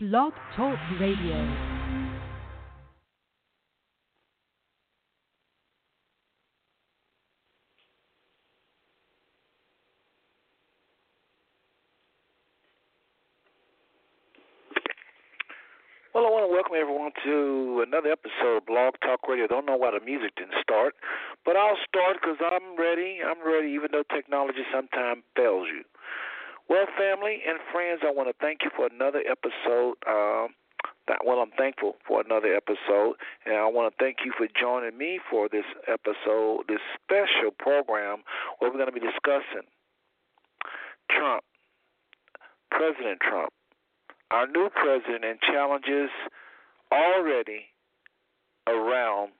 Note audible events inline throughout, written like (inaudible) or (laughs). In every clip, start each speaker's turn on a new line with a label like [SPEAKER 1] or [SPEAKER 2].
[SPEAKER 1] Blog Talk Radio.
[SPEAKER 2] Well, I want to welcome everyone to another episode of Blog Talk Radio. Don't know why the music didn't start, but I'll start because I'm ready. I'm ready, even though technology sometimes fails you. Well, family and friends, I want to thank you for another episode. Um, well, I'm thankful for another episode, and I want to thank you for joining me for this episode, this special program where we're going to be discussing Trump, President Trump our new president and challenges already around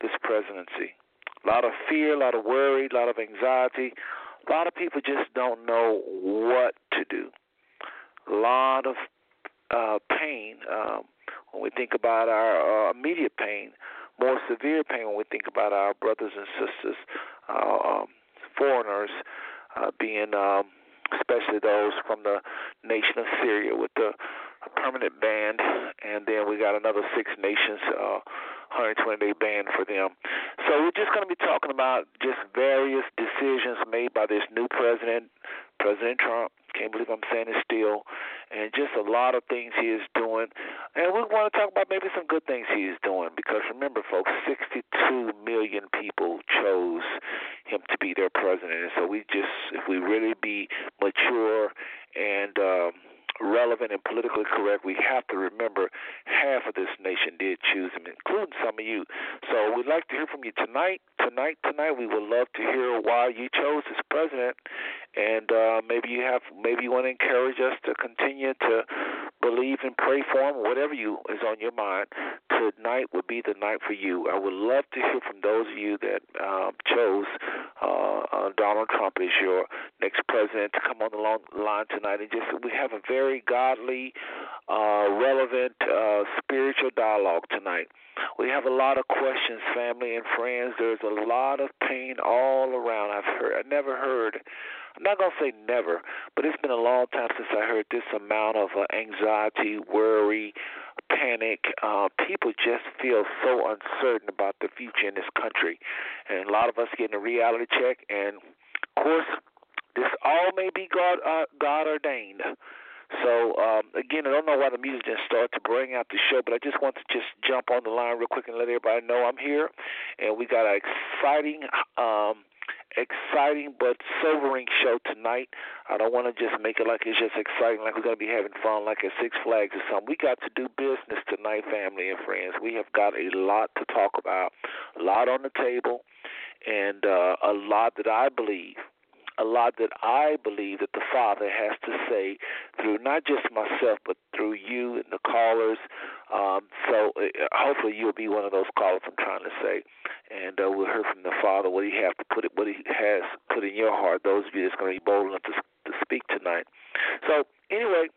[SPEAKER 2] this presidency. A lot of fear, a lot of worry, a lot of anxiety. A lot of people just don't know what to do. A lot of uh, pain um, when we think about our uh, immediate pain, more severe pain when we think about our brothers and sisters, uh, um, foreigners uh, being. Um, especially those from the nation of Syria with the permanent ban, and then we got another six nations, uh, 120 day ban for them. So we're just going to be talking about just various decisions made by this new president, President Trump. Can't believe I'm saying it still, and just a lot of things he is doing. And we want to talk about maybe some good things he is doing because remember, folks, 62 million people chose him to be their president. And so we just, if we really be mature and um, relevant and politically correct, we have to remember half of this nation did choose him, including some of you. So we'd like to hear from you tonight. Tonight, tonight, we would love to hear why you chose this president, and uh, maybe you have, maybe you want to encourage us to continue to believe and pray for him. Whatever you is on your mind, tonight would be the night for you. I would love to hear from those of you that um, chose uh, uh, Donald Trump as your next president to come on the long line tonight, and just we have a very godly, uh, relevant, uh, spiritual dialogue tonight. We have a lot of questions, family and friends. There's a lot of pain all around. I've heard, I never heard. I'm not gonna say never, but it's been a long time since I heard this amount of uh, anxiety, worry, panic. Uh, people just feel so uncertain about the future in this country, and a lot of us getting a reality check. And of course, this all may be God uh, God ordained. So um, again, I don't know why the music didn't start to bring out the show, but I just want to just jump on the line real quick and let everybody know I'm here, and we got an exciting. Um, exciting but sobering show tonight. I don't want to just make it like it's just exciting, like we're going to be having fun, like at Six Flags or something. We got to do business tonight, family and friends. We have got a lot to talk about, a lot on the table, and uh, a lot that I believe a lot that I believe that the Father has to say through not just myself, but through you and the callers. Um, so uh, hopefully you'll be one of those callers I'm trying to say, and uh, we'll hear from the Father what He has to put it, what He has put in your heart. Those of you that's going to be bold enough to, to speak tonight. So anyway.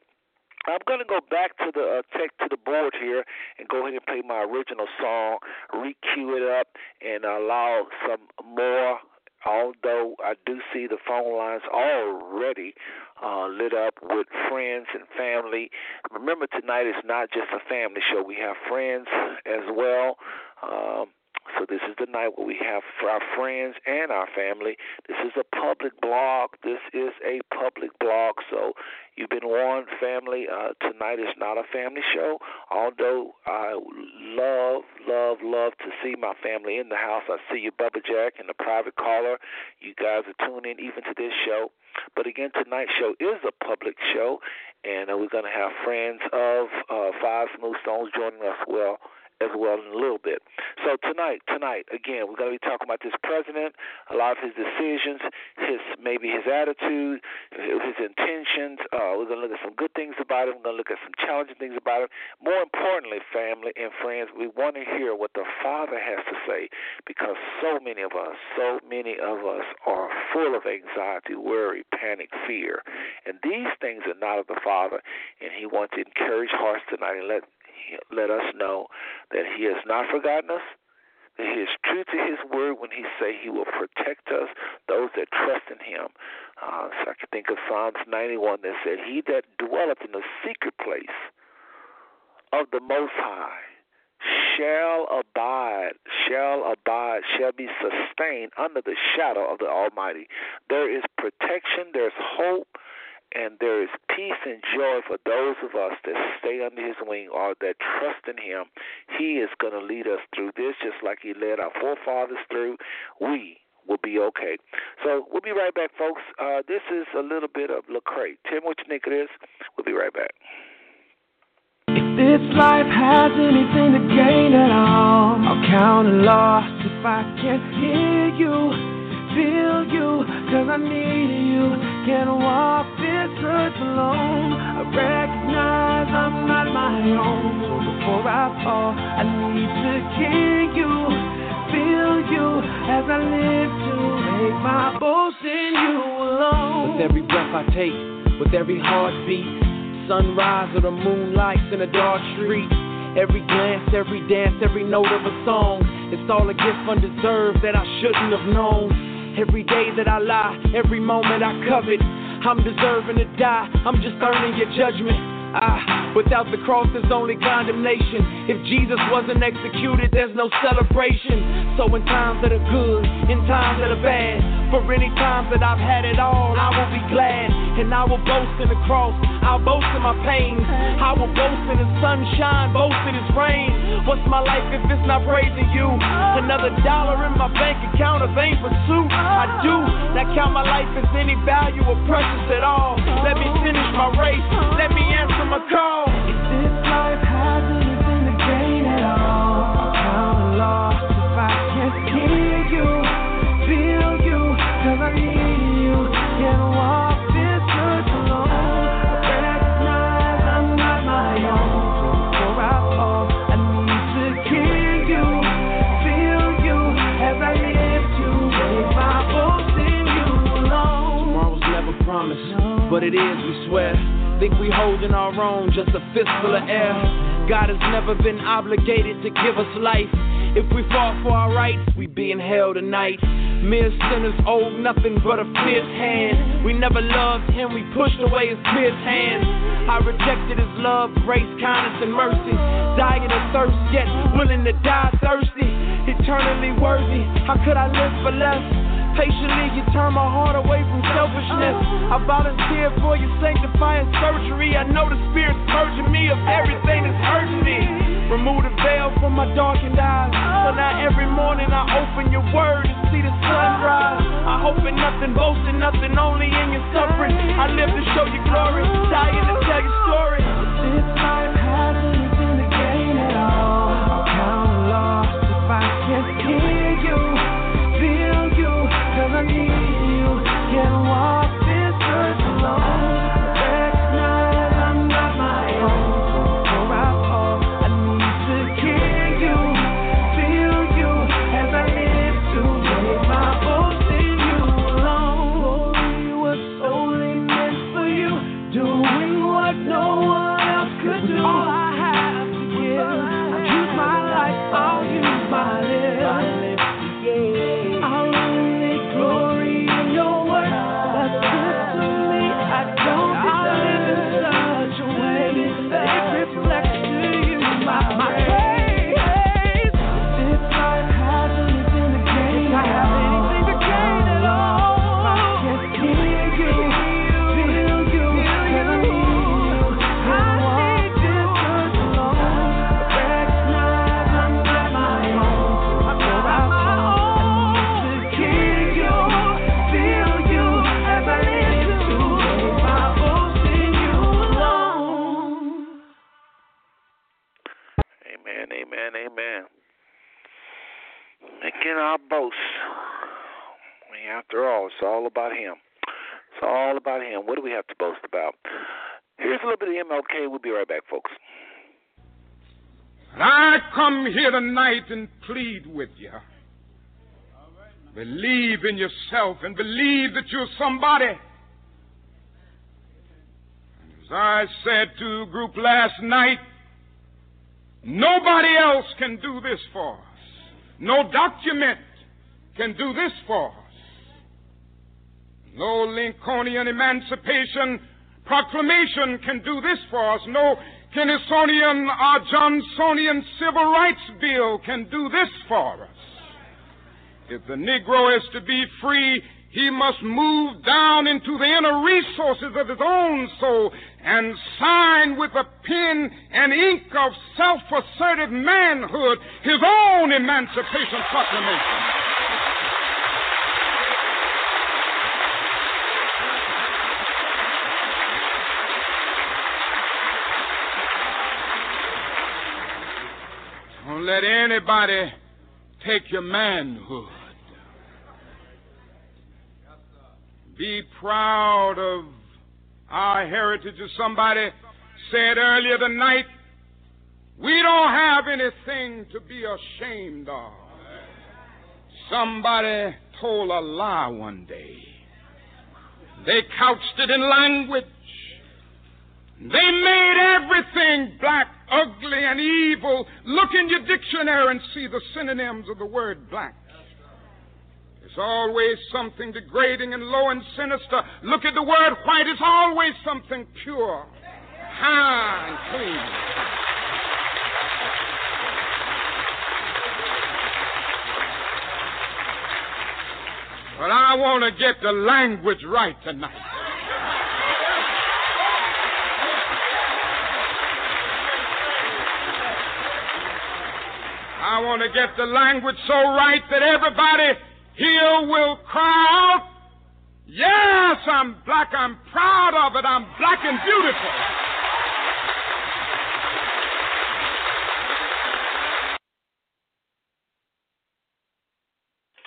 [SPEAKER 2] I'm going to go back to the uh, tech to the board here and go ahead and play my original song, re-cue it up, and allow some more although I do see the phone lines already uh, lit up with friends and family. Remember, tonight is not just a family show, we have friends as well. Um, so this is the night where we have for our friends and our family. This is a public blog. This is a public blog. So you've been warned, family. Uh, tonight is not a family show. Although I love, love, love to see my family in the house. I see you, Bubba Jack, and the private caller. You guys are tuning in even to this show. But again, tonight's show is a public show, and uh, we're going to have friends of uh, Five Smooth Stones joining us well as well in a little bit. So tonight, tonight, again, we're going to be talking about this president, a lot of his decisions, his maybe his attitude, his intentions. Uh, we're going to look at some good things about him. We're going to look at some challenging things about him. More importantly, family and friends, we want to hear what the Father has to say because so many of us, so many of us are full of anxiety, worry, panic, fear, and these things are not of the Father. And He wants to encourage hearts tonight and let let us know that He has not forgotten us, that He is true to His word when He say He will protect us, those that trust in Him. Uh, so I can think of Psalms 91 that said, He that dwelleth in the secret place of the Most High shall abide, shall abide, shall be sustained under the shadow of the Almighty. There is protection, there's hope, and there is peace and joy for those of us that stay under his wing or that trust in him. He is going to lead us through this just like he led our forefathers through. We will be okay. So we'll be right back, folks. Uh, this is a little bit of Lecrae. Tell me what you think it is. We'll be right back.
[SPEAKER 3] If this life has anything to gain at all, I'll count a loss if I can't hear you, feel you, cause I need you. Can't walk this earth alone. I recognize I'm not my own. So before I fall, I need to hear you feel you as I live to make my boast in you alone.
[SPEAKER 4] With every breath I take, with every heartbeat, sunrise or the moonlight in a dark street. Every glance, every dance, every note of a song. It's all a gift undeserved that I shouldn't have known. Every day that I lie, every moment I covet. I'm deserving to die, I'm just earning your judgment. Ah, without the cross, there's only condemnation. If Jesus wasn't executed, there's no celebration. So in times that are good, in times that are bad, for any times that I've had it all, I will be glad. And I will boast in the cross, I'll boast in my pain. I will boast in the sunshine, boast in His rain. What's my life if it's not praising you? Another dollar in my bank account, a vain pursuit. I do not count my life as any value or precious at all. Let me finish my race, let me answer my call.
[SPEAKER 3] If this life has anything gain at all, I'll count a loss if I can't hear you, feel you, I need you. Can't walk this earth alone. I recognize I'm not my own. Before I fall, I need to hear you, feel you, as I live to make my boast in you alone.
[SPEAKER 4] Tomorrow's never promised, but it is, we swear. Holding our own, just a fistful of air. God has never been obligated to give us life. If we fought for our rights, we'd be in hell tonight. Mere sinners owe nothing but a fierce hand. We never loved him, we pushed away his pierced hand. I rejected his love, grace, kindness, and mercy. Dying of thirst, yet willing to die thirsty. Eternally worthy, how could I live for less? Patiently, you turn my heart away from selfishness. I volunteer for your sanctifying surgery. I know the Spirit's purging me of everything that's hurting me. Remove the veil from my darkened eyes. So now every morning I open your word and see the sunrise. I hope in nothing, boasting nothing, only in your suffering. I live to show you glory, dying to tell your story.
[SPEAKER 3] This life has
[SPEAKER 2] amen. Making our boast. I mean, after all, it's all about Him. It's all about Him. What do we have to boast about? Here's a little bit of MLK. We'll be right back, folks.
[SPEAKER 5] I come here tonight and plead with you. Believe in yourself and believe that you're somebody. As I said to a group last night, nobody else can do this for us. No document can do this for us. No Lincolnian Emancipation Proclamation can do this for us. No Kennisonian or Johnsonian civil rights bill can do this for us. If the Negro is to be free, he must move down into the inner resources of his own soul and sign with a pen and ink of self assertive manhood his own Emancipation Proclamation. Don't let anybody take your manhood. Be proud of our heritage. As somebody said earlier tonight, we don't have anything to be ashamed of. Somebody told a lie one day. They couched it in language. They made everything black, ugly, and evil. Look in your dictionary and see the synonyms of the word black. There's always something degrading and low and sinister. Look at the word white. It's always something pure, high, and clean. But I want to get the language right tonight. I want to get the language so right that everybody here will cry out, Yes, I'm black. I'm proud of it. I'm black and beautiful.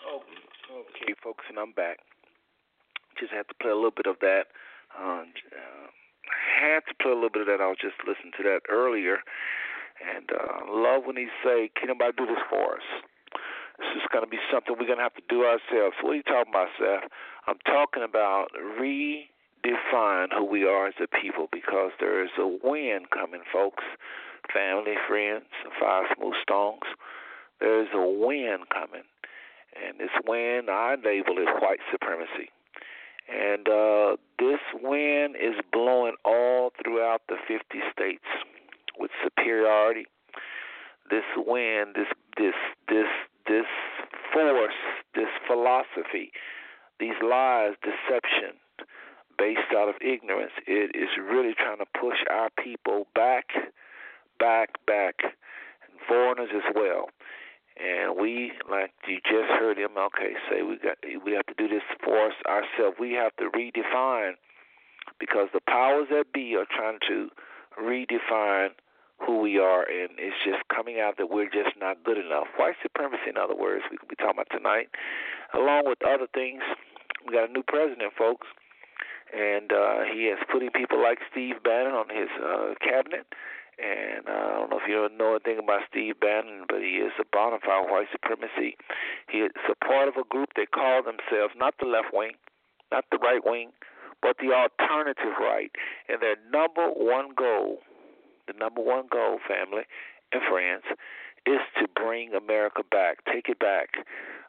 [SPEAKER 2] Oh, okay, folks, and I'm back. Just had to play a little bit of that. Uh, uh, had to play a little bit of that. I was just listening to that earlier, and uh, love when he say, "Can anybody do this for us?" This is going to be something we're going to have to do ourselves. What are you talking about, Seth? I'm talking about redefine who we are as a people because there is a wind coming, folks. Family, friends, five smooth stones. There is a wind coming, and this wind I label it white supremacy. And uh, this wind is blowing all throughout the 50 states with superiority. This wind, this this this this force, this philosophy, these lies, deception, based out of ignorance, it is really trying to push our people back, back, back, and foreigners as well. And we, like you just heard MLK say, we got we have to do this for us ourselves. We have to redefine because the powers that be are trying to redefine who we are, and it's just coming out that we're just not good enough. White supremacy, in other words, we could be talking about tonight, along with other things. We got a new president, folks, and uh, he is putting people like Steve Bannon on his uh, cabinet. And uh, I don't know if you know anything about Steve Bannon, but he is a bona fide white supremacy. He is a part of a group they call themselves not the left wing, not the right wing, but the alternative right. And their number one goal the number one goal, family and friends, is to bring America back, take it back,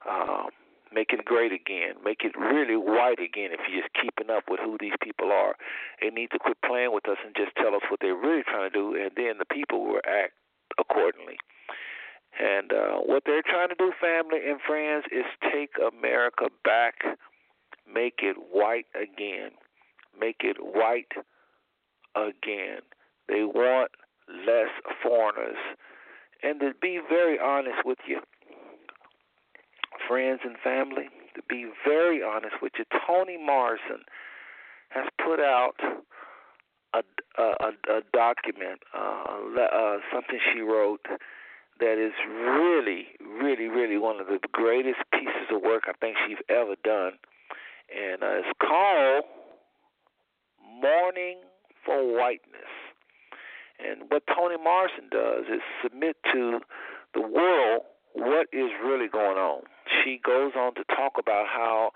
[SPEAKER 2] um, make it great again, make it really white again. If you're just keeping up with who these people are, they need to quit playing with us and just tell us what they're really trying to do, and then the people will act accordingly. And uh, what they're trying to do, family and friends, is take America back, make it white again, make it white again. They want less foreigners. And to be very honest with you, friends and family, to be very honest with you, Toni Morrison has put out a, a, a document, uh, uh, something she wrote that is really, really, really one of the greatest pieces of work I think she's ever done. And uh, it's called Mourning for Whiteness. And what Toni Morrison does is submit to the world what is really going on. She goes on to talk about how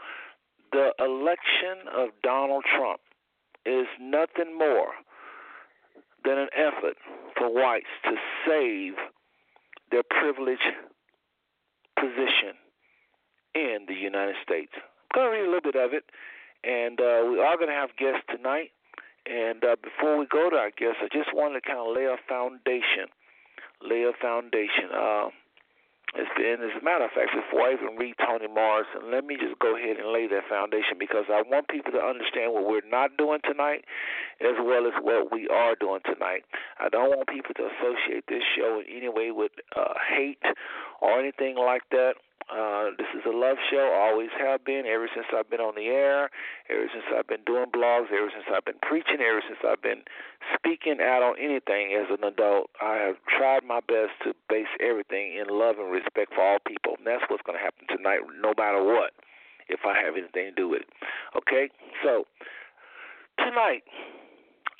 [SPEAKER 2] the election of Donald Trump is nothing more than an effort for whites to save their privileged position in the United States. I'm going to read a little bit of it, and uh, we are going to have guests tonight And uh, before we go to our guests, I just wanted to kind of lay a foundation. Lay a foundation. Uh, it's as a matter of fact, before I even read Toni Morrison, let me just go ahead and lay that foundation because I want people to understand what we're not doing tonight as well as what we are doing tonight. I don't want people to associate this show in any way with uh, hate or anything like that. Uh, this is a love show, always have been, ever since I've been on the air, ever since I've been doing blogs, ever since I've been preaching, ever since I've been speaking out on anything as an adult. I have tried my best to base everything in love and respect for all people. And that's what's going to happen tonight, no matter what, if I have anything to do with it. Okay? So, tonight,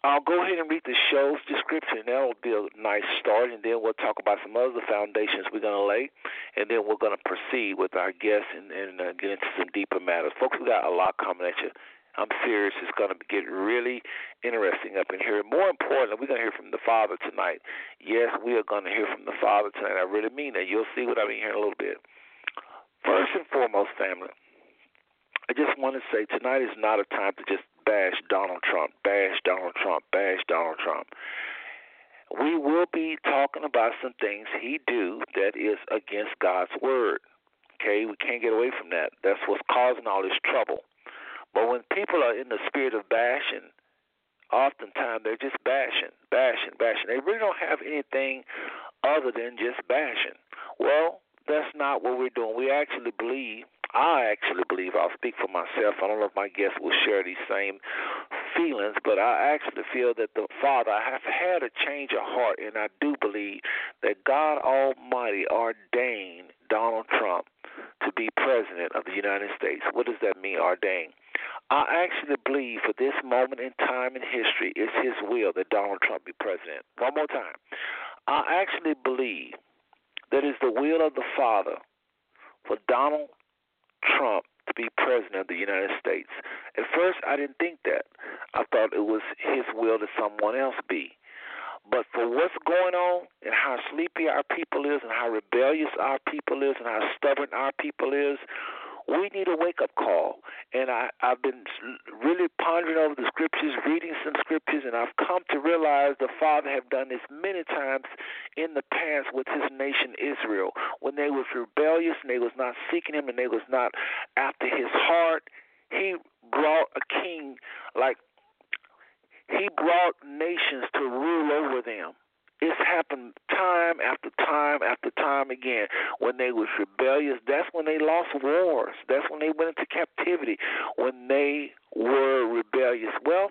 [SPEAKER 2] I'll go ahead and read the show's description. That'll be a nice start, and then we'll talk about some other foundations we're going to lay, and then we're going to proceed with our guests and, and uh, get into some deeper matters. Folks, we got a lot coming at you. I'm serious. It's going to get really interesting up in here. More importantly, we're going to hear from the Father tonight. Yes, we are going to hear from the Father tonight. I really mean that. You'll see what I mean here in a little bit. First and foremost, family, I just want to say tonight is not a time to just bash Donald Trump, bash Donald Trump, bash Donald Trump. We will be talking about some things he do that is against God's word. Okay, we can't get away from that. That's what's causing all this trouble. But when people are in the spirit of bashing, oftentimes they're just bashing, bashing, bashing. They really don't have anything other than just bashing. Well, that's not what we're doing. We actually believe I actually believe, I'll speak for myself. I don't know if my guests will share these same feelings, but I actually feel that the Father, have had a change of heart, and I do believe that God Almighty ordained Donald Trump to be president of the United States. What does that mean, ordained? I actually believe for this moment in time in history, it's His will that Donald Trump be president. One more time. I actually believe that it's the will of the Father for Donald Trump to be president of the United States. At first, I didn't think that. I thought it was his will that someone else be. But for what's going on and how sleepy our people is and how rebellious our people is and how stubborn our people is, we need a wake up call. And I, I've been really pondering over the scriptures, reading some scriptures, and I've come to realize the Father have done this many times in the past with his nation Israel. When they was rebellious and they was not seeking him and they was not after his heart, he brought a king like he brought nations to rule over them. It's happened time after time after time again. When they was rebellious, that's when they lost wars. That's when they went into captivity. When they were rebellious. Well,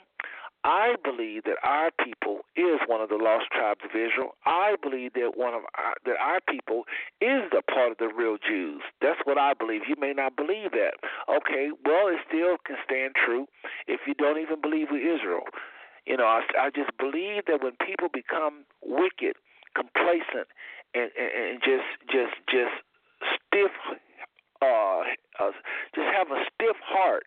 [SPEAKER 2] I believe that our people is one of the lost tribes of Israel. I believe that one of our, that our people is the part of the real Jews. That's what I believe. You may not believe that. Okay, well, it still can stand true if you don't even believe we Israel. You know, I, I just believe that when people become wicked, complacent, and, and, and just just just stiff, uh, uh, just have a stiff heart,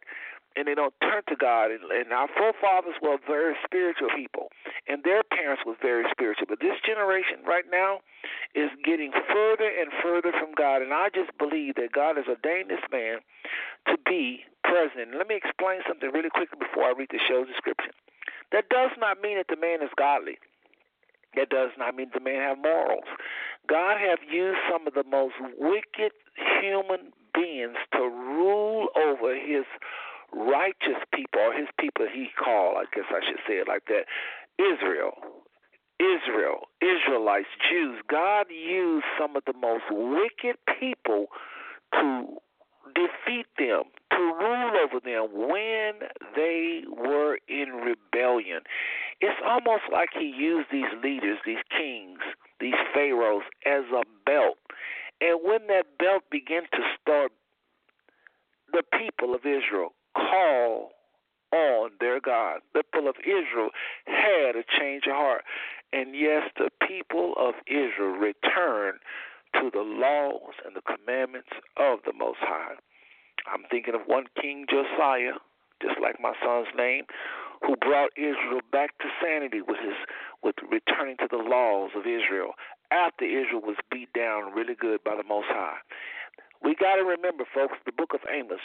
[SPEAKER 2] and they don't turn to God. And, and our forefathers were very spiritual people, and their parents was very spiritual. But this generation right now is getting further and further from God. And I just believe that God has ordained this man to be president. Let me explain something really quickly before I read the show's description. That does not mean that the man is godly. That does not mean the man have morals. God have used some of the most wicked human beings to rule over his righteous people or his people he called, I guess I should say it like that, Israel. Israel, Israelites, Jews. God used some of the most wicked people to defeat them, to rule over them when they were in rebellion. It's almost like he used these leaders, these kings, these pharaohs as a belt. And when that belt began to start, the people of Israel call on their God. The people of Israel had a change of heart. And yes, the people of Israel returned to the laws and the commandments of the Most High. I'm thinking of one King Josiah, just like my son's name, who brought Israel back to sanity with his with returning to the laws of Israel after Israel was beat down really good by the Most High. We got to remember, folks, the book of Amos,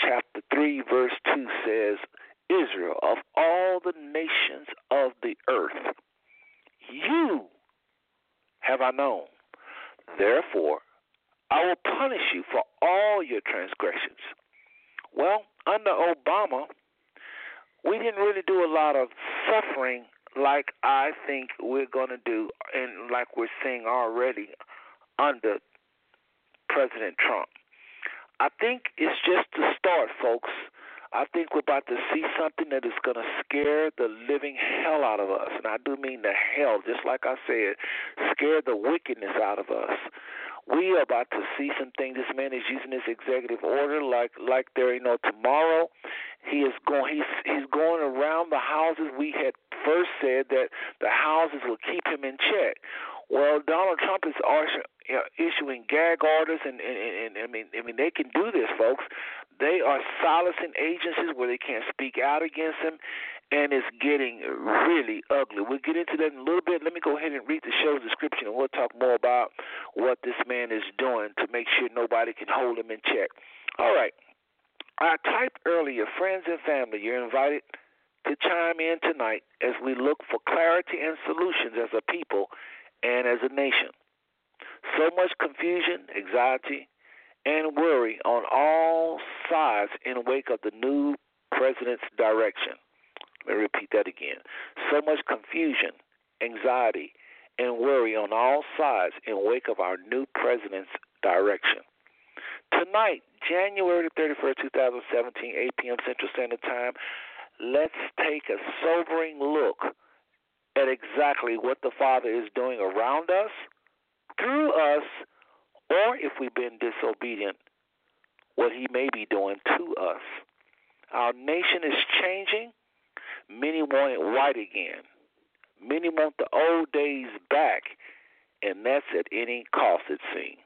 [SPEAKER 2] chapter 3, verse 2 says, Israel, of all the nations of the earth, you have I known. Therefore, I will punish you for all your transgressions. Well, under Obama, we didn't really do a lot of suffering like I think we're going to do, and like we're seeing already under President Trump. I think it's just the start, folks. I think we're about to see something that is going to scare the living hell out of us. And I do mean the hell, just like I said, scare the wickedness out of us. We are about to see some things. This man is using this executive order like like there ain't no tomorrow. He is going. He's he's going around the houses. We had first said that the houses will keep him in check. Well, Donald Trump is issuing gag orders, and, and, and, and I mean, I mean, they can do this, folks. They are silencing agencies where they can't speak out against him, and it's getting really ugly. We'll get into that in a little bit. Let me go ahead and read the show's description, and we'll talk more about what this man is doing to make sure nobody can hold him in check. All right. I typed earlier, friends and family, you're invited to chime in tonight as we look for clarity and solutions as a people and as a nation. So much confusion, anxiety, and worry on all sides in wake of the new president's direction. Let me repeat that again. So much confusion, anxiety, and worry on all sides in wake of our new president's direction. Tonight, January 31st, 2017, 8 p.m. Central Standard Time, let's take a sobering look at exactly what the Father is doing around us, through us, or if we've been disobedient, what He may be doing to us. Our nation is changing. Many want it white again. Many want the old days back, and that's at any cost, it seems.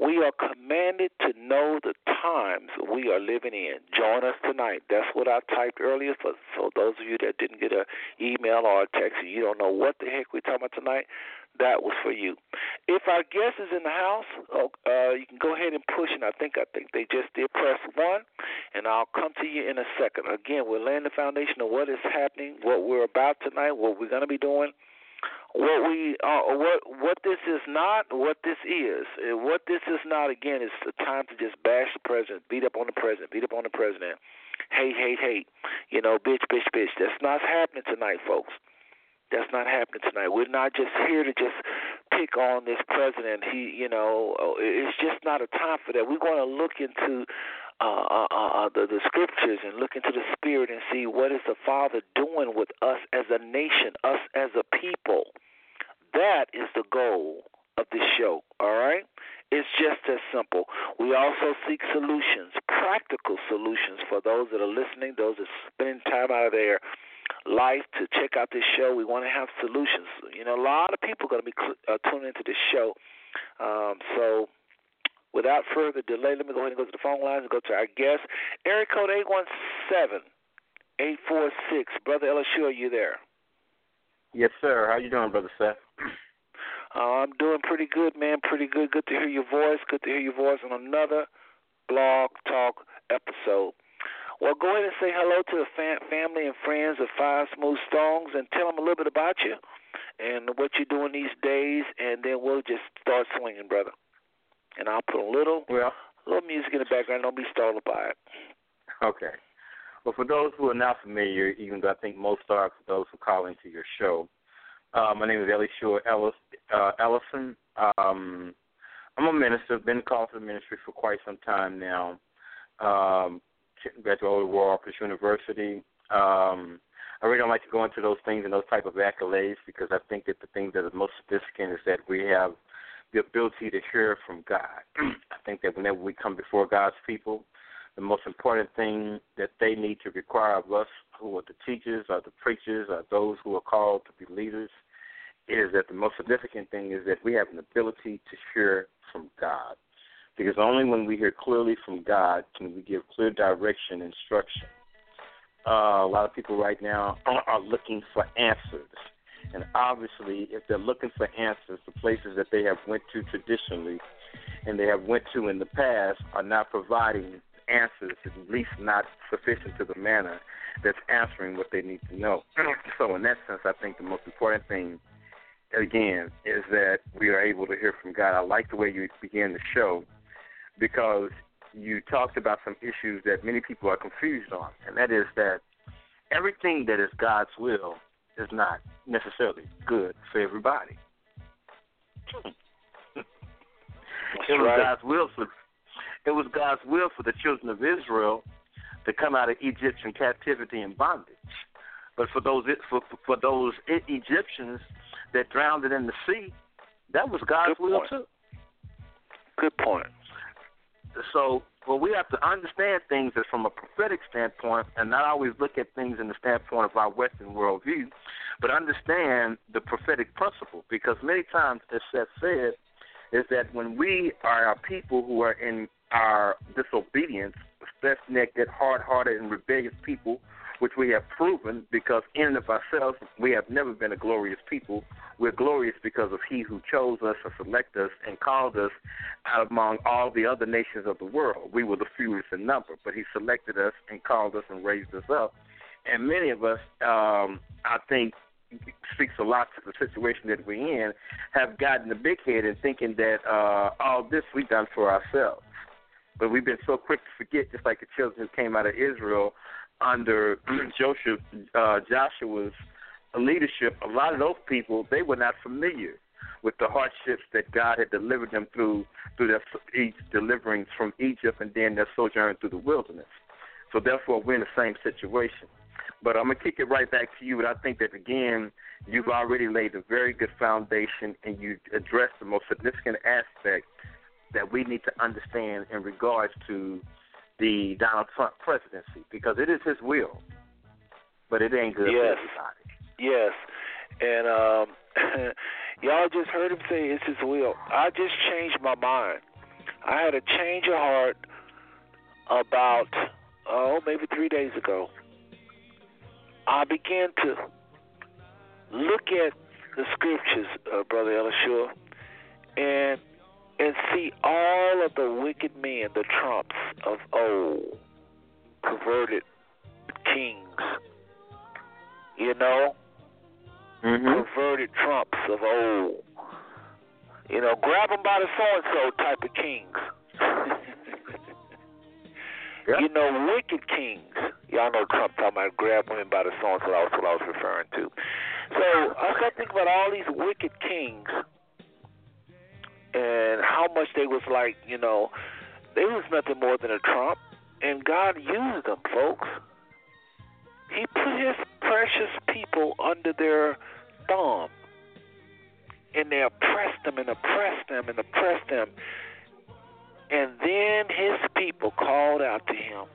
[SPEAKER 2] We are commanded to know the times we are living in. Join us tonight. That's what I typed earlier. For so those of you that didn't get an email or a text and you don't know what the heck we're talking about tonight, that was for you. If our guest is in the house, oh, uh, you can go ahead and push it. I think I think they just did press one, and I'll come to you in a second. Again, we're laying the foundation of what is happening, what we're about tonight, what we're going to be doing what we uh, what what this is not, what this is, what this is not. Again, is the time to just bash the president, beat up on the president, beat up on the president, hate, hate, hate. You know, bitch, bitch, bitch. That's not happening tonight, folks. That's not happening tonight. We're not just here to just pick on this president. He, you know, it's just not a time for that. We're going to look into uh, uh, uh, uh, the, the scriptures and look into the spirit and see what is the Father doing with us as a nation, us as a people. That is the goal of this show, all right? It's just as simple. We also seek solutions, practical solutions for those that are listening, those that are spending time out of their life to check out this show. We want to have solutions. You know, a lot of people are going to be uh, tuning into this show. Um, so, without further delay, let me go ahead and go to the phone lines and go to our guest. Area code 817 846. Brother Elishua, are you there?
[SPEAKER 6] Yes, sir. How you doing, Brother Seth? (clears throat)
[SPEAKER 2] Uh, I'm doing pretty good, man. Pretty good. Good to hear your voice. Good to hear your voice on another blog talk episode. Well, go ahead and say hello to the fam- family and friends of Five Smooth Stones and tell them a little bit about you and what you're doing these days, and then we'll just start swinging, brother. And I'll put a little,
[SPEAKER 6] well,
[SPEAKER 2] little music in the background. Don't be startled by it.
[SPEAKER 6] Okay. Well, for those who are not familiar, even though I think most are, for those who call into your show, uh, my name is Ellie Shore Ellis, uh, Ellison. Um, I'm a minister. Been called to the ministry for quite some time now. Um, graduated Oral Roberts University. Um, I really don't like to go into those things and those type of accolades because I think that the thing that is most significant is that we have the ability to hear from God. (clears throat) I think that whenever we come before God's people, the most important thing that they need to require of us, who are the teachers, or the preachers, or those who are called to be leaders, is that the most significant thing is that we have an ability to hear from God. Because only when we hear clearly from God can we give clear direction, instruction. Uh, a lot of people right now are looking for answers, and obviously, if they're looking for answers, the places that they have went to traditionally and they have went to in the past are not providing answers, at least not sufficient to the manner that's answering what they need to know. so, in that sense, I think the most important thing, again, is that we are able to hear from God. I like the way you began the show because you talked about some issues that many people are confused on, and that is that everything that is God's will is not necessarily good for everybody. it was
[SPEAKER 2] right.
[SPEAKER 6] God's will for it was God's will for the children of Israel to come out of Egyptian captivity and bondage. But for those for for those Egyptians that drowned in the sea, that was God's
[SPEAKER 2] Good
[SPEAKER 6] will
[SPEAKER 2] point.
[SPEAKER 6] too.
[SPEAKER 2] Good point.
[SPEAKER 6] So, well, we have to understand things as from a prophetic standpoint, and not always look at things in the standpoint of our Western worldview, but understand the prophetic principle. Because many times, as Seth said, is that when we are our people who are in our disobedience, stiff-necked, hard-hearted, and rebellious people, which we have proven because in and of ourselves we have never been a glorious people. We're glorious because of He who chose us or selected us and called us out among all the other nations of the world. We were the fewest in number, but He selected us and called us and raised us up. And many of us, um, I think, speaks a lot to the situation that we're in, have gotten a big head in thinking that uh, all this we've done for ourselves. But we've been so quick to forget, just like the children who came out of Israel under (clears throat) Joseph, uh, Joshua's leadership, a lot of those people they were not familiar with the hardships that God had delivered them through through their each from Egypt and then their sojourn through the wilderness. So therefore, we're in the same situation. But I'm gonna kick it right back to you. And I think that again, you've already laid a very good foundation, and you addressed the most significant aspect that we need to understand in regards to the Donald Trump presidency, because it is his will, but it ain't good
[SPEAKER 2] Yes.
[SPEAKER 6] for everybody.
[SPEAKER 2] Yes, and um, (laughs) y'all just heard him say it's his will. I just changed my mind. I had a change of heart about oh maybe three days ago. I began to look at the scriptures, uh, brother Elishua, and and see all of the wicked men, the trumps of old, perverted kings. You know,
[SPEAKER 6] Mm-hmm.
[SPEAKER 2] perverted trumps of old. You know, grab them by the so and so type of kings. (laughs)
[SPEAKER 6] Yep.
[SPEAKER 2] You know, wicked kings. Y'all know Trump talking about grab women by the so and so. That's what I was referring to. So I started thinking about all these wicked kings and how much they was like, you know, they was nothing more than a trump, and God used them, folks. He put His precious people under their thumb, and they oppressed them and oppressed them and oppressed them. And then His people called out to Him.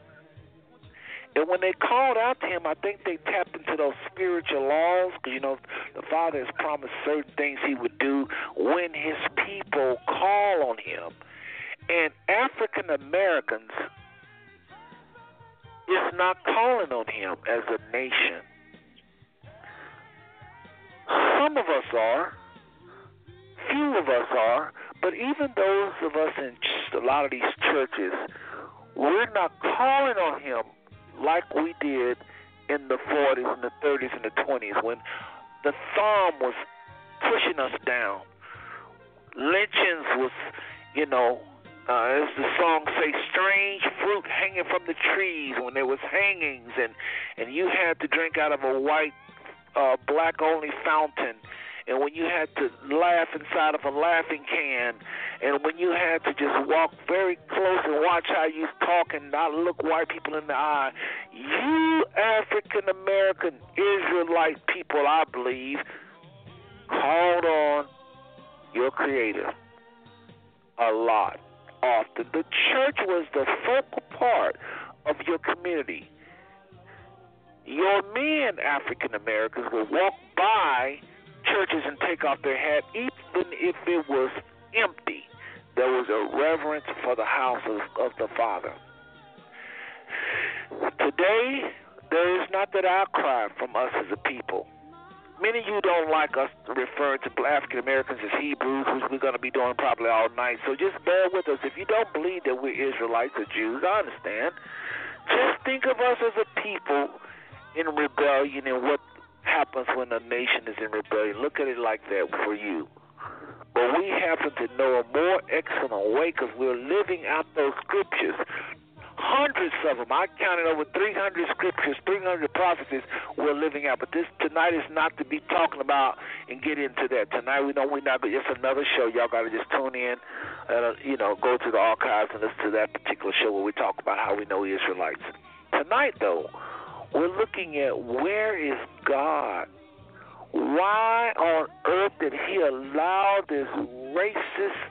[SPEAKER 2] And when they called out to him, I think they tapped into those spiritual laws because, you know, the Father has promised certain things he would do when his people call on him. And African Americans is not calling on him as a nation. Some of us are, few of us are, but even those of us in a lot of these churches, we're not calling on him like we did in the 40s and the 30s and the 20s when the thumb was pushing us down. Lynchings was, you know, uh, as the song say, strange fruit hanging from the trees when there was hangings and and you had to drink out of a white, uh, black only fountain. And when you had to laugh inside of a laughing can, and when you had to just walk very close and watch how you talk and not look white people in the eye, you African American Israelite people, I believe, called on your Creator a lot, often. The church was the focal part of your community. Your men, African Americans, would walk by churches and take off their hat, even if it was empty. There was a reverence for the house of, of the Father. Today, there is not that outcry from us as a people. Many of you don't like us referring to African Americans as Hebrews, which we're going to be doing probably all night. So just bear with us. If you don't believe that we're Israelites or Jews, I understand. Just think of us as a people in rebellion and what happens when a nation is in rebellion. Look at it like that for you. But we happen to know a more excellent way because we're living out those scriptures. Hundreds of them. I counted over 300 scriptures, 300 prophecies we're living out. But this tonight is not to be talking about and get into that. Tonight we know we're not. It's another show. Y'all got to just tune in. Uh, you know, go to the archives and listen to that particular show where we talk about how we know Israelites. Tonight, though, we're looking at where is God. Why on earth did He allow this racist,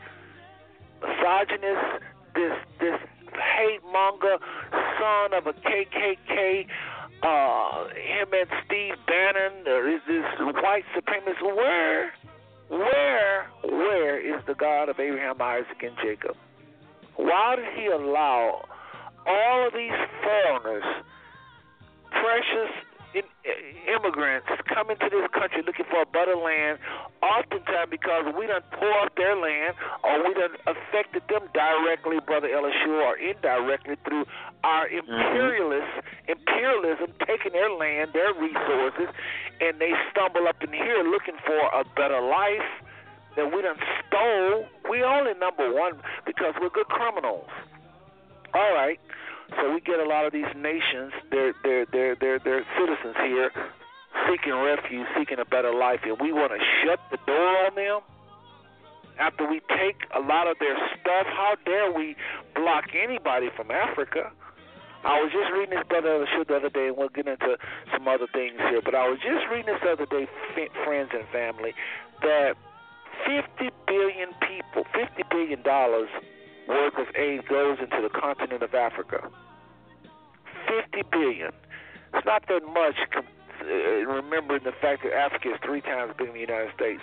[SPEAKER 2] misogynist, this this hate monger, son of a KKK, uh, him and Steve Bannon, or is this white supremacist? Where, where, where is the God of Abraham, Isaac, and Jacob? Why did he allow all of these foreigners, precious immigrants coming to this country looking for a better land, oftentimes because we done tore up their land or we done affected them directly, Brother Elishua, or indirectly through our imperialist mm-hmm. imperialism, taking their land, their resources, and they stumble up in here looking for a better life that we done stole. We only number one because we're good criminals. All right. So we get a lot of these nations, they're they're they're they're, they're citizens here seeking refuge, seeking a better life, and we want to shut the door on them after we take a lot of their stuff. How dare we block anybody from Africa? I was just reading this brother show the other day, and we'll get into some other things here. But I was just reading this other day, friends and family, that 50 billion people, 50 billion dollars worth of aid goes into the continent of Africa. 50 billion. It's not that much uh, remembering the fact that Africa is three times bigger than the United States.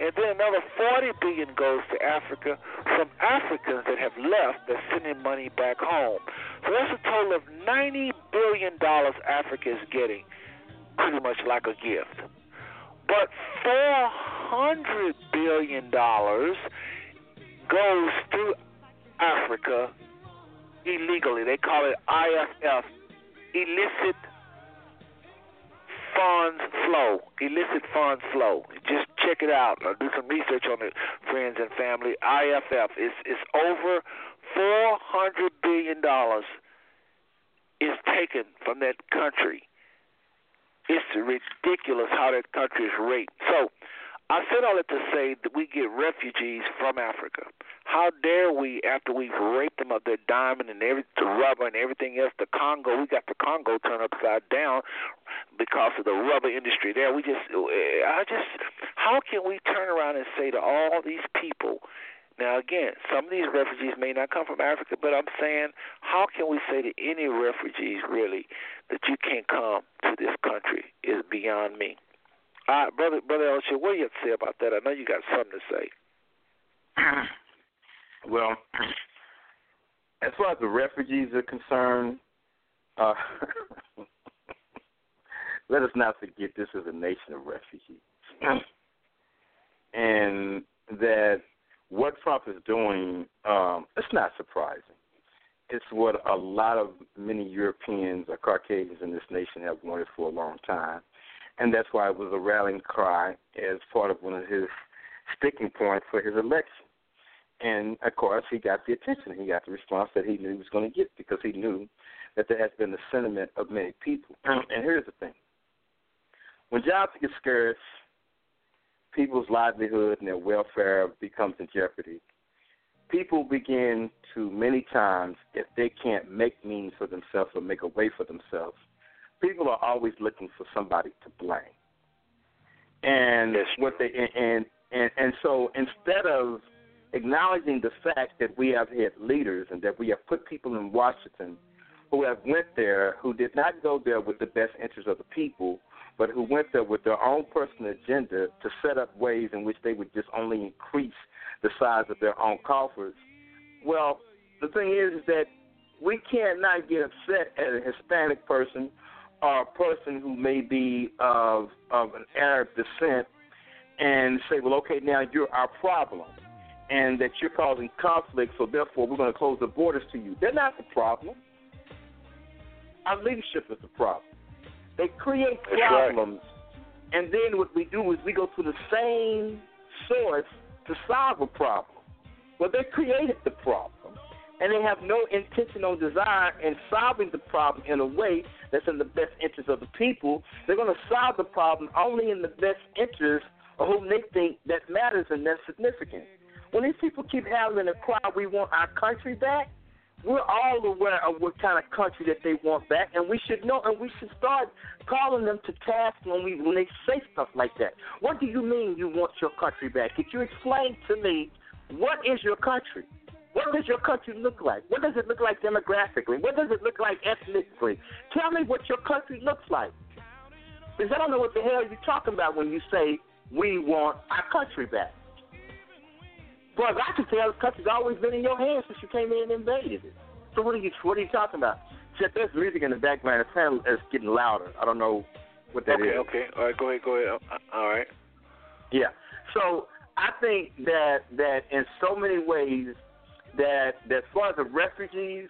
[SPEAKER 2] And then another 40 billion goes to Africa from Africans that have left that's sending money back home. So that's a total of 90 billion dollars Africa is getting, pretty much like a gift. But 400 billion dollars goes through Africa illegally. They call it IFF, illicit funds flow. Illicit funds flow. Just check it out. Or do some research on it, friends and family. IFF is is over four hundred billion dollars is taken from that country. It's ridiculous how that country is raped. So I said all that to say that we get refugees from Africa. How dare we, after we've raped them of their diamond and every the rubber and everything else, the Congo, we got the Congo turned upside down because of the rubber industry there. We just, eh, I just, how can we turn around and say to all these people, now, again, some of these refugees may not come from Africa, but I'm saying, how can we say to any refugees, really, that you can't come to this country is beyond me. Uh, brother, brother Elishua, what do you have to say about that? I know you got something to say. (clears throat)
[SPEAKER 6] well, (clears throat) as far as the refugees are concerned, uh, (laughs) let us not forget this is a nation of refugees, (clears throat) and that what Trump is doing, um, it's not surprising. It's what a lot of many Europeans or Caucasians in this nation have wanted for a long time and that's why it was a rallying cry as part of one of his sticking points for his election. And of course, he got the attention. He got the response that he knew he was going to get because he knew that there has been the sentiment of many people. (clears throat) And here's the thing: when jobs get scarce, people's livelihood and their welfare becomes in jeopardy. People begin to many times, if they can't make means for themselves or make a way for themselves, people are always looking for somebody to blame. And what they and and and so instead of acknowledging the fact that we have had leaders and that we have put people in Washington who have went there who did not go there with the best interest of the people, but who went there with their own personal agenda to set up ways in which they would just only increase the size of their own coffers. Well, the thing is, is that we cannot get upset at a Hispanic person or a person who may be of of an Arab descent and say, well, okay, now you're our problem, and that you're causing conflict, so therefore we're going to close the borders to you. They're not the problem. Our leadership is the problem. They create
[SPEAKER 2] That's right.
[SPEAKER 6] problems, and then what we do is we go to the same source to solve a problem. Well, they created the problem, and they have no intentional desire in solving the problem in a way that's in the best interest of the people. They're going to solve the problem only in the best interest of whom they think that matters and that's significant. When these people keep having a cry, we want our country back, we're all aware of what kind of country that they want back, and we should know, and we should start calling them to task when we when they say stuff like that. What do you mean you want your country back? Could you explain to me what is your country? What does your country look like? What does it look like demographically? What does it look like ethnically? Tell me what your country looks like. Because I don't know what the hell you're talking about when you say we want our country back. Well, I can tell the country's always been in your hands since you came in and invaded it. So what are you what are you talking about? Except there's music in the background. It's kind of it's getting louder. I don't know what that is.
[SPEAKER 2] okay, okay. All right, go ahead, go ahead. Uh, All right.
[SPEAKER 6] Yeah. So I think that that in so many ways that that as far as the refugees,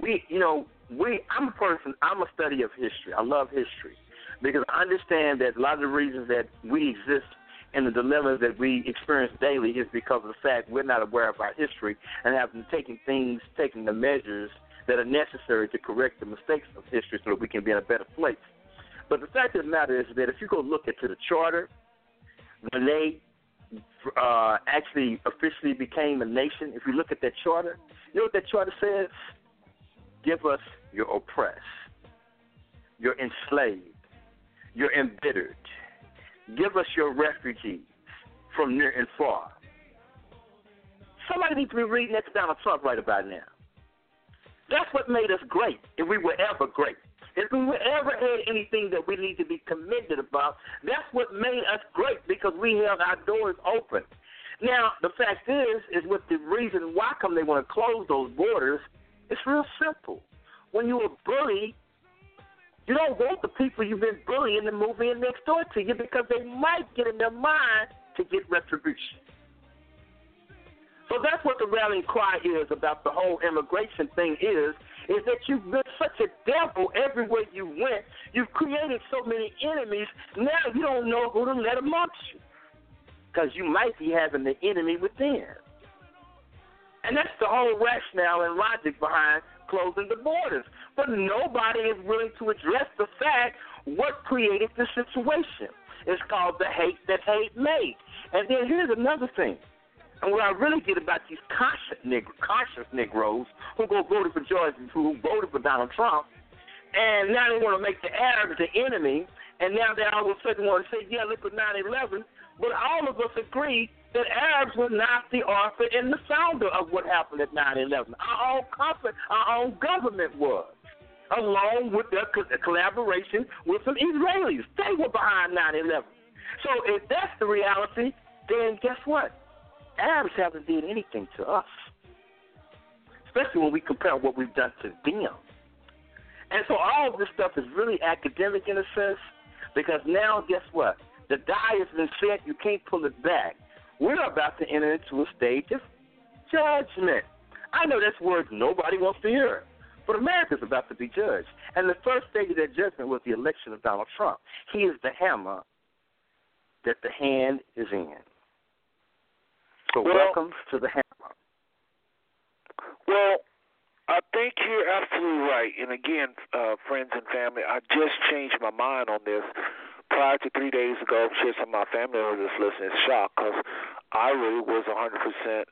[SPEAKER 6] we you know we I'm a person I'm a study of history. I love history because I understand that a lot of the reasons that we exist and the dilemmas that we experience daily is because of the fact we're not aware of our history and have been taking things, taking the measures that are necessary to correct the mistakes of history so that we can be in a better place. But the fact of the matter is that if you go look into the charter, when they uh, actually officially became a nation, if you look at that charter, you know what that charter says? Give us your oppressed, your enslaved, your embittered. Give us your refugees from near and far. Somebody needs to be reading that to Donald Trump right about now. That's what made us great, if we were ever great. If we ever had anything that we need to be commended about, that's what made us great because we held our doors open. Now, the fact is, is with the reason why come they want to close those borders, it's real simple. When you're a bully, you don't want the people you've been bullying to move in next door to you because they might get in their mind to get retribution. So that's what the rallying cry is about the whole immigration thing is, is that you've been such a devil everywhere you went. You've created so many enemies. Now you don't know who to let amongst you because you might be having the enemy within. And that's the whole rationale and logic behind closing the borders. But nobody is willing to address the fact what created the situation. It's called the hate that hate made. And then here's another thing. And what I really get about these conscious, conscious Negroes who go voted for George, who voted for Donald Trump, and now they want to make the Arabs the enemy, and now they all of a sudden want to say, yeah, look at 9/11. But all of us agree that Arabs were not the author and the founder of what happened at 9/11. Our own company, our own government was, along with their collaboration with some Israelis. They were behind 9/11. So if that's the reality, then guess what? Arabs haven't did anything to us, especially when we compare what we've done to them. And so all of this stuff is really academic in a sense, because now guess what? The die has been set. You can't pull it back. We're about to enter into a stage of judgment. I know that's words nobody wants to hear, but America's about to be judged. And the first stage of that judgment was the election of Donald Trump. He is the hammer that the hand is in. So
[SPEAKER 2] Well-
[SPEAKER 6] welcome to the hammer.
[SPEAKER 2] Well, I think you're absolutely right. And again, uh, friends and family, I just changed my mind on this. Prior to three days ago, I'm sure some of my family members listening is shocked because I really was 100%.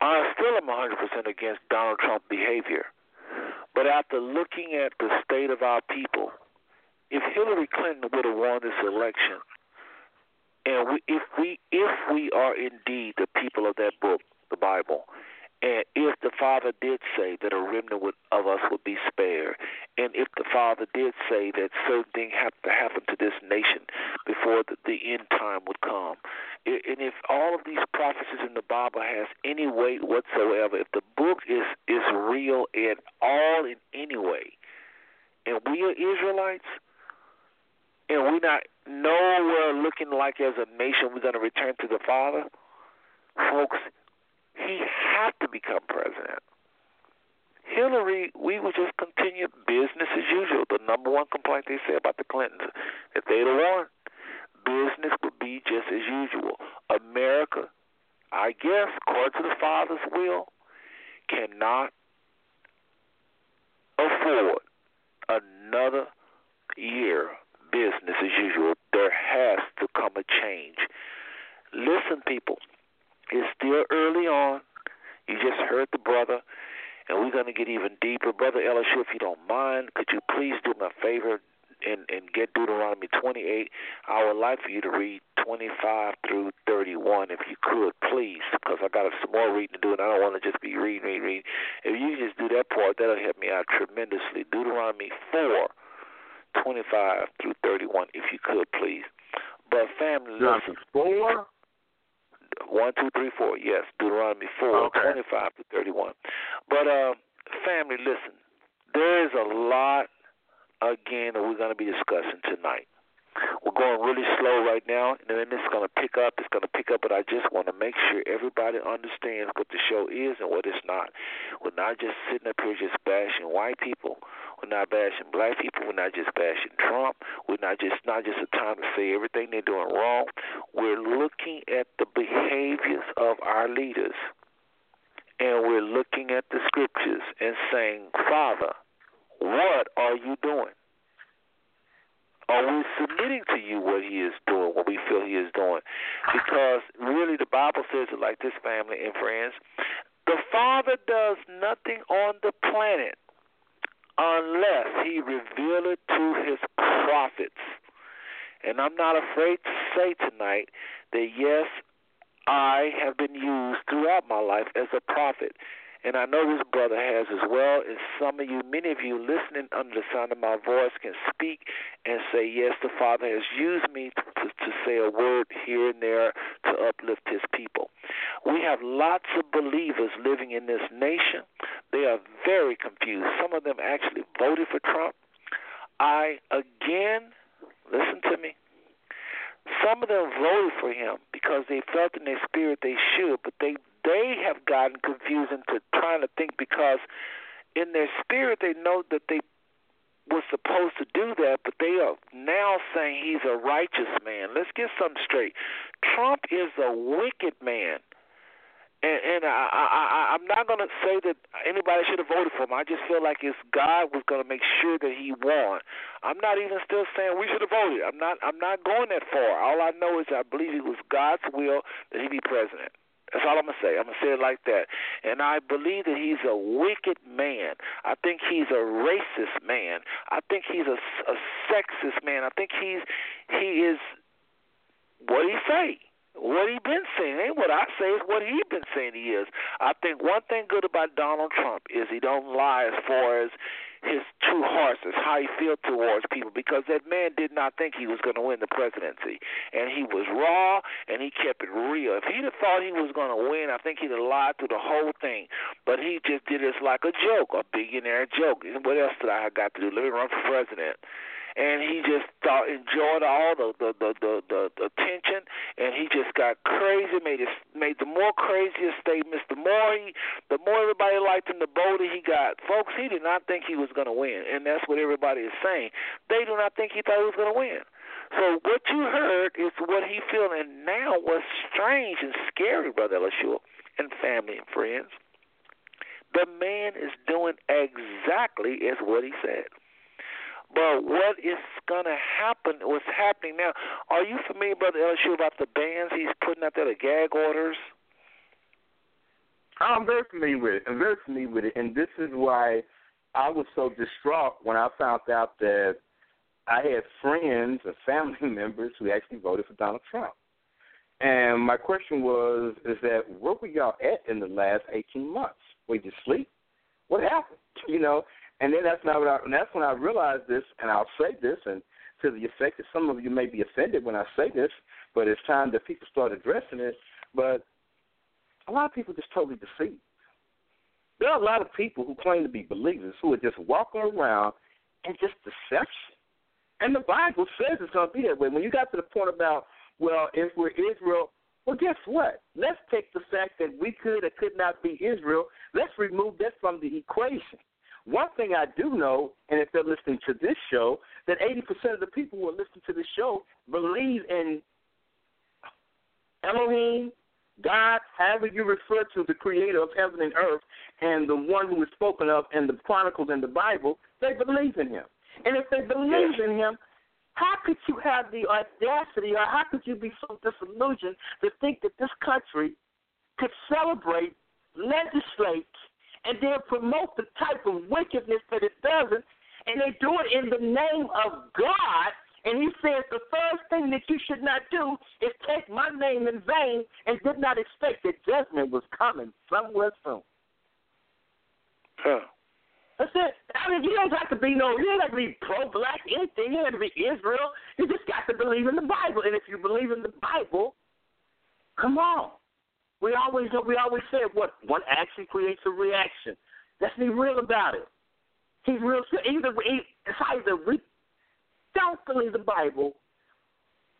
[SPEAKER 2] I still am 100% against Donald Trump behavior. But after looking at the state of our people, if Hillary Clinton would have won this election, and we, if we if we are indeed the people of that book, the Bible, and if the Father did say that a remnant would, of us would be spared, and if the Father did say that certain things have to happen to this nation before the, the end time would come, and if all of these prophecies in the Bible has any weight whatsoever, if the book is is real at all in any way, and we are Israelites, and we're not nowhere looking like as a nation we're going to return to the Father, folks, he had to become president. Hillary, we would just continue business as usual. The number one complaint they say about the Clintons, if they'd have won, business would be just as usual. America, I guess, according to the Father's will, cannot afford another year business as usual. There has to come a change. Listen, people, it's still early on. You just heard the brother, and we're going to get even deeper. Brother Elishua, if you don't mind, could you please do me a favor and, and get Deuteronomy 28? I would like for you to read 25 through 31, if you could, please, because I got some more reading to do, and I don't want to just be reading, reading, reading. If you just do that part, that'll help me out tremendously. Deuteronomy 4, 25 through 31, if you could, please. But family, listen.
[SPEAKER 6] Four?
[SPEAKER 2] One, two, three, four. Yes, Deuteronomy four,
[SPEAKER 6] Okay.
[SPEAKER 2] twenty-five to thirty-one. But uh, family, listen. There is a lot again that we're going to be discussing tonight. We're going really slow right now, and then it's going to pick up. It's going to pick up, but I just want to make sure everybody understands what the show is and what it's not. We're not just sitting up here just bashing white people. We're not bashing black people. We're not just bashing Trump. We're not just not just a time to say everything they're doing wrong. We're looking at the behaviors of our leaders, and we're looking at the scriptures and saying, Father, what are you doing? Are we submitting to you what he is doing, what we feel he is doing? Because really the Bible says it like this, family and friends. The Father does nothing on the planet unless he reveal it to his prophets. And I'm not afraid to say tonight that yes, I have been used throughout my life as a prophet. And I know this brother has as well. And some of you, many of you listening under the sound of my voice can speak and say, yes, the Father has used me to, to, to say a word here and there to uplift his people. We have lots of believers living in this nation. They are very confused. Some of them actually voted for Trump. I, again, listen to me. Some of them voted for him because they felt in their spirit they should, but they they have gotten confused into trying to think because in their spirit they know that they was supposed to do that, but they are now saying he's a righteous man. Let's get something straight. Trump is a wicked man. And, and I, I, I, I'm not going to say that anybody should have voted for him. I just feel like it's God was going to make sure that he won. I'm not even still saying we should have voted. I'm not. I'm not going that far. All I know is I believe it was God's will that he be president. That's all I'm gonna say. I'm gonna say it like that. And I believe that he's a wicked man. I think he's a racist man. I think he's a, a sexist man. I think he's he is what he say. What he been saying ain't what I say. It's what he been saying he is. I think one thing good about Donald Trump is he don't lie as far as his true heart is how he feels towards people because that man did not think he was going to win the presidency. And he was raw and he kept it real. If he'd have thought he was going to win i think he'd have lied through the whole thing. But he just did this like a joke a billionaire joke. What else did i got to do? Let me run for president and he just thought enjoyed all the the the the, the, attention and he just got crazy made his made the more craziest statements. The more he the more everybody liked him the bolder he got. Folks he did not think he was going to win. And that's what everybody is saying. They do not think he thought he was going to win. So what you heard is what he feel and now what's strange and scary brother Elishua and family and friends the man is doing exactly as what he said but what is going to happen, what's happening now, are you familiar, Brother Elishua, about the bans he's putting out there, the gag orders?
[SPEAKER 6] I'm very familiar with it. I'm very familiar with it, and this is why I was so distraught when I found out that I had friends and family (laughs) members who actually voted for Donald Trump. And my question was, is that where were y'all at in the last 18 months? Were you asleep? What happened? (laughs) You know, and then that's not what I, and that's when I realized this, and I'll say this, and to the effect that some of you may be offended when I say this, but it's time that people start addressing it. But a lot of people just totally deceived. There are a lot of people who claim to be believers who are just walking around and just deception. And the Bible says it's going to be that way. When you got to the point about, well, if we're Israel, well, guess what? Let's take the fact that we could or could not be Israel. Let's remove that from the equation. One thing I do know, and if they're listening to this show, that 80% of the people who are listening to this show believe in Elohim, God, however you refer to the creator of heaven and earth, and the one who is spoken of in the Chronicles in the Bible, they believe in him. And if they believe in him, how could you have the audacity or how could you be so disillusioned to think that this country could celebrate, legislate, and then promote the type of wickedness that it doesn't, and they do it in the name of God? And he says the first thing that you should not do is take my name in vain and did not expect that judgment was coming somewhere soon.
[SPEAKER 2] Huh.
[SPEAKER 6] That's it. I mean, you don't have to be no, you don't have to be pro-black anything. You don't have to be Israel. You just got to believe in the Bible. And if you believe in the Bible, come on. We always we always say what one action creates a reaction. Let's be real about it. He's real. Either it's either we don't believe the Bible,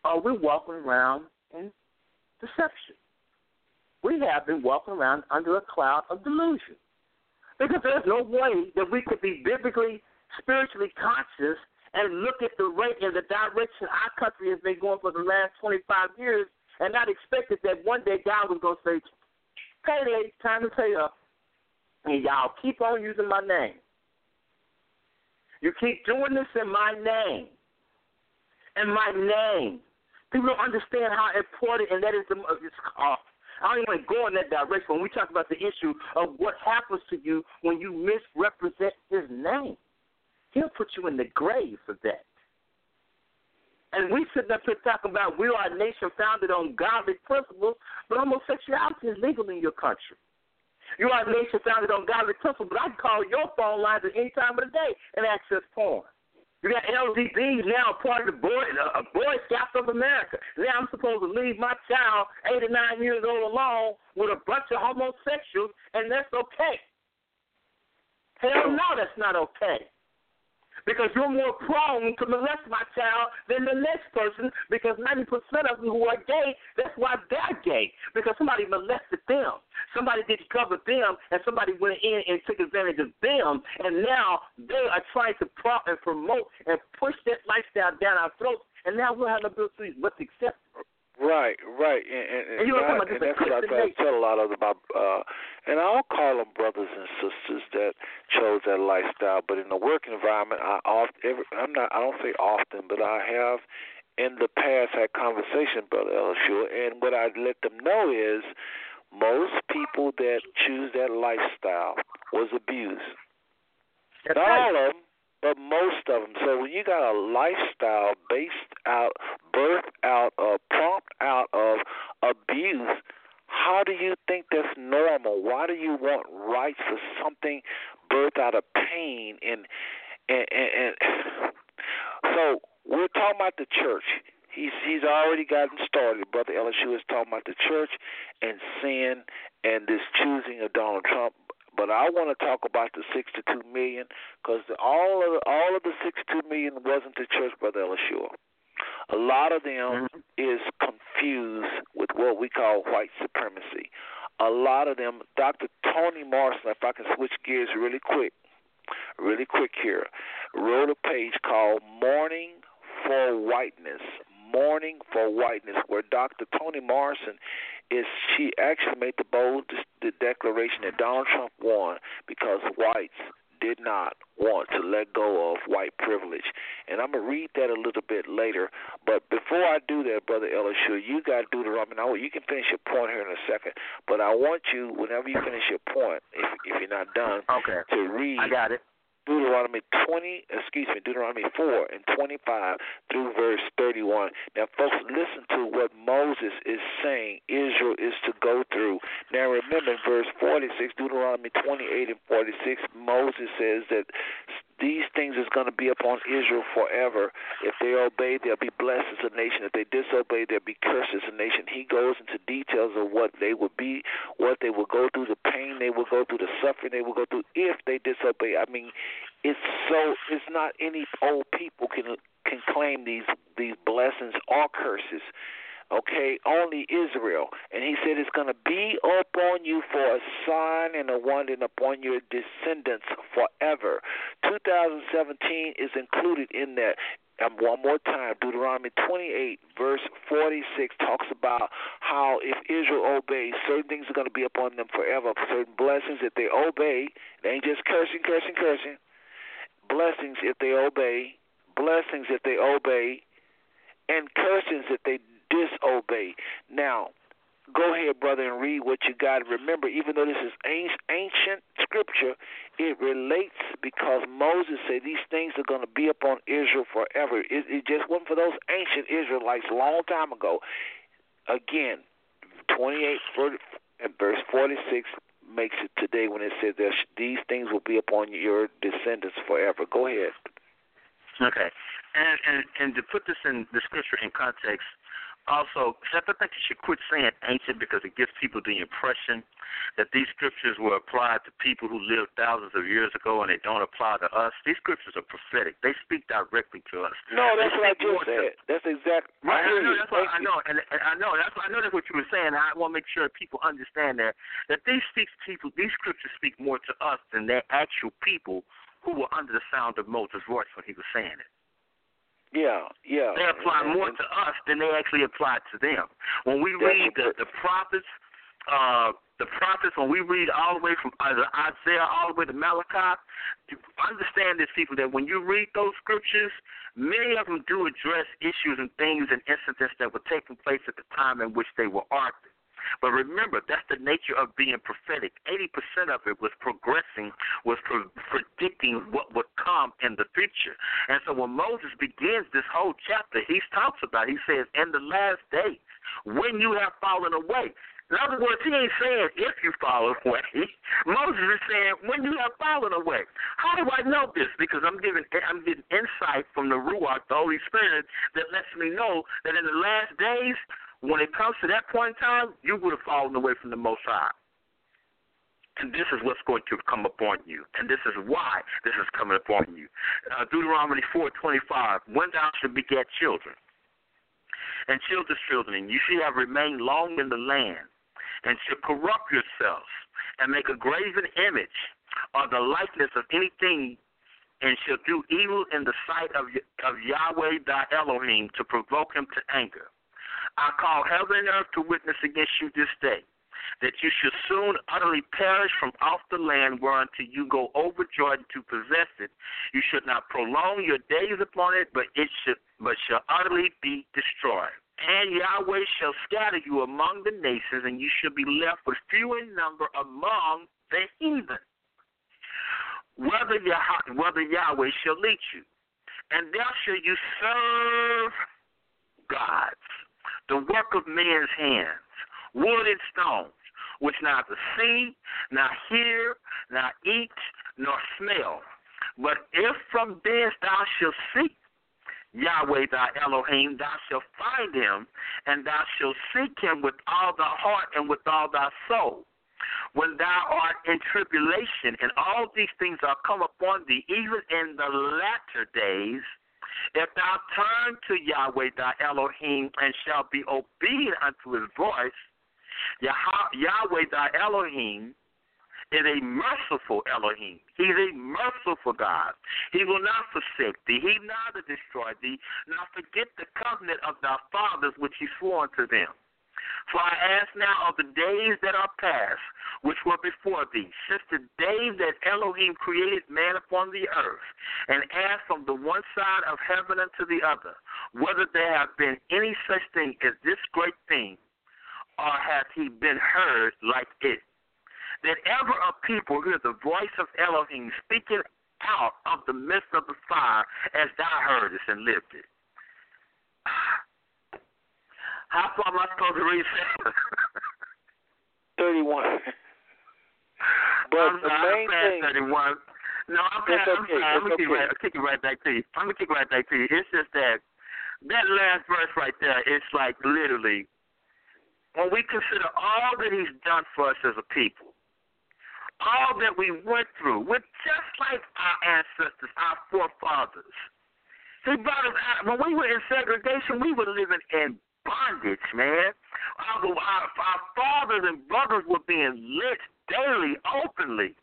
[SPEAKER 6] or we're walking around in deception. We have been walking around under a cloud of delusion. Because there's no way that we could be biblically, spiritually conscious and look at the rate and the direction our country has been going for the last 25 years and not expected that one day God was going to say, hey, ladies, time to pay up. And y'all keep on using my name. You keep doing this in my name. In my name. People don't understand how important, and that is the it's, uh, I don't even want to go in that direction when we talk about the issue of what happens to you when you misrepresent his name. He'll put you in the grave for that. And we sit up here talking about we are a nation founded on godly principles, but homosexuality is legal in your country. You are a nation founded on godly principles, but I can call your phone lines at any time of the day and access porn. You got LGBTs now part of the Boy, uh, Boy Scouts of America. Now I'm supposed to leave my child, eight or nine years old, alone with a bunch of homosexuals, and that's okay. Hell no, that's not okay because you're more prone to molest my child than the next person because 90% of them who are gay, that's why they're gay because somebody molested them. Somebody discovered them and somebody went in and took advantage of them and now they are trying to prop and promote and push that lifestyle down our throats and now we're having to build what's acceptable.
[SPEAKER 2] Right, right, and, and, and,
[SPEAKER 6] you
[SPEAKER 2] I- and that's what I try to tell a lot of them about. Uh, and I'll call them brothers and sisters that chose that lifestyle. But in the work environment, I oft, every, I'm not, I don't say often, but I have in the past had conversation, brother Elishua, and what I let them know is most people that choose that lifestyle was abused.
[SPEAKER 6] That's
[SPEAKER 2] Not
[SPEAKER 6] right.
[SPEAKER 2] all of them, but most of them. So when you got a lifestyle based out, birthed out of, prompt out of abuse, how do you think that's normal? Why do you want rights for something birthed out of pain and and and, and (sighs) so we're talking about the church. He's he's already gotten started. Brother Elishua is talking about the church and sin and this choosing of Donald Trump. But I want to talk about the 62 million because all of all of the 62 million wasn't the church, Brother Elishua. A lot of them
[SPEAKER 6] Mhm.
[SPEAKER 2] is confused with what we call white supremacy. A lot of them, Dr. Toni Morrison, if I can switch gears really quick, really quick here, wrote a page called Mourning for Whiteness. Mourning for Whiteness, where Dr. Toni Morrison is she actually made the bold the declaration that Donald Trump won because whites did not want to let go of white privilege. And I'm going to read that a little bit later. But before I do that, Brother Elishua, you got Deuteronomy. Now, you can finish your point here in a second. But I want you, whenever you finish your point, if, if you're not done,
[SPEAKER 6] Okay.
[SPEAKER 2] to read
[SPEAKER 6] I got it.
[SPEAKER 2] Deuteronomy 20, excuse me, Deuteronomy 4 and 25 through verse 31. Now, folks, listen to what Moses is saying Israel is to go through. Now, remember verse 46, Deuteronomy 28 and 46, Moses says that these things is going to be upon Israel forever. If they obey, they'll be blessed as a nation. If they disobey, they'll be cursed as a nation. He goes into details of what they will be, what they will go through, the pain they will go through, the suffering they will go through if they disobey. I mean, it's so it's not any old people can can claim these these blessings or curses. Okay, only Israel. And he said it's going to be upon you for a sign and a wonder upon your descendants forever. 2017 is included in that. And one more time, Deuteronomy 28, verse 46, talks about how if Israel obeys, certain things are going to be upon them forever. Certain blessings, if they obey, they ain't just cursing, cursing, cursing. Blessings if they obey, blessings if they obey, and cursings if they disobey. Now, go ahead, brother, and read what you got. Remember, even though this is ancient scripture, it relates because Moses said these things are going to be upon Israel forever. It, it just wasn't for those ancient Israelites a long time ago. Again, 28 verse 46 makes it today when it says that these things will be upon your descendants forever. Go ahead.
[SPEAKER 6] Okay, and and and to put this in the scripture in context, also, I think you should quit saying ancient because it gives people the impression that these scriptures were applied to people who lived thousands of years ago and they don't apply to us. These scriptures are prophetic. They speak directly to us.
[SPEAKER 2] No, that's
[SPEAKER 6] they
[SPEAKER 2] what I just said. To, that's exactly
[SPEAKER 6] right.
[SPEAKER 2] I,
[SPEAKER 6] know, that's what I know, and, and I know that's what, I know that's what you were saying. I want to make sure people understand that that these speak people. These scriptures speak more to us than their actual people who were under the sound of Moses' voice when he was saying it.
[SPEAKER 2] Yeah, yeah.
[SPEAKER 6] They apply
[SPEAKER 2] and,
[SPEAKER 6] more to us than they actually apply to them. When we read the, the prophets, uh, the prophets, when we read all the way from Isaiah all the way to Malachi, understand this, people, that when you read those scriptures, many of them do address issues and things and incidents that were taking place at the time in which they were authored. But remember, that's the nature of being prophetic. 80% of it was progressing, was pro- predicting what would come in the future. And so when Moses begins this whole chapter, he talks about, he says, in the last days, when you have fallen away. In other words, he ain't saying if you fall away. (laughs) Moses is saying when you have fallen away. How do I know this? Because I'm giving I'm getting insight from the Ruach, the Holy Spirit, that lets me know that in the last days when it comes to that point in time, you would have fallen away from the Most High. And this is what's going to come upon you. And this is why this is coming upon you. Uh, Deuteronomy 4.25, When thou shalt beget children, and children's children, and you shall have remained long in the land, and shall corrupt yourselves, and make a graven image, or the likeness of anything, and shall do evil in the sight of, of Yahweh thy Elohim, to provoke him to anger I call heaven and earth to witness against you this day, that you should soon utterly perish from off the land whereunto you go over Jordan to possess it. You should not prolong your days upon it, but it should but shall utterly be destroyed. And Yahweh shall scatter you among the nations, and you shall be left with few in number among the heathen. Whether, Yah- whether Yahweh shall lead you, and there shall you serve gods the work of men's hands, wood and stones, which neither see, nor hear, nor eat, nor smell. But if from thence thou shalt seek Yahweh thy Elohim, thou shalt find him, and thou shalt seek him with all thy heart and with all thy soul. When thou art in tribulation, and all these things are come upon thee, even in the latter days, if thou turn to Yahweh thy Elohim and shalt be obedient unto his voice, Yahweh thy Elohim is a merciful Elohim. He's a merciful God. He will not forsake thee. He neither destroy thee, nor forget the covenant of thy fathers which he swore unto them. For I ask now of the days that are past, which were before thee, since the day that Elohim created man upon the earth, and ask from the one side of heaven unto the other, whether there have been any such thing as this great thing, or hath he been heard like it? That ever a people hear the voice of Elohim speaking out of the midst of the fire, as thou heardest and lived it. How far am I supposed to read? (laughs)
[SPEAKER 2] 31. (laughs) But
[SPEAKER 6] I'm,
[SPEAKER 2] the main thing.
[SPEAKER 6] 31. No, I'm,
[SPEAKER 2] it's
[SPEAKER 6] I'm,
[SPEAKER 2] okay.
[SPEAKER 6] I'm, I'm,
[SPEAKER 2] it's
[SPEAKER 6] gonna
[SPEAKER 2] okay.
[SPEAKER 6] right, I'll kick it right back to you. I'm gonna kick it right back to you. It's just that that last verse right there, it's like literally when we consider all that he's done for us as a people,
[SPEAKER 7] all that we went through. We're just like our ancestors, our forefathers. He brought us out. When we were in segregation, we were living in bondage, man. Our, our, fathers and brothers were being lynched daily, openly.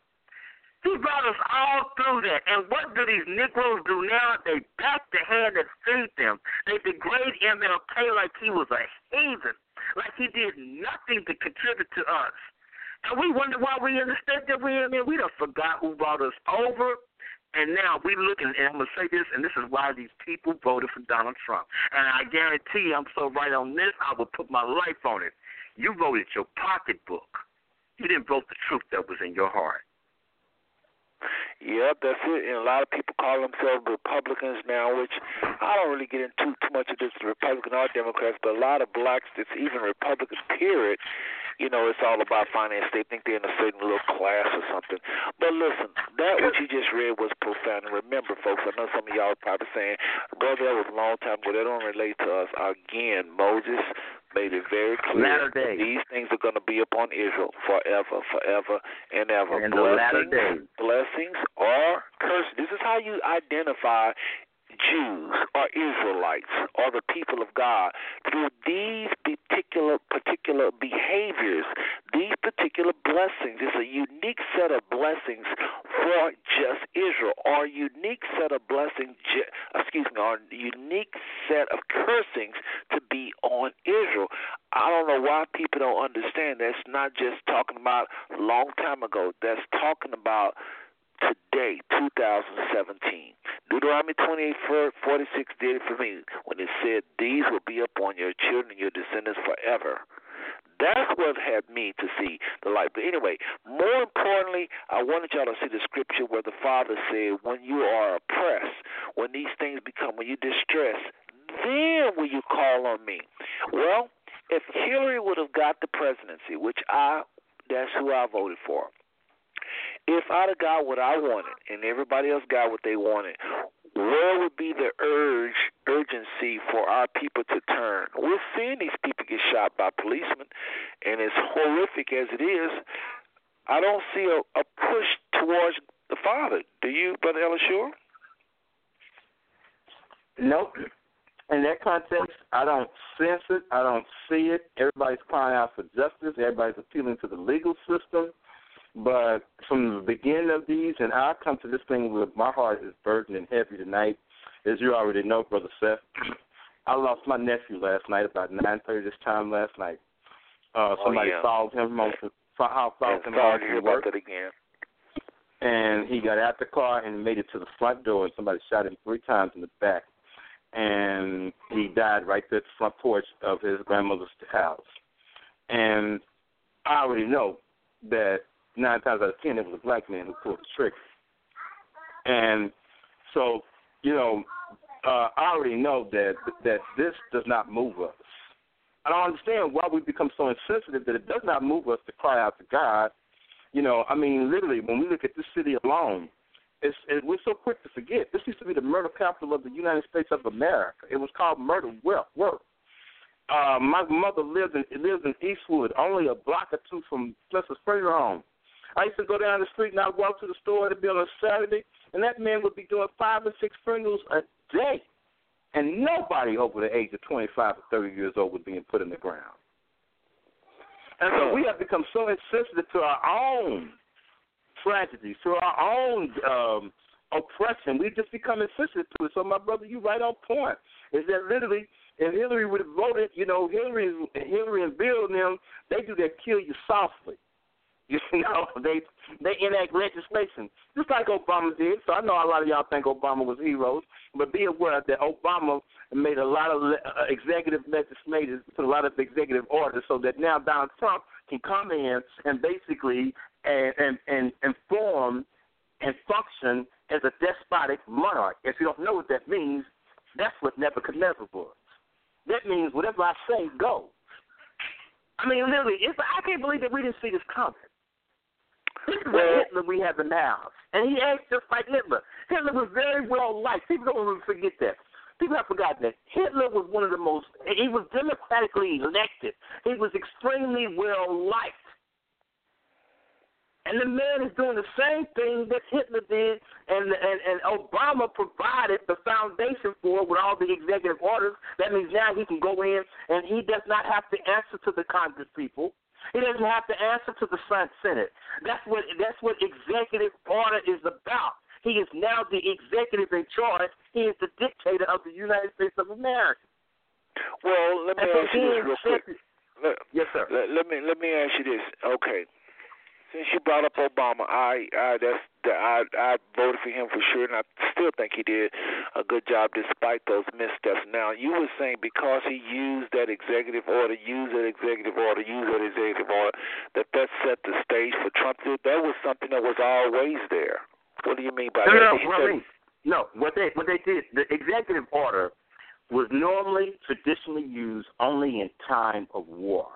[SPEAKER 7] He brought us all through that. And what do these Negroes do now? They back the hand that feed them. They degrade MLK like he was a heathen, like he did nothing to contribute to us. And we wonder why we in the state that we're in. We don't forgot who brought us over. And now we looking, and I'm gonna say this, and this is why these people voted for Donald Trump. And I guarantee I'm so right on this, I will put my life on it. You voted your pocketbook. You didn't vote the truth that was in your heart.
[SPEAKER 2] Yep, that's it. And a lot of people call themselves Republicans now, which I don't really get into too much of this Republican or Democrats, but a lot of blacks that's even Republican period, you know, it's all about finance. They think they're in a certain little class or something. But listen, that what you just read was profound. And remember, folks, I know some of y'all are probably saying, brother, that was a long time ago. That don't relate to us. Again, Moses made it very clear that these things are going to be upon Israel forever, forever, and ever.
[SPEAKER 7] In the latter days.
[SPEAKER 2] blessings or curses. This is how you identify Jews or Israelites or the people of God through these particular particular behaviors, these particular blessings. It's a unique set of blessings for just Israel, or unique set of blessings. Excuse me, or unique set of cursings to be on Israel. I don't know why people don't understand. That's not just talking about long time ago. That's talking about today, 2017. Deuteronomy 28, 46 did it for me when it said, These will be upon your children and your descendants forever. That's what had me to see the light. But anyway, more importantly, I wanted y'all to see the scripture where the Father said, When you are oppressed, when these things become, when you're distressed, then will you call on me. Well, if Hillary would have got the presidency, which I, that's who I voted for, if I'd have got what I wanted and everybody else got what they wanted, where would be the urge urgency for our people to turn? We're seeing these people get shot by policemen, and as horrific as it is, I don't see a, a push towards the Father. Do you, Brother Elishua?
[SPEAKER 6] Nope. In that context, I don't sense it. I don't see it. Everybody's crying out for justice. Everybody's appealing to the legal system. But from the beginning of these, and I come to this thing with my heart is burdened and heavy tonight, as you already know, Brother Seth. (clears throat) I lost my nephew last night about nine thirty this time last night. Uh, somebody
[SPEAKER 2] yeah.
[SPEAKER 6] followed him from followed
[SPEAKER 2] I'm
[SPEAKER 6] him home
[SPEAKER 2] to hear
[SPEAKER 6] from
[SPEAKER 2] about
[SPEAKER 6] work,
[SPEAKER 2] again.
[SPEAKER 6] and he got out the car and made it to the front door, and somebody shot him three times in the back, and he died right there at the front porch of his grandmother's house. And I already know that nine times out of ten it was a black man who pulled the trigger. And so, you know, uh, I already know that that this does not move us. I don't understand why we become so insensitive that it does not move us to cry out to God. You know, I mean, literally, when we look at this city alone, it's, it, we're so quick to forget. This used to be the murder capital of the United States of America. It was called Murder Work. Work. Uh, my mother lived in lived in Eastwood, only a block or two from Pleasant Funeral Home. I used to go down the street and I'd walk to the store to be on a Saturday, and that man would be doing five or six funerals a day. And nobody over the age of 25 or 30 years old was being put in the ground. And so we have become so insensitive to our own tragedies, to our own um, oppression. We've just become insensitive to it. So, my brother, you right on point. Is that literally, if Hillary would have voted, you know, Hillary, Hillary and Bill and them, they do that kill you softly. You (laughs) know, they they enact legislation just like Obama did. So I know a lot of y'all think Obama was heroes, but be aware that Obama made a lot of le- uh, executive legislation, put a lot of executive orders, so that now Donald Trump can come in and basically and and, and inform and function as a despotic monarch. If you don't know what that means, that's what Nebuchadnezzar was. That means whatever I say go. I mean, literally, it's, I can't believe that we didn't see this coming. This is the Hitler we have in the house. And he acts just like Hitler. Hitler was very well liked. People don't even forget that. People have forgotten that. Hitler was one of the most, he was democratically elected. He was extremely well liked. And the man is doing the same thing that Hitler did, and and and Obama provided the foundation for with all the executive orders. That means now he can go in and he does not have to answer to the Congress people. He doesn't have to answer to the Senate. That's what that's what executive order is about. He is now the executive in charge. He is the dictator of the United States of America.
[SPEAKER 2] Well, let me
[SPEAKER 6] And so
[SPEAKER 2] ask you this real quick. Let,
[SPEAKER 6] Yes, sir.
[SPEAKER 2] let, let me let me ask you this. Okay, since you brought up Obama, I I that's the, I I voted for him for sure, and I still think he did a good job despite those missteps. Now you were saying because he used that executive order, used that executive order, used that executive order, that that set the stage for Trump. to- That was something that was always there. What do you mean by
[SPEAKER 6] No,
[SPEAKER 2] that?
[SPEAKER 6] no, no. What
[SPEAKER 2] said-
[SPEAKER 6] no. What they what they did, the executive order was normally traditionally used only in time of war.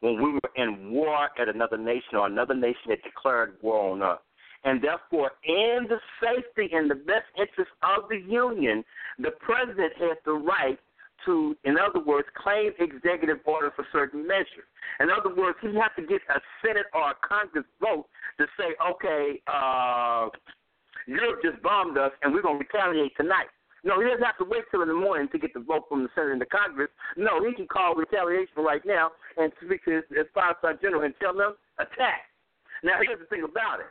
[SPEAKER 6] When we were in war at another nation or another nation had declared war on us. And therefore, in the safety and the best interest of the Union, the president has the right to, in other words, claim executive order for certain measures. In other words, he has to get a Senate or a Congress vote to say, okay, uh, Europe just bombed us, and we're going to retaliate tonight. No, he doesn't have to wait till in the morning to get the vote from the Senate and the Congress. No, he can call retaliation right now and speak to his, his five-star general and tell them attack. Now, here's the thing about it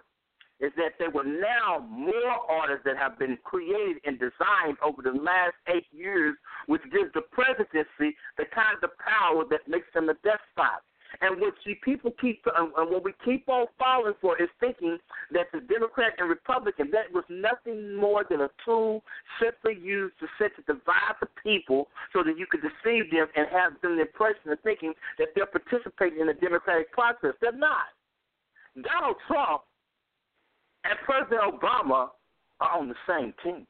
[SPEAKER 6] is that there were now more orders that have been created and designed over the last eight years, which gives the presidency the kind of power that makes them a despot. And what people keep, and and what we keep on falling for is thinking that the Democrat and Republican that was nothing more than a tool simply used to set to divide the people so that you could deceive them and have them the impression of thinking that they're participating in the democratic process. They're not. Donald Trump and President Obama are on the same team.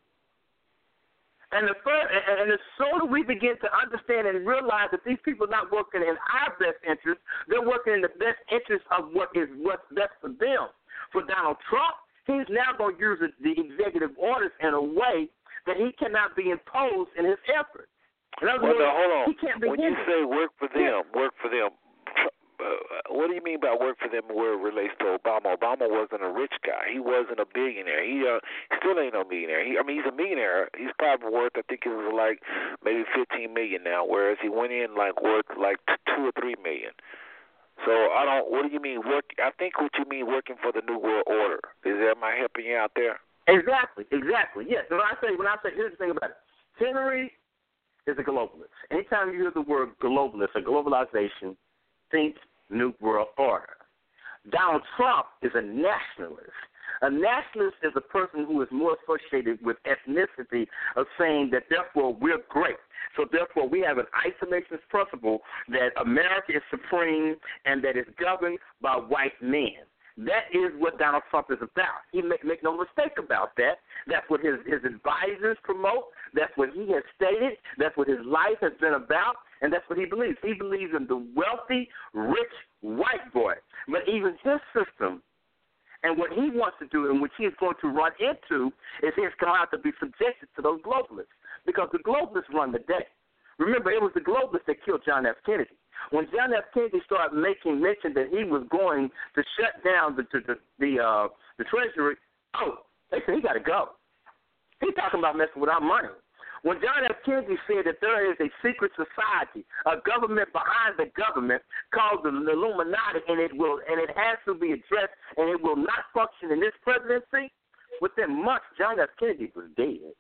[SPEAKER 6] And the first, and the sooner we begin to understand and realize that these people are not working in our best interest, they're working in the best interest of what is what's best for them. For Donald Trump, he's now going to use the executive orders in a way that he cannot be imposed in his efforts. In other
[SPEAKER 2] Well,
[SPEAKER 6] words,
[SPEAKER 2] now, hold on.
[SPEAKER 6] he can't be
[SPEAKER 2] when you say work for them, work for them. Uh, what do you mean by work for them where it relates to Obama? Obama wasn't a rich guy. He wasn't a billionaire. He uh, still ain't no millionaire. He, I mean, he's a millionaire. He's probably worth, I think it was like maybe fifteen million now, whereas he went in like worth like two or three million. So I don't. What do you mean work? I think what you mean working for the New World Order. Is that I helping you out there?
[SPEAKER 6] Exactly, exactly. Yes. When I say when I say here's the thing about it. Henry is a globalist. Anytime you hear the word globalist or globalization, think New World Order. Donald Trump is a nationalist. A nationalist is a person who is more associated with ethnicity of saying that therefore we're great. So therefore we have an isolationist principle that America is supreme and that is governed by white men. That is what Donald Trump is about. He make, make no mistake about that. That's what his, his advisors promote. That's what he has stated. That's what his life has been about. And that's what he believes. He believes in the wealthy, rich white boy. But even his system and what he wants to do and what he is going to run into is he's going to have to be subjected to those globalists because the globalists run the day. Remember, it was the globalists that killed John F. Kennedy. When John F. Kennedy started making mention that he was going to shut down the the the, uh, the Treasury, oh, they said he got to go. He's talking about messing with our money. When John F. Kennedy said that there is a secret society, a government behind the government called the Illuminati, and it will and it has to be addressed, and it will not function in this presidency. Within months, John F. Kennedy was dead.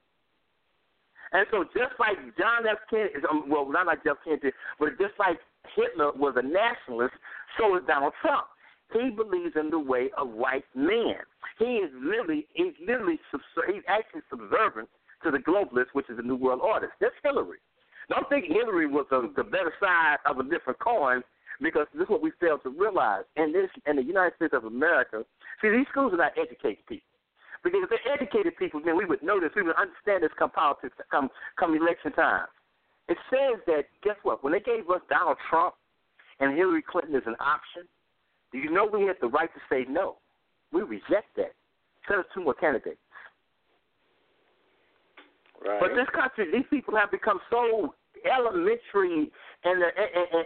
[SPEAKER 6] And so, just like John F. Kennedy, um, well, not like Jeff Kennedy, but just like Hitler was a nationalist, so is Donald Trump. He believes in the way of white men. He is literally, he's literally, he's actually subservient to the globalists, which is the New World Order. That's Hillary. Don't think Hillary was a, the better side of a different coin, because this is what we fail to realize. In this, in the United States of America, see, these schools are not educating people. Because if they educated people, then we would know this. We would understand this come politics, come come election time. It says that guess what? When they gave us Donald Trump and Hillary Clinton as an option, do you know we had the right to say no? We reject that. Send us two more candidates.
[SPEAKER 2] Right.
[SPEAKER 6] But this country, these people have become so elementary in their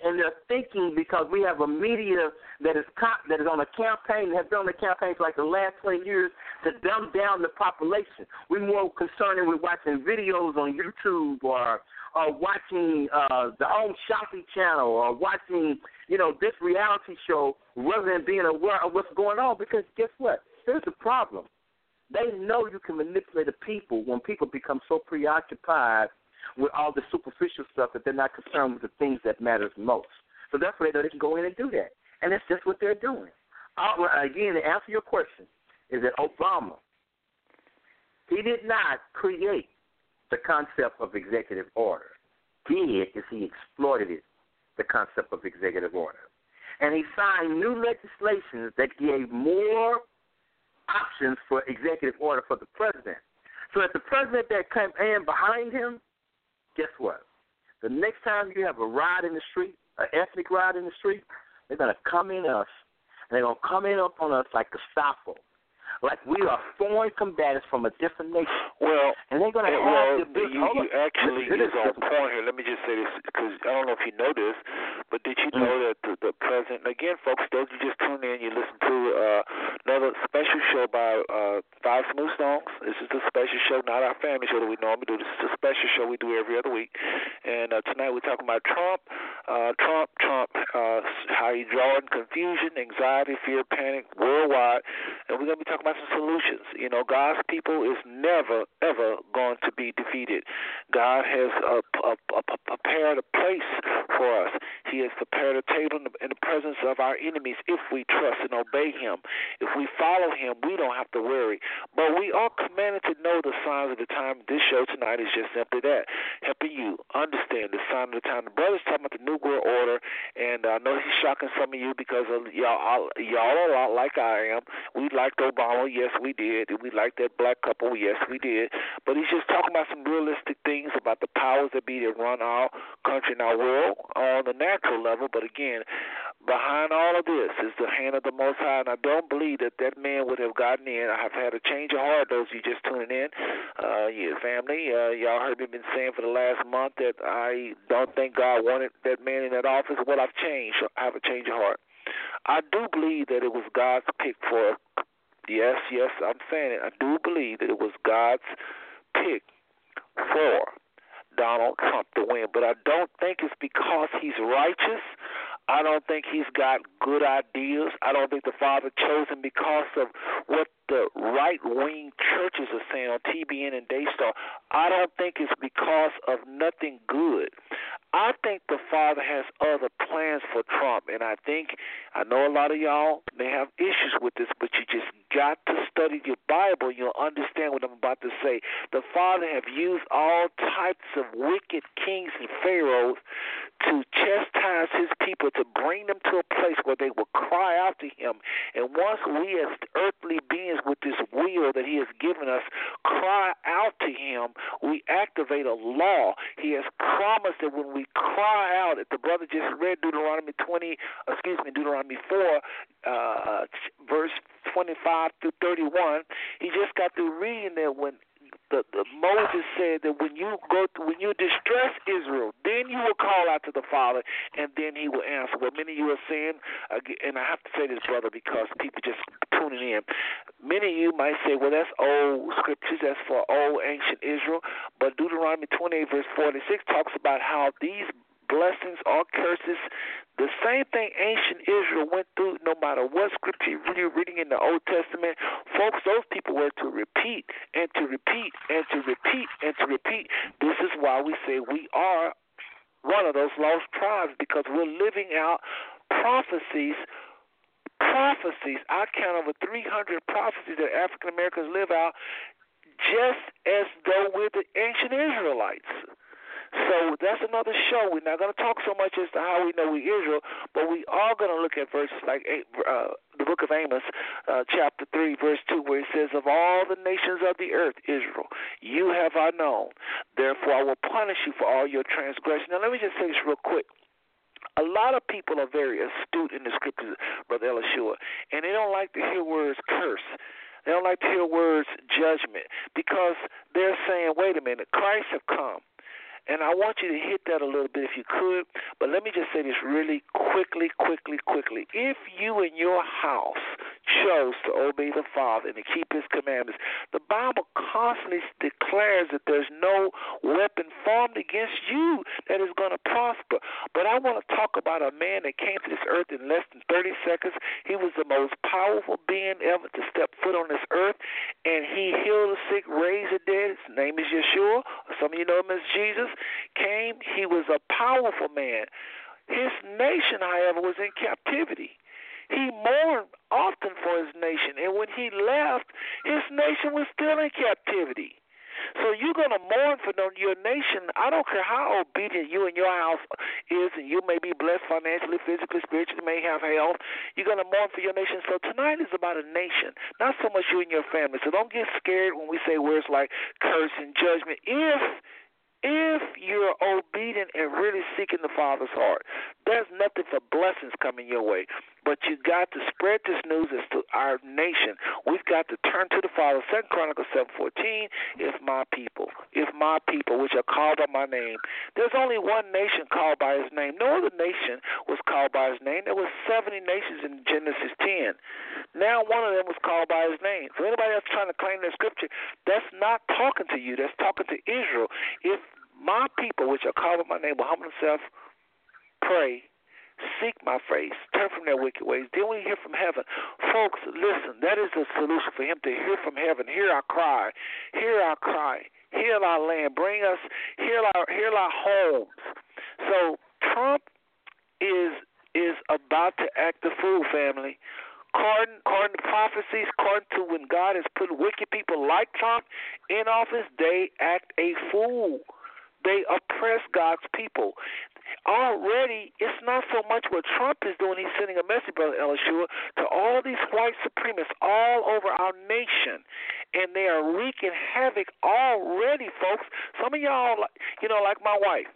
[SPEAKER 6] in, their thinking because we have a media that is co- that is on a campaign has been on the campaign for like the last twenty years to dumb down the population. We're more concerned with watching videos on YouTube or or watching uh, the Home Shopping Channel or watching you know this reality show rather than being aware of what's going on. Because guess what? Here's the problem. They know you can manipulate the people when people become so preoccupied with all the superficial stuff that they're not concerned with the things that matters most. So that's why they know they can go in and do that. And that's just what they're doing. Uh, again, to answer your question, is that Obama, he did not create the concept of executive order. Did is he exploited it, the concept of executive order. And he signed new legislations that gave more options for executive order for the president. So that the president that came in behind him guess what? The next time you have a ride in the street, an ethnic ride in the street, they're gonna come in us and they're gonna come in up on us like Gestapo like we are foreign combatants from a different nation.
[SPEAKER 2] Well,
[SPEAKER 6] and they're going to eh, have
[SPEAKER 2] well,
[SPEAKER 6] to build.
[SPEAKER 2] you, you actually is on point here. Let me just say this because I don't know if you know this, but did you
[SPEAKER 6] Mm.
[SPEAKER 2] know that the, the president? Again, folks, those you just tuned in, you listen to uh, another special show by uh, Five Smooth Stones. This is the special show, not our family show that we normally do. This is a special show we do every other week. And uh, tonight we're talking about Trump, uh, Trump, Trump, uh, how he drawing confusion, anxiety, fear, panic worldwide, and we're gonna be talking about some solutions. You know, God's people is never ever going to be defeated. God has uh, a, a, a, prepared a place for us. He has prepared a table in the, presence of our enemies if we trust and obey Him. If we follow Him, we don't have to worry. But we are commanded to know the signs of the time. This show tonight is just simply that, helping you understand the sign of the time. The brother's talking about the New World Order, and I know he's shocking some of you because of y'all, y'all a lot like I am. We liked Obama, yes, we did. We liked that black couple, yes, we did. But he's just talking about some realistic things about the powers that be that run our country and our world on the natural level. But again, behind all of this is the hand of the Most High, and I don't believe that that man would have gotten in. I have had a change of heart. Those of you just tuning in, uh, yeah, family, uh, y'all heard me been saying for the last month that I don't think God wanted that man in that office. Well, I've changed. I have a change of heart. I do believe that it was God's pick for. Yes, yes, I'm saying it. I do believe that it was God's pick for Donald Trump to win, but I don't think it's because he's righteous. I don't think he's got good ideas. I don't think the father chose him because of what the right wing churches are saying on TBN and Daystar. I don't think it's because of nothing good. I think the father has other plans for Trump, and I think I know a lot of y'all may have issues with this, but you just got to study your Bible. You'll understand what I'm about to say. The father have used all types of wicked kings and pharaohs to chastise his people, to bring them to a place where they will cry out to him. And once we, as earthly beings with this will that he has given us, cry out to him, we activate a law. He has promised that when we cry out, if the brother just read Deuteronomy 20, excuse me, Deuteronomy 4, uh, verse 25 through 31, he just got through reading that when the, the Moses said that when you go to, when you distress Israel, then you will call out to the Father, and then He will answer. What many of you are saying, and I have to say this, brother, because people just tuning in. Many of you might say, well, that's old scriptures, that's for old ancient Israel. But Deuteronomy 28 verse 46 talks about how these blessings or curses. The same thing ancient Israel went through, no matter what scripture you're reading in the Old Testament. Folks, those people were to repeat and to repeat and to repeat and to repeat. This is why we say we are one of those lost tribes because we're living out prophecies prophecies. I count over 300 prophecies that African Americans live out just as though we're the ancient Israelites. So that's another show. We're not going to talk so much as to how we know we Israel, but we are going to look at verses like uh, the book of Amos, uh, chapter 3, verse 2, where it says, Of all the nations of the earth, Israel, you have I known. Therefore, I will punish you for all your transgression. Now, let me just say this real quick. A lot of people are very astute in the scriptures, Brother Elishua, and they don't like to hear words curse. They don't like to hear words judgment because they're saying, wait a minute, Christ have come And I want you to hit that a little bit if you could. But let me just say this really quickly, quickly, quickly. If you and your house chose to obey the Father and to keep His commandments, the Bible constantly declares that there's no weapon formed against you that is going to prosper. But I want to talk about a man that came to this earth in less than 30 seconds. He was the most powerful being ever to step foot on this earth, and he healed the sick, raised the dead. His name is Yeshua. Some of you know him as Jesus. Came, he was a powerful man. His nation, however, was in captivity. He mourned often for his nation, and when he left, his nation was still in captivity. So you're going to mourn for your nation. I don't care how obedient you and your house is, and you may be blessed financially, physically, spiritually, may have health. You're going to mourn for your nation. So tonight is about a nation, not so much you and your family. So don't get scared when we say words like curse and judgment. If if you're obedient and really seeking the Father's heart, there's nothing for blessings coming your way. But you got to spread this news as to our nation. We've got to turn to the Father. Second Chronicles seven fourteen. If my people, if my people, which are called by my name, there's only one nation called by His name. No other nation was called by His name. There were seventy nations in Genesis ten. Now one of them was called by His name. So anybody else trying to claim that scripture, that's not talking to you. That's talking to Israel. If my people, which are called by my name, will humble themselves, pray, seek my face, turn from their wicked ways. Then we hear from heaven. Folks, listen, that is the solution for him to hear from heaven. Hear our cry. Hear our cry. Heal our land. Bring us, heal our, heal our homes. So Trump is is about to act the fool, family. According, according to prophecies, according to when God has put wicked people like Trump in office, they act a fool. They oppress God's people. Already, it's not so much what Trump is doing. He's sending a message, Brother Elishua, to all these white supremacists all over our nation. And they are wreaking havoc already, folks. Some of y'all, you know, like my wife,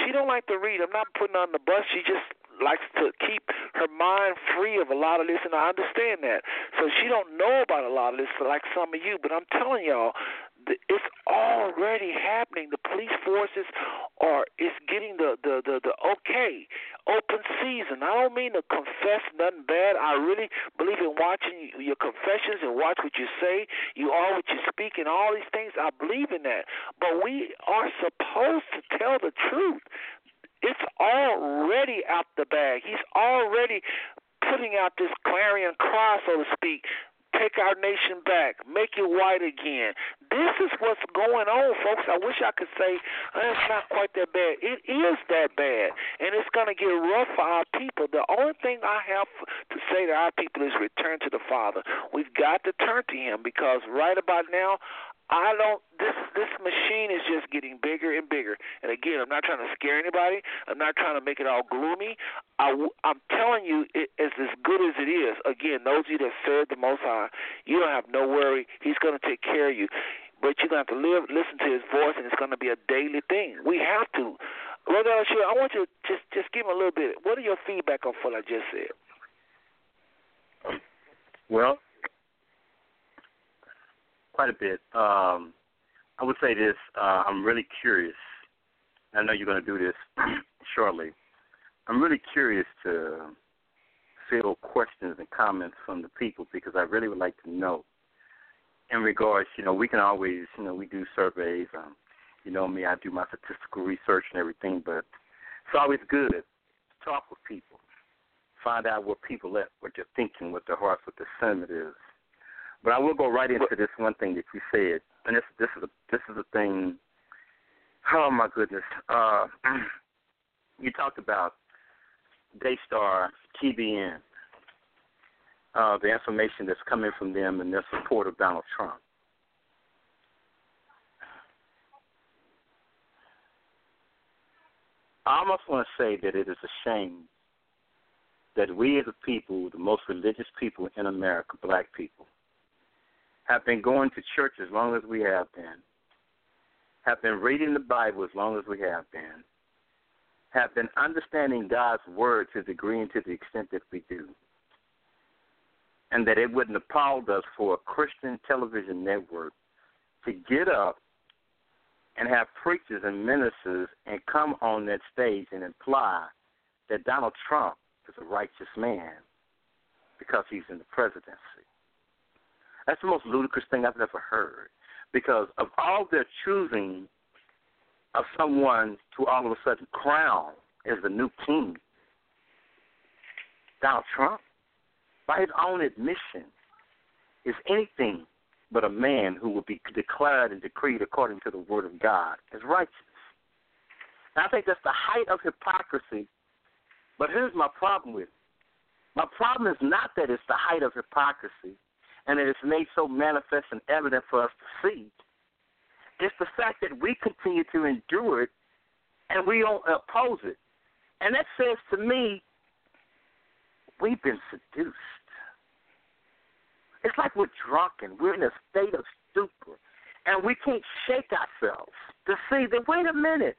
[SPEAKER 2] she don't like to read. I'm not putting on the bus. She just likes to keep her mind free of a lot of this, and I understand that. So she don't know about a lot of this, like some of you. But I'm telling y'all, it's already happening. The police forces are it's getting the the the, the okay open season. I don't mean to confess nothing bad. I really believe in watching your confessions and watch what you say. You are what you speak, and all these things. I believe in that. But we are supposed to tell the truth. It's already out the bag. He's already putting out this clarion cry, so to speak, take our nation back, make it white again. This is what's going on, folks. I wish I could say oh, it's not quite that bad. It is that bad, and it's going to get rough for our people. The only thing I have to say to our people is return to the Father. We've got to turn to Him because right about now, I don't. This this machine is just getting bigger and bigger. And again, I'm not trying to scare anybody. I'm not trying to make it all gloomy. I, I'm telling you, it is as good as it is. Again, those of you that serve the Most High, you don't have no worry. He's going to take care of you. But you're going to have to live, listen to His voice, and it's going to be a daily thing. We have to. Elishua, I want you to just just give me a little bit. What are your feedback on what I just said?
[SPEAKER 6] Well, quite a bit. Um, I would say this. Uh, I'm really curious. I know you're going to do this (clears throat) shortly. I'm really curious to field questions and comments from the people because I really would like to know. In regards, you know, we can always, you know, we do surveys. Um, you know me, I do my statistical research and everything, but it's always good to talk with people, find out what people at, what they're thinking, what their hearts, what their sentiment is. But I will go right into this one thing that you said, and this this is a this is a thing. Oh my goodness! Uh, (clears throat) you talked about Daystar, TBN, uh, the information that's coming from them and their support of Donald Trump. I almost want to say that it is a shame that we as a people, the most religious people in America, black people, have been going to church as long as we have been, have been reading the Bible as long as we have been, have been understanding God's word to the degree and to the extent that we do, and that it wouldn't appall us for a Christian television network to get up and have preachers and ministers and come on that stage and imply that Donald Trump is a righteous man because he's in the presidency. That's the most ludicrous thing I've ever heard. Because of all their choosing of someone to all of a sudden crown as the new king, Donald Trump, by his own admission, is anything but a man who will be declared and decreed according to the word of God as righteous. And I think that's the height of hypocrisy. But here's my problem with it. My problem is not that it's the height of hypocrisy and it's made so manifest and evident for us to see. It's the fact that we continue to endure it and we don't oppose it. And that says to me, we've been seduced. It's like we're drunken. We're in a state of stupor. And we can't shake ourselves to see that, wait a minute,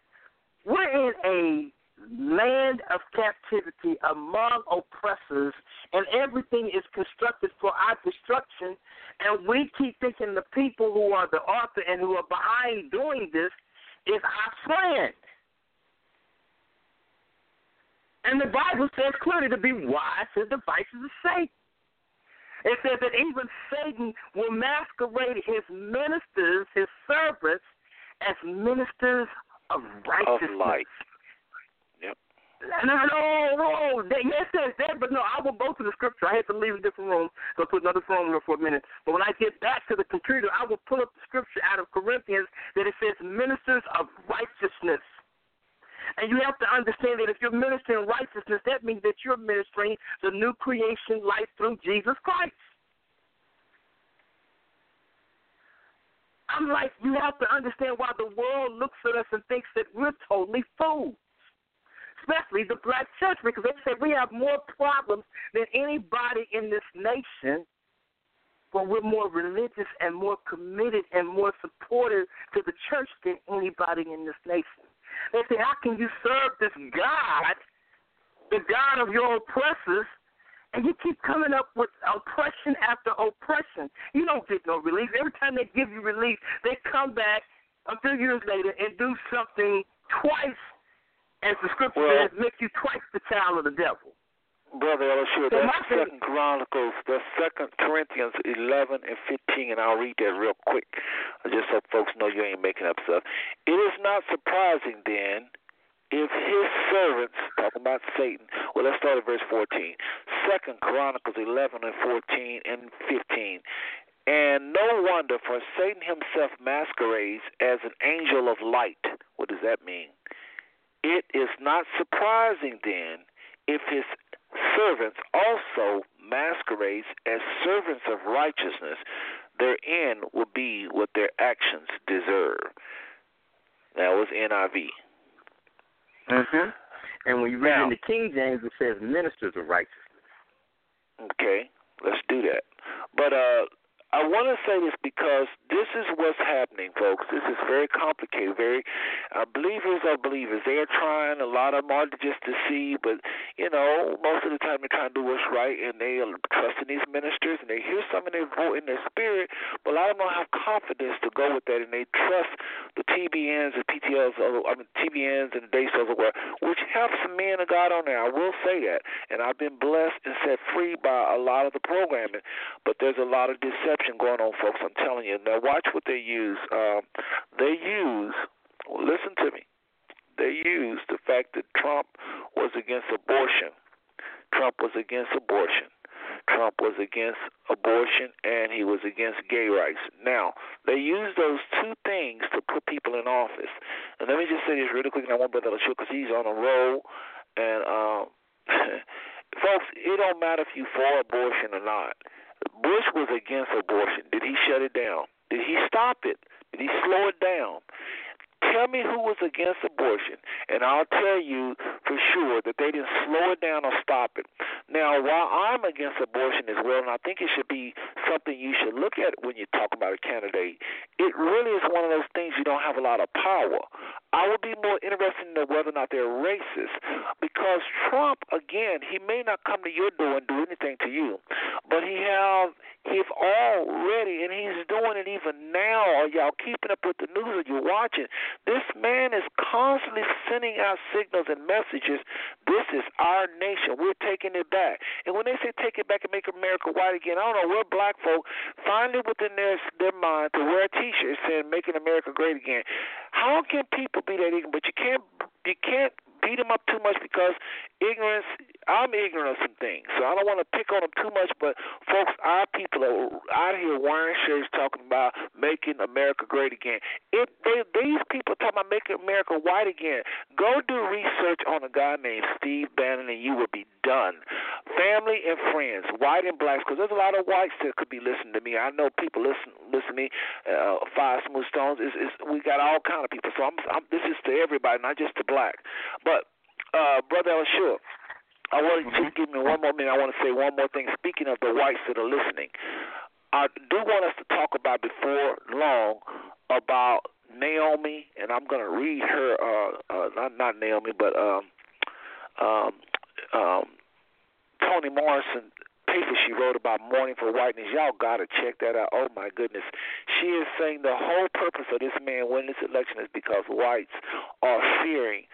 [SPEAKER 6] we're in a land of captivity among oppressors, and everything is constructed for our destruction. And we keep thinking the people who are the author and who are behind doing this is our friend. And the Bible says clearly to be wise to the devices of Satan. It says that even Satan will masquerade his ministers, his servants, as ministers of righteousness.
[SPEAKER 2] Of light.
[SPEAKER 6] No, no, no. Yes, says that, but no, I will go to the scripture. I had to leave a different room, I put another phone there for a minute. But when I get back to the computer, I will pull up the scripture out of Corinthians that it says ministers of righteousness. And you have to understand that if you're ministering righteousness, that means that you're ministering the new creation life through Jesus Christ. I'm like, you have to understand why the world looks at us and thinks that we're totally fools. Especially the black church, because they say we have more problems than anybody in this nation, but we're more religious and more committed and more supportive to the church than anybody in this nation. They say, How can you serve this God, the God of your oppressors, and you keep coming up with oppression after oppression? You don't get no relief. Every time they give you relief, they come back a few years later and do something twice, as the scripture
[SPEAKER 2] Well-
[SPEAKER 6] says, make you twice the child of the devil.
[SPEAKER 2] Brother Elishua,
[SPEAKER 6] So
[SPEAKER 2] that's Second Chronicles, that's Second Corinthians eleven and fifteen, and I'll read that real quick, just so folks know you ain't making up stuff. It is not surprising then if his servants, talking about Satan. Well, let's start at verse fourteen. Second Chronicles eleven and fourteen and fifteen. And no wonder, for Satan himself masquerades as an angel of light. What does that mean? It is not surprising then if his servants also masquerades as servants of righteousness, their end will be what their actions deserve. That was NIV.
[SPEAKER 6] Mm-hmm. And when you read
[SPEAKER 2] Now-
[SPEAKER 6] in the King James, it says ministers of righteousness.
[SPEAKER 2] Okay, let's do that. But uh I want to say this because this is what's happening, folks. This is very complicated. Very uh, believers are believers. They are trying. A lot of them are just deceived, but you know, most of the time they're trying to do what's right, and they are trusting these ministers, and they hear something in their in their spirit. But a lot of them don't have confidence to go with that, and they trust the TBNs and PTLs, I mean TBNs and of world, which have some men of God on there. I will say that, and I've been blessed and set free by a lot of the programming. But there's a lot of deception going on, folks. I'm telling you. Now watch what they use. Um, they use. Listen to me. They use the fact that Trump was against abortion. Trump was against abortion. Trump was against abortion and he was against gay rights. Now, they use those two things to put people in office. And let me just say this really quick, and I want Brother Elishua because he's on a roll. And, um, (laughs) folks, it don't matter if you for abortion or not. Bush was against abortion. Did he shut it down? Did he stop it? Did he slow it down? Tell me who was against abortion, and I'll tell you for sure that they didn't slow it down or stop it. Now, while I'm against abortion as well, and I think it should be something you should look at when you talk about a candidate, it really is one of those things you don't have a lot of power. I would be more interested in whether or not they're racist, because Trump, again, he may not come to your door and do anything to you, but he have he's already, and he's doing it even now. Are y'all keeping up with the news or you're watching, this man is constantly sending out signals and messages. This is our nation. We're taking it back. And when they say take it back and make America white again, I don't know, we're black folk finally within their their mind to wear a T-shirt saying "Making America Great Again." How can people be that ignorant? But you can't you can't beat them up too much because ignorance. I'm ignorant of some things, so I don't want to pick on them too much. But folks, our people are out here wearing shirts talking about making America great again. If they, these people talking about making America white again, go do research on a guy named Steve Bannon, and you will be done. Family and friends, white and blacks, because there's a lot of whites that could be listening to me. I know people listen listen to me. Uh, Five Smooth Stones is we got all kind of people. So I'm, I'm this is to everybody, not just to black. But uh, brother Elishua, I want you to give me one more minute. I want to say one more thing. Speaking of the whites that are listening, I do want us to talk about before long about Naomi, and I'm going to read her. Uh, uh, not not Naomi, but um, um, um, Toni Morrison paper she wrote about mourning for whiteness. Y'all gotta check that out. Oh my goodness. She is saying the whole purpose of this man winning this election is because whites are fearing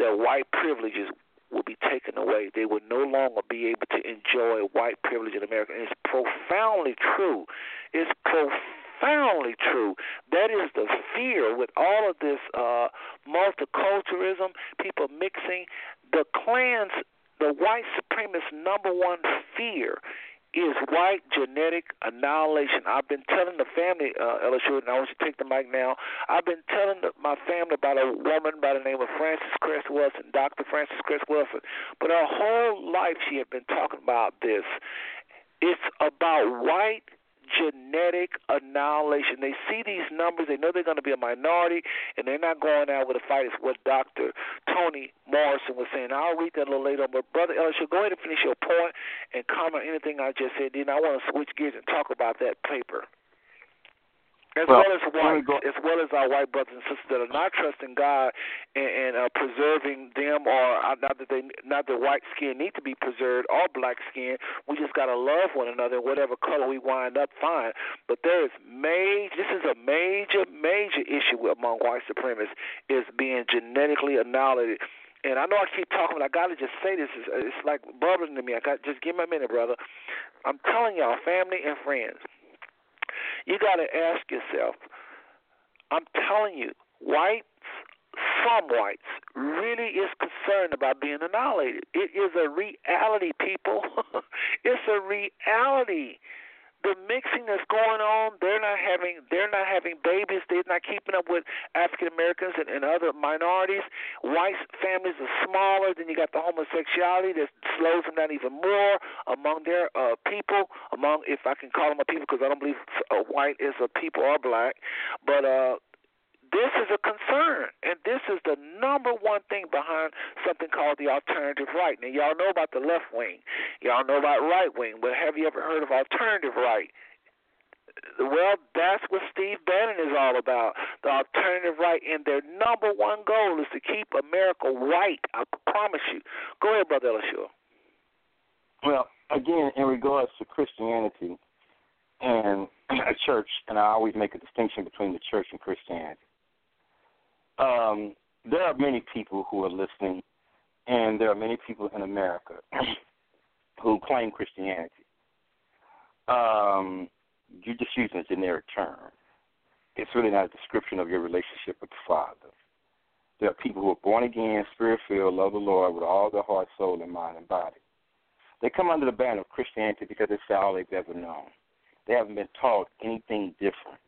[SPEAKER 2] th- that white privileges will be taken away. They will no longer be able to enjoy white privilege in America. And it's profoundly true. It's profoundly true. That is the fear with all of this uh, multiculturalism, people mixing. The Klans, the white supremacist number one fear is white genetic annihilation. I've been telling the family, uh, Elishua, and I want you to take the mic now. I've been telling the, my family about a woman by the name of Frances Cress Welsing, Dr. Frances Cress Welsing. But her whole life she had been talking about this. It's about white genetic annihilation. They see these numbers, they know they're going to be a minority, and they're not going out with a fight. It's what Dr. Toni Morrison was saying. I'll read that a little later, but Brother Ellis, go ahead and finish your point and comment on anything I just said. Then I want to switch gears and talk about that paper as
[SPEAKER 6] Well,
[SPEAKER 2] well, as white,
[SPEAKER 6] go-
[SPEAKER 2] as well as our white brothers and sisters that are not trusting God and, and uh, preserving them, or uh, not that they, not that white skin need to be preserved or black skin. We just gotta love one another, whatever color we wind up, fine. But there is major. This is a major, major issue among white supremacists is being genetically annihilated. And I know I keep talking, but I gotta just say this. It's, it's like bubbling to me. I got just give me a minute, brother. I'm telling y'all, family and friends you got to ask yourself I'm telling you, whites, some whites, really is concerned about being annihilated. It is a reality, people. (laughs) it's a reality. The mixing that's going on, they're not having they're not having babies, they're not keeping up with African Americans and, and other minorities. White families are smaller, then you got the homosexuality that slows them down even more among their uh people, among if I can call them a people because I don't believe white is a people or black. But uh this is a concern, and this is the number one thing behind something called the alternative right. Now, y'all know about the left wing, y'all know about right wing, but have you ever heard of alternative right? Well, that's what Steve Bannon is all about. The alternative right, and their number one goal is to keep America white. I promise you. Go ahead, Brother Elishua.
[SPEAKER 6] Well, again, in regards to Christianity and a (clears throat) church, and I always make a distinction between the church and Christianity. Um, there are many people who are listening, and there are many people in America (clears throat) who claim Christianity. Um, you're just using a generic term. It's really not a description of your relationship with the Father. There are people who are born again, spirit filled, love the Lord with all their heart, soul, and mind and body. They come under the banner of Christianity because it's all they've ever known. They haven't been taught anything different.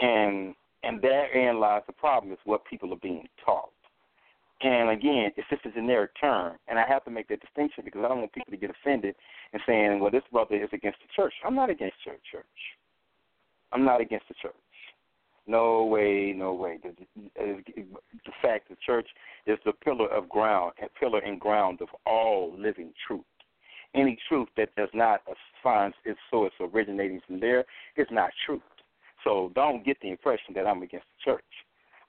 [SPEAKER 6] And and therein lies the problem is what people are being taught. And again, it's just a generic term. And I have to make that distinction because I don't want people to get offended and saying, well, this brother is against the church. I'm not against church, church. I'm not against the church. No way, no way. The, fact the church is the pillar of ground, pillar and ground of all living truth. Any truth that does not find its source originating from there is not truth. So don't get the impression that I'm against the church.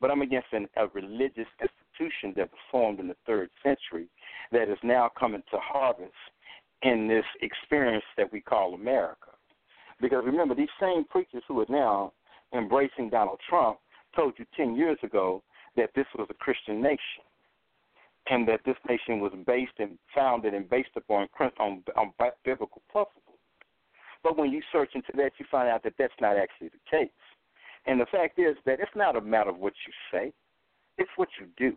[SPEAKER 6] But I'm against an, a religious institution that was formed in the third century that is now coming to harvest in this experience that we call America. Because remember, these same preachers who are now embracing Donald Trump told you 10 years ago that this was a Christian nation and that this nation was based and founded and based upon on, on biblical principles. But when you search into that, you find out that that's not actually the case. And the fact is that it's not a matter of what you say, it's what you do.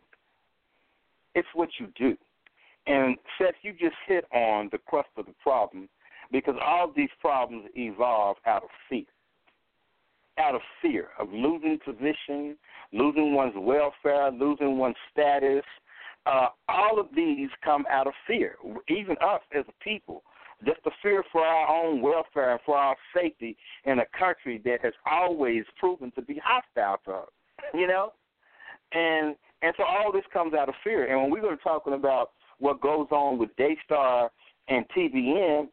[SPEAKER 6] It's what you do. And Seth, you just hit on the crust of the problem because all these problems evolve out of fear. Out of fear of losing position, losing one's welfare, losing one's status. Uh, all of these come out of fear. Even us as a people, just the fear for our own welfare and for our safety in a country that has always proven to be hostile to us. You know, and and so all this comes out of fear. And when we were talking about what goes on with Daystar and TBN,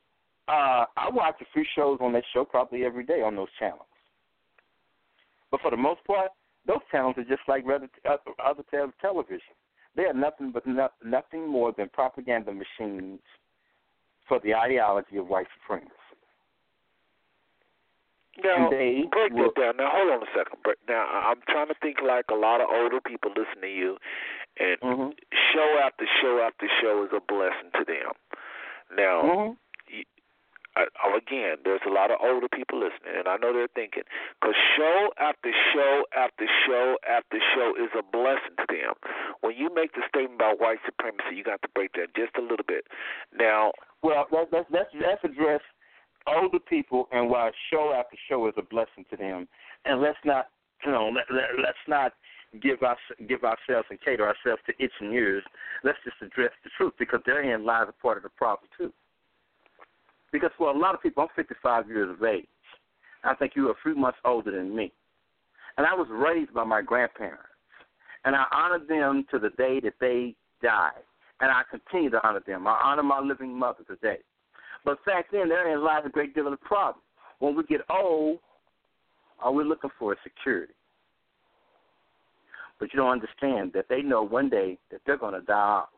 [SPEAKER 6] uh, I watch a few shows on that show probably every day on those channels. But for the most part, those channels are just like other, other television. They are nothing but no, nothing more than propaganda machines for the ideology of white supremacy.
[SPEAKER 2] Now,
[SPEAKER 6] they
[SPEAKER 2] break
[SPEAKER 6] will,
[SPEAKER 2] that down. Now, hold on a second. Now, I'm trying to think like a lot of older people listen to you, and
[SPEAKER 6] mm-hmm.
[SPEAKER 2] show after show after show is a blessing to them. Now,
[SPEAKER 6] mm-hmm.
[SPEAKER 2] you, I, again, there's a lot of older people listening, and I know they're thinking, because show after show after show after show is a blessing to them. When you make the statement about white supremacy, you got to break that just a little bit. Now,
[SPEAKER 6] well, that's that's addressed older people and why show after show is a blessing to them. And let's not, you know, let, let, let's not give us give ourselves and cater ourselves to itching ears. Let's just address the truth because therein lies a part of the problem too. Because for a lot of people, I'm 55 years of age. I think you're a few months older than me, and I was raised by my grandparents, and I honor them to the day that they died, and I continue to honor them. I honor my living mother today. But back then, therein lies a great deal of the problem. When we get old, all we're looking for is security. But you don't understand that they know one day that they're going to die off.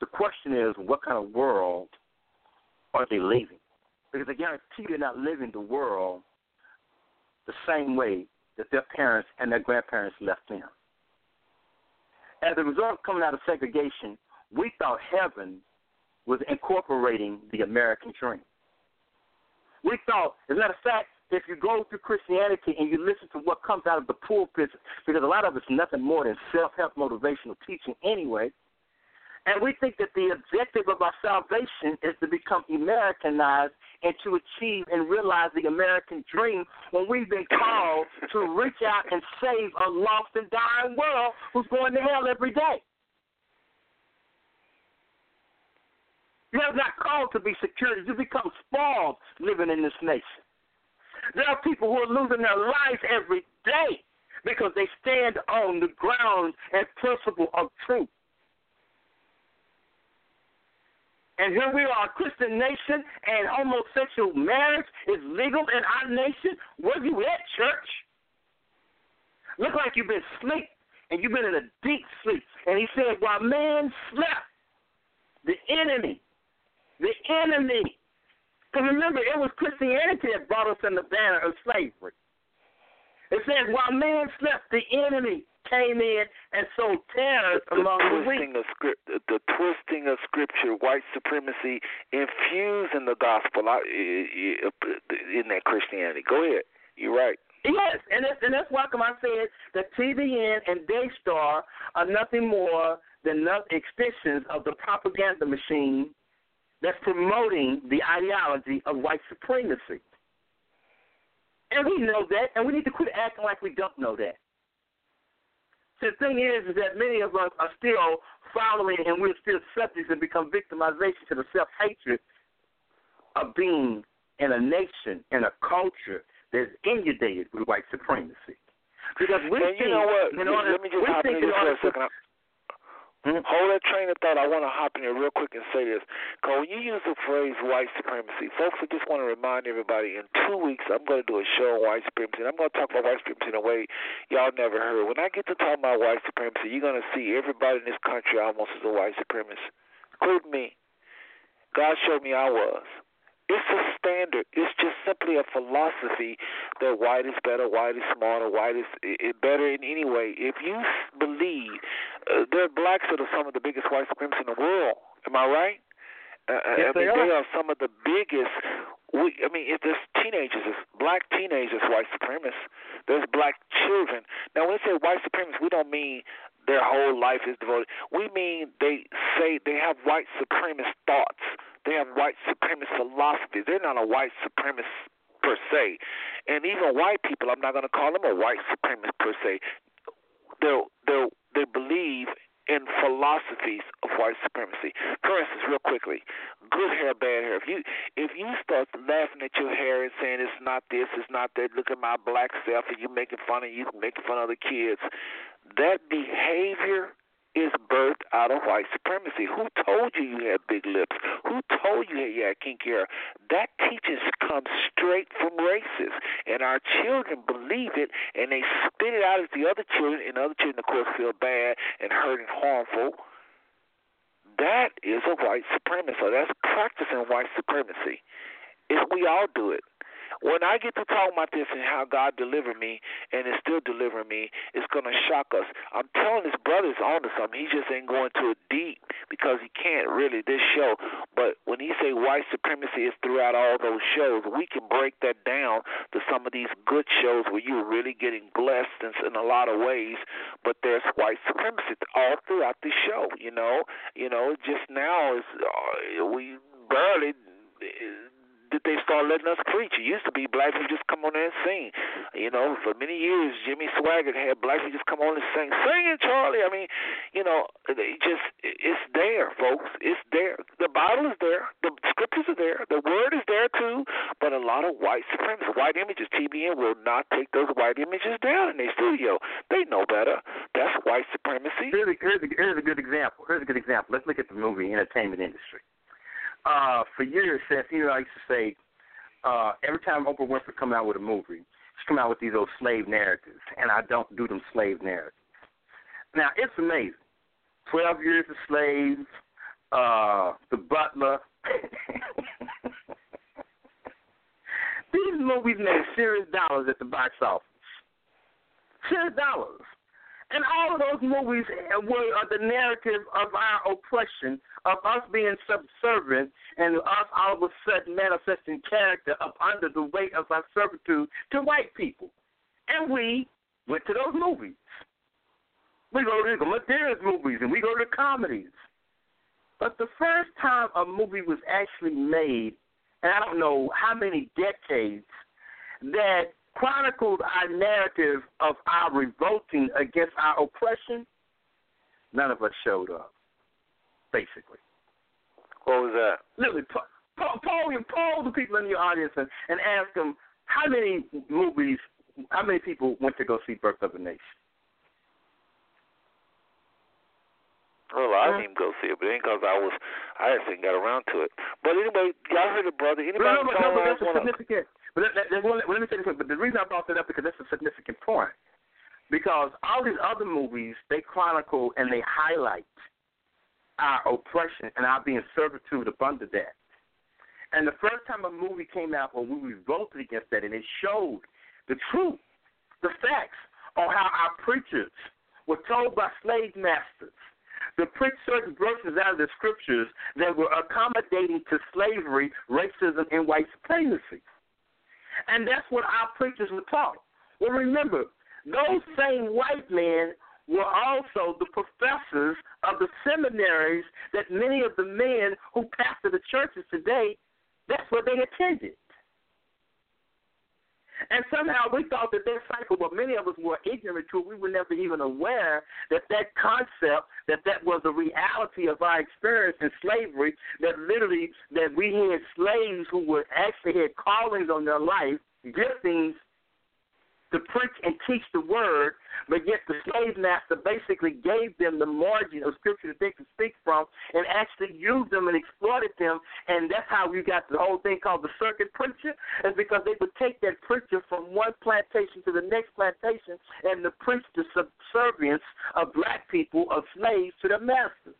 [SPEAKER 6] The question is, what kind of world are they leaving? Because I guarantee they're not living the world the same way that their parents and their grandparents left them. As a result of coming out of segregation, we thought heaven was incorporating the American dream. We thought, as a matter of fact, if you go through Christianity and you listen to what comes out of the pulpit, because a lot of it's nothing more than self help motivational teaching anyway, and we think that the objective of our salvation is to become Americanized and to achieve and realize the American dream when we've been called to reach out and save a lost and dying world who's going to hell every day. You're not called to be security. You become spoiled living in this nation. There are people who are losing their lives every day because they stand on the ground and principle of truth. And here we are, a Christian nation, and homosexual marriage is legal in our nation. Where you at, church? Look like you've been asleep, and you've been in a deep sleep. And he said, while man slept, the enemy the enemy. Because remember, it was Christianity that brought us in the banner of slavery. It says, while man slept, the enemy came in and sowed terror among the,
[SPEAKER 2] twisting
[SPEAKER 6] weak.
[SPEAKER 2] Of script, the twisting of scripture, white supremacy infused in the gospel in that Christianity. Go ahead. You're right.
[SPEAKER 6] Yes, and that's, and that's why come I said that TBN and Daystar are nothing more than extensions of the propaganda machine that's promoting the ideology of white supremacy. And we know that, and we need to quit acting like we don't know that. The thing is, is that many of us are still following, and we're still subject and become victimization to the self hatred of being in a nation, in a culture that's inundated with white supremacy. Because we
[SPEAKER 2] and
[SPEAKER 6] think,
[SPEAKER 2] you know what?
[SPEAKER 6] in order,
[SPEAKER 2] Let me just
[SPEAKER 6] we
[SPEAKER 2] hop
[SPEAKER 6] think
[SPEAKER 2] in
[SPEAKER 6] in
[SPEAKER 2] for
[SPEAKER 6] order
[SPEAKER 2] a second.
[SPEAKER 6] Mm-hmm.
[SPEAKER 2] Hold that train of thought. I want to hop in here real quick and say this. Because when you use the phrase white supremacy, folks, I just want to remind everybody in two weeks, I'm going to do a show on white supremacy. And I'm going to talk about white supremacy in a way y'all never heard. When I get to talk about white supremacy, you're going to see everybody in this country almost as a white supremacist, including me. God showed me I was. It's a standard. It's just simply a philosophy that white is better, white is smarter, white is better in any way. If you believe uh, there are blacks that are some of the biggest white supremacists in the world, am I right? Uh,
[SPEAKER 6] yes,
[SPEAKER 2] I mean,
[SPEAKER 6] they are.
[SPEAKER 2] they are some of the biggest. We, I mean, if there's teenagers, there's black teenagers, white supremacists. There's black children. Now, when we say white supremacists, we don't mean their whole life is devoted. We mean they say they have white supremacist thoughts. Have white supremacist philosophies. They're not a white supremacist per se. And even white people, I'm not going to call them a white supremacist per se. They they they believe in philosophies of white supremacy. For instance, real quickly, good hair, bad hair. If you if you start laughing at your hair and saying it's not this, it's not that, look at my black self, and you making fun of you, making fun of the kids, that behavior is birthed out of white supremacy. Who told you you had big lips? Who told you you had kinky hair? That teaching comes straight from races, and our children believe it, and they spit it out at the other children, and other children, of course, feel bad and hurt and harmful. That is a white supremacy. So that's practicing white supremacy. If we all do it. When I get to talk about this and how God delivered me and is still delivering me, it's going to shock us. I'm telling this brother is onto something. He just ain't going to it deep because he can't really this show. But when he say white supremacy is throughout all those shows, we can break that down to some of these good shows where you're really getting blessed in, in a lot of ways. But there's white supremacy all throughout the show. You know, you know, just now is uh, we barely did they start letting us preach. It used to be black people just come on there and sing. You know, for many years, Jimmy Swaggart had black people just come on and sing. Singing, Charlie. I mean, you know, it just it's there, folks. It's there. The Bible is there. The scriptures are there. The word is there too. But a lot of white supremacists, white images, TBN will not take those white images down in their studio. They know better. That's white supremacy.
[SPEAKER 6] Here's a, here's, a, here's a good example. Here's a good example. Let's look at the movie entertainment industry. Uh, for years, since you know, I used to say uh, every time Oprah Winfrey come out with a movie, she come out with these old slave narratives, and I don't do them slave narratives. Now it's amazing. Twelve Years a Slave, uh, The Butler. (laughs) these movies made serious dollars at the box office. Serious dollars. And all of those movies were uh, the narrative of our oppression, of us being subservient, and us all of a sudden manifesting character up under the weight of our servitude to white people. And we went to those movies. We go to the materials movies and we go to comedies. But the first time a movie was actually made, and I don't know how many decades, that chronicled our narrative of our revolting against our oppression, none of us showed up, basically.
[SPEAKER 2] What was that?
[SPEAKER 6] Literally, poll, poll, poll the people in your audience and, and ask them how many movies, how many people went to go see Birth of a Nation?
[SPEAKER 2] Well, I didn't even go see it, but it because I was, I just ain't got around to it. But anyway, y'all heard it, brother. Anybody
[SPEAKER 6] no, no, no, but that's
[SPEAKER 2] wanna...
[SPEAKER 6] But that, that, well, let me say this. But the reason I brought that up because that's a significant point. Because all these other movies, they chronicle and they highlight our oppression and our being servitude under that. And the first time a movie came out where we revolted against that, and it showed the truth, the facts on how our preachers were told by slave masters to preach certain verses out of the scriptures that were accommodating to slavery, racism, and white supremacy. And that's what our preachers were taught. Well, remember, those same white men were also the professors of the seminaries that many of the men who pastor the churches today, that's what they attended. And somehow we thought that that cycle, but many of us were ignorant to it. We were never even aware that that concept, that that was a reality of our experience in slavery, that literally that we had slaves who were actually had callings on their life, giftings to preach and teach the word, but yet the slave master basically gave them the margin of scripture that they could speak from and actually used them and exploited them. And that's how we got the whole thing called the circuit preacher, is because they would take that preacher from one plantation to the next plantation and to preach the subservience of black people, of slaves to their masters.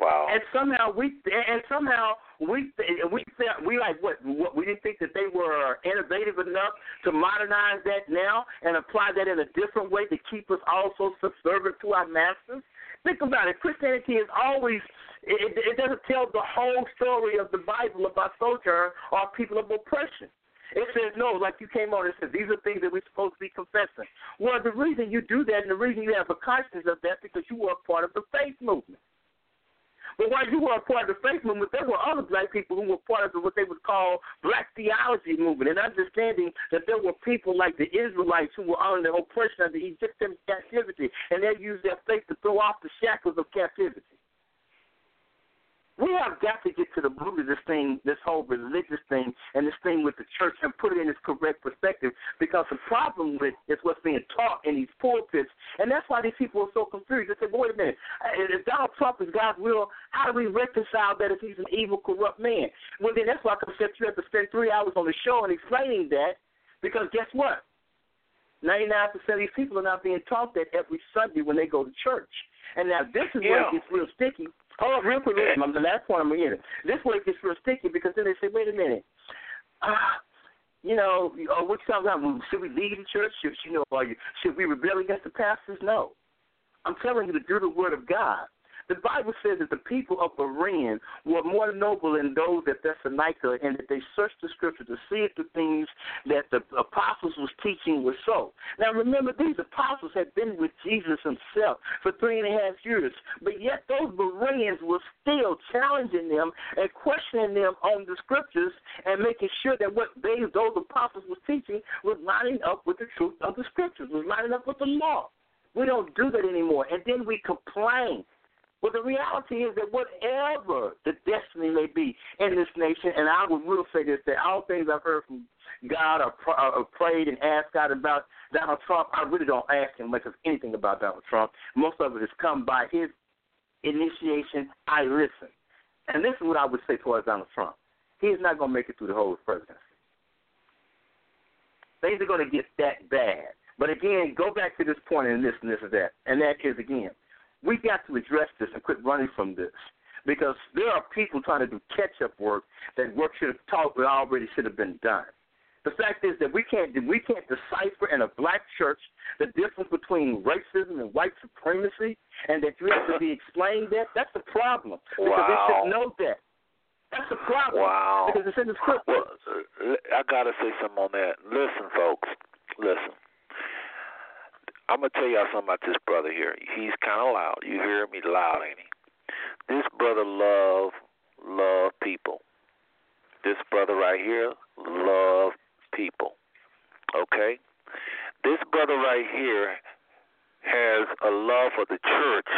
[SPEAKER 2] Wow.
[SPEAKER 6] And somehow we and somehow we we felt we like what, what we didn't think that they were innovative enough to modernize that now and apply that in a different way to keep us also subservient to our masters. Think about it. Christianity is always it, it doesn't tell the whole story of the Bible about sojourn or people of oppression. It says no, like you came on and said these are things that we're supposed to be confessing. Well, the reason you do that and the reason you have a conscience of that because you were a part of the faith movement. But while you were a part of the faith movement, there were other black people who were part of what they would call black theology movement, and understanding that there were people like the Israelites who were under oppression of the Egyptian captivity, and they used their faith to throw off the shackles of captivity. We have got to get to the root of this thing, this whole religious thing, and this thing with the church, and put it in its correct perspective. Because the problem with is what's being taught in these pulpits, and that's why these people are so confused. They say, "Wait a minute, if Donald Trump is God's will, how do we reconcile that if he's an evil, corrupt man?" Well, then that's why I said you have to spend three hours on the show and explaining that, because guess what? Ninety-nine percent of these people are not being taught that every Sunday when they go to church. And now this is where
[SPEAKER 2] Yeah.
[SPEAKER 6] it gets real sticky. On, real quick. real. The last point I'm going. This way it gets real sticky because then they say, wait a minute. Uh, you know, oh, what sometimes should we leave the church? Should you know, are you, should we rebel against the pastors? No. I'm telling you to do the word of God. The Bible says that the people of Berean were more noble than those at Thessalonica, and that they searched the Scripture to see if the things that the apostles was teaching were so. Now, remember, these apostles had been with Jesus himself for three and a half years, but yet those Bereans were still challenging them and questioning them on the Scriptures and making sure that what they, those apostles was teaching was lining up with the truth of the Scriptures, was lining up with the law. We don't do that anymore, and then we complain. Well, the reality is that whatever the destiny may be in this nation, and I would will say this, that all things I've heard from God or, or prayed and asked God about Donald Trump, I really don't ask him much of anything about Donald Trump. Most of it has come by his initiation. I listen. And this is what I would say towards Donald Trump. He is not going to make it through the whole presidency. Things are going to get that bad. But again, go back to this point and this and this and that. And that is, again, we got to address this and quit running from this because there are people trying to do catch-up work that work should have taught that already should have been done. The fact is that we can't we can't decipher in a black church the difference between racism and white supremacy, and that you have to be explained that. That's the problem because they should know that. That's the problem.
[SPEAKER 2] Wow.
[SPEAKER 6] Because it's in the scripture.
[SPEAKER 2] Well, uh, I gotta say something on that. Listen, folks. Listen. I'm gonna tell y'all something about this brother here. He's kind of loud. You hear me loud, ain't he? This brother love love people. This brother right here love people. Okay. This brother right here has a love for the church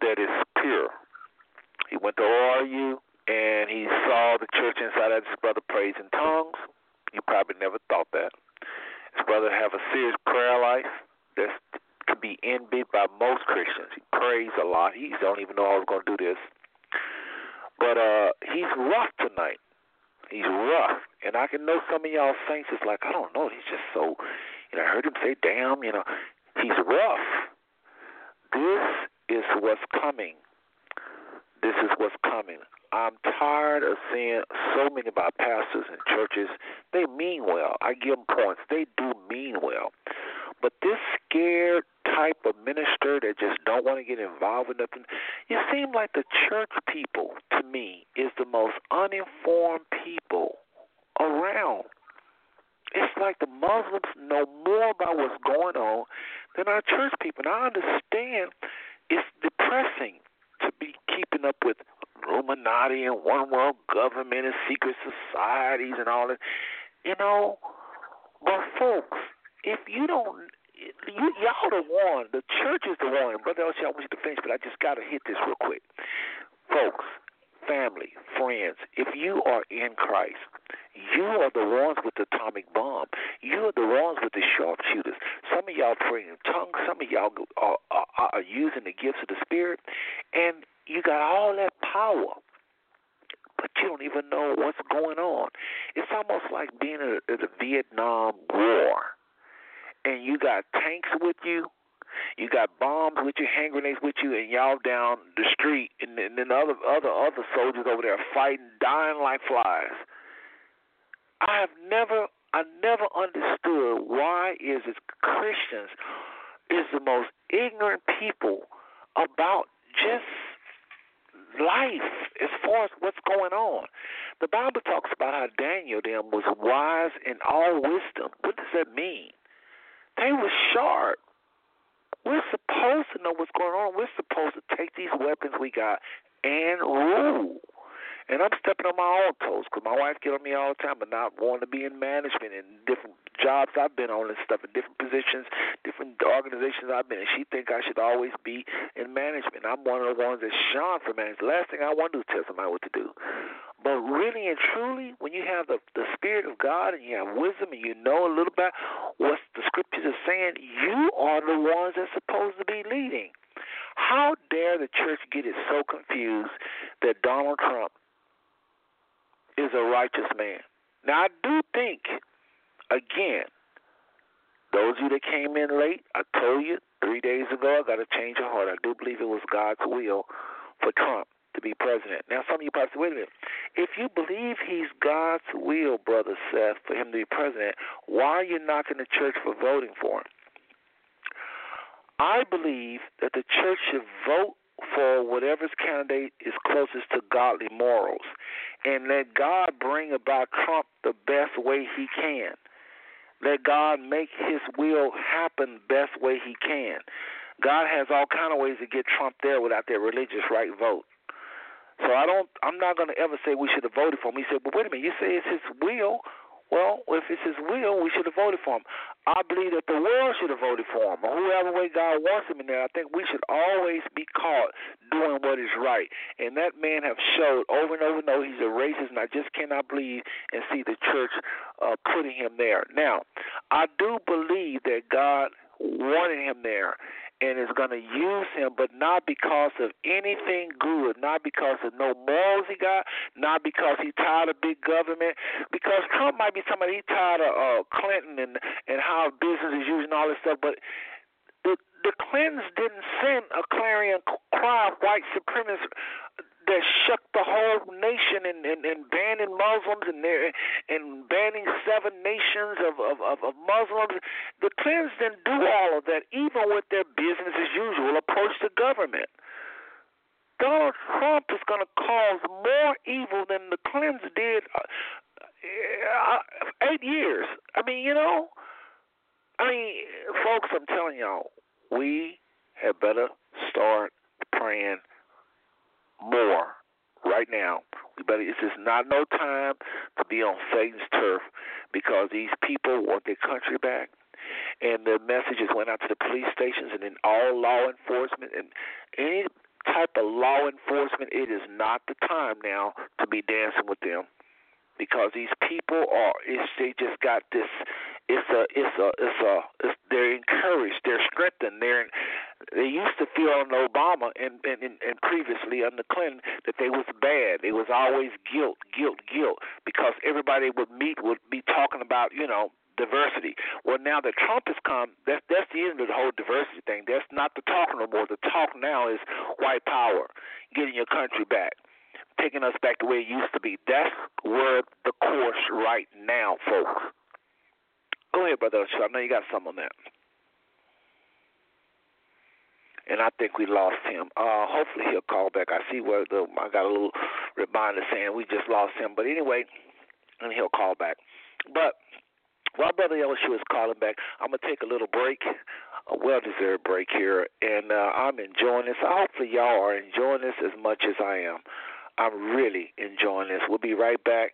[SPEAKER 2] that is pure. He went to ORU and he saw the church inside of this brother prays in tongues. You probably never thought that. Brother have a serious prayer life that can be envied by most Christians. He prays a lot. He don't even know I was going to do this. But uh he's rough tonight. He's rough. And I can know some of y'all saints is like, I don't know, he's just so you know, I heard him say, damn, you know, he's rough. This is what's coming. This is what's coming. I'm tired of seeing so many of our pastors and churches. They mean well. I give them points. They do mean well. But this scared type of minister that just don't want to get involved with nothing, you seem like the church people, to me, is the most uninformed people around. It's like the Muslims know more about what's going on than our church people. And I understand it's depressing to be keeping up with Illuminati and one world government and secret societies and all that. You know, but folks, if you don't, you y'all the one. The church is the one. Brother Elishua, I want you to finish, but I just got to hit this real quick, folks. Family, friends, if you are in Christ, you are the ones with the atomic bomb. You are the ones with the sharpshooters. Some of y'all pray in tongues. Some of y'all are, are, are using the gifts of the Spirit, and you got all that power but you don't even know what's going on. It's almost like being at the Vietnam War, and you got tanks with you, You got bombs with you, hand grenades with you, and y'all down the street, and, and then other other other soldiers over there fighting, dying like flies. I have never, I never understood why is it Christians is the most ignorant people about just life as far as what's going on. The Bible talks about how Daniel them was wise in all wisdom. What does that mean? They were sharp. We're supposed to know what's going on. We're supposed to take these weapons we got and rule. And I'm stepping on my own toes because my wife get on me all the time but not wanting to be in management and different jobs I've been on and stuff in different positions, different organizations I've been in. She think I should always be in management. I'm one of the ones that shone for management. Last thing I want to do is tell somebody what to do. But really and truly, when you have the the spirit of God and you have wisdom and you know a little bit what the scriptures are saying, you are the ones that's supposed to be leading. How dare the church get it so confused that Donald Trump is a righteous man? Now I do think, again, those of you that came in late, I told you three days ago I got to change your heart. I do believe it was God's will for Trump to be president. Now, some of you probably say, wait a minute. If you believe he's God's will, Brother Seth, for him to be president, why are you knocking the church for voting for him? I believe that the church should vote for whatever's candidate is closest to godly morals and let God bring about Trump the best way he can. Let God make his will happen best way he can. God has all kind of ways to get Trump there without their religious right vote. So I don't I'm not gonna ever say we should have voted for him. He said, But wait a minute, you say it's his will well, if it's his will, we should have voted for him. I believe that the world should have voted for him, or whoever way God wants him in there. I think we should always be caught doing what is right. And that man have showed over and over and over he's a racist, and I just cannot believe and see the church uh, putting him there. Now, I do believe that God wanted him there and is going to use him, but not because of anything good, not because of no morals he got, not because he tired of big government. Because Trump might be somebody he tired of uh, Clinton and and how business is using all this stuff, but the the Clintons didn't send a clarion cry of white supremacists that shook the whole nation and, and, and banning Muslims and and banning seven nations of, of, of, of Muslims. The Clintons didn't do all of that, even with their business as usual approach to government. Donald Trump is going to cause more evil than the Clintons did uh, uh, eight years. I mean, you know, I mean, folks, I'm telling y'all, we had better start praying more right now. We better. This is not no time to be on Satan's turf because these people want their country back. And the messages went out to the police stations and then all law enforcement and any type of law enforcement. It is not the time now to be dancing with them because these people are it's they just got this it's a it's a it's a it's, they're encouraged they're strengthened they're they used to feel under Obama and, and and previously under Clinton that they was bad it was always guilt guilt guilt because everybody would meet would be talking about you know diversity. Well, now that Trump has come, that's that's the end of the whole diversity thing. That's not the talk no more. The talk now is white power, getting your country back taking us back to where it used to be. That's where the course right now, folks. Go ahead, brother. I know you got some on that. And I think we lost him. Uh, hopefully he'll call back. I see where the I got a little reminder saying we just lost him. But anyway, and he'll call back. But while Brother Elishua is calling back, I'm gonna take a little break, a well-deserved break here, and uh, I'm enjoying this. Hopefully, y'all are enjoying this as much as I am. I'm really enjoying this. We'll be right back.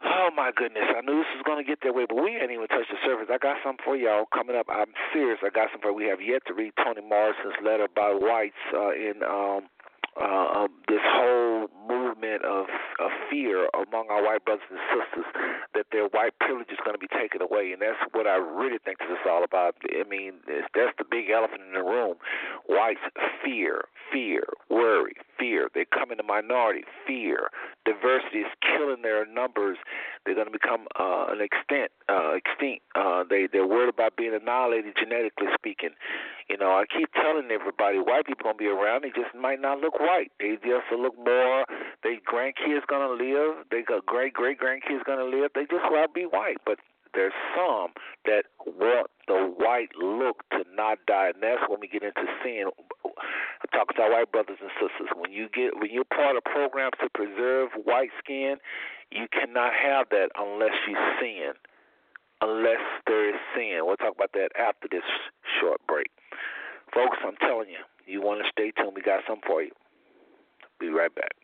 [SPEAKER 2] Oh my goodness, I knew this was gonna get that way, but we ain't even touched the surface. I got something for y'all coming up. I'm serious. I got something for you. We have yet to read Toni Morrison's letter by whites uh, in um, uh, um, this whole movement of of fear among our white brothers and sisters that their white privilege is going to be taken away, and that's what I really think this is all about. I mean, that's the big elephant in the room. Whites fear, fear, worry, fear. They come in the minority, fear. Diversity is killing their numbers. They're going to become uh, an extent, uh, extinct. Uh, they they're worried about being annihilated genetically speaking. You know, I keep telling everybody, white people gonna be around. They just might not look white. They just look more. They grandkids gonna live. They got great great grandkids gonna live. They just will be white, but there's some that want the white look to not die, and that's when we get into sin. I'm talking to our white brothers and sisters. When you get when you're part of programs to preserve white skin, you cannot have that unless you sin. Unless there is sin. We'll talk about that after this short break. Folks, I'm telling you, you want to stay tuned. We got something for you. Be right back.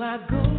[SPEAKER 3] I go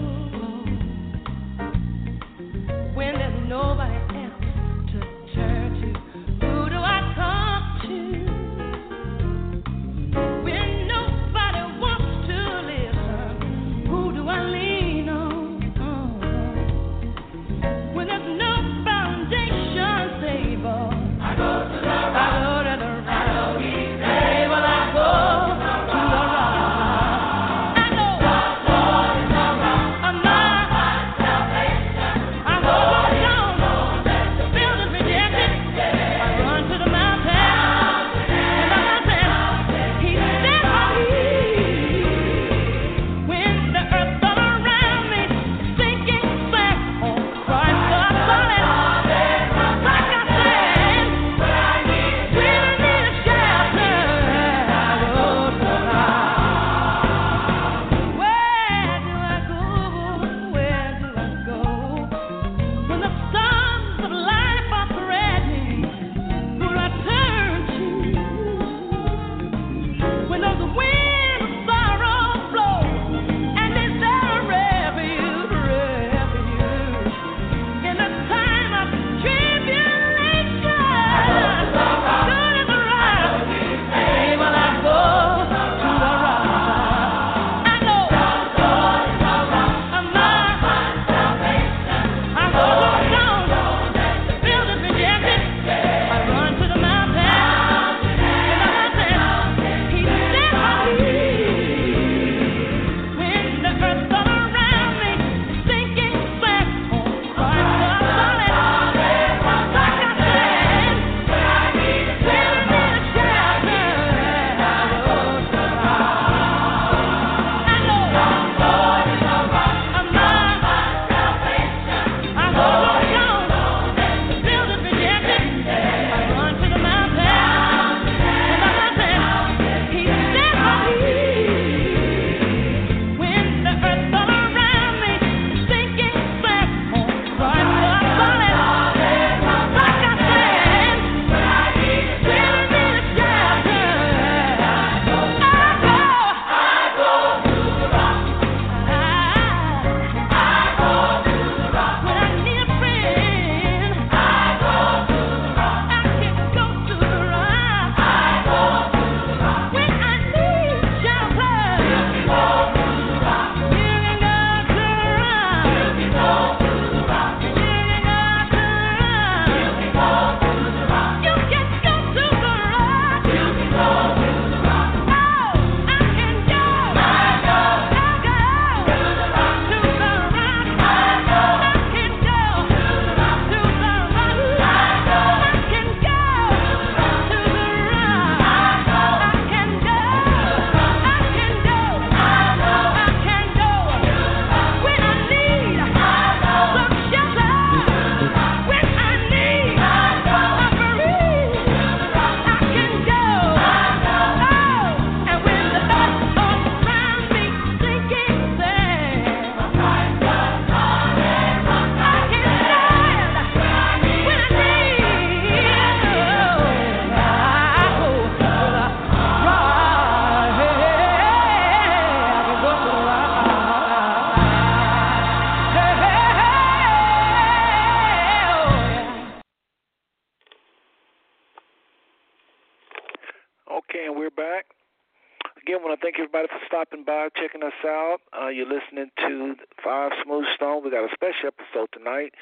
[SPEAKER 2] checking us out. Uh, you're listening to Five Smooth Stone. We got a special episode tonight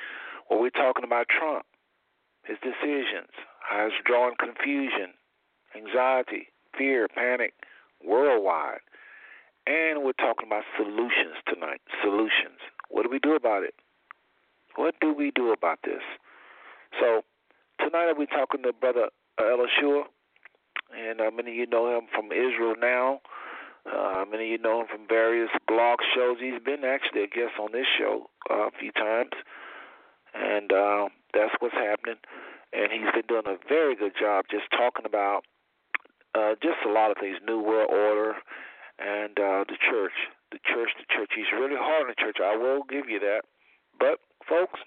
[SPEAKER 2] where we're talking about Trump, his decisions, how it's drawing confusion, anxiety, fear, panic worldwide. And we're talking about solutions tonight. Solutions. What do we do about it? What do we do about this? So tonight we're talking to Brother Elishua and uh, many of you know him from Israel now. Uh, many of you know him from various blog shows. He's been actually a guest on this show uh, a few times, and uh, that's what's happening. And he's been doing a very good job just talking about uh, just a lot of things, New World Order and uh, the church, the church, the church. He's really hard on the church. I will give you that. But folks,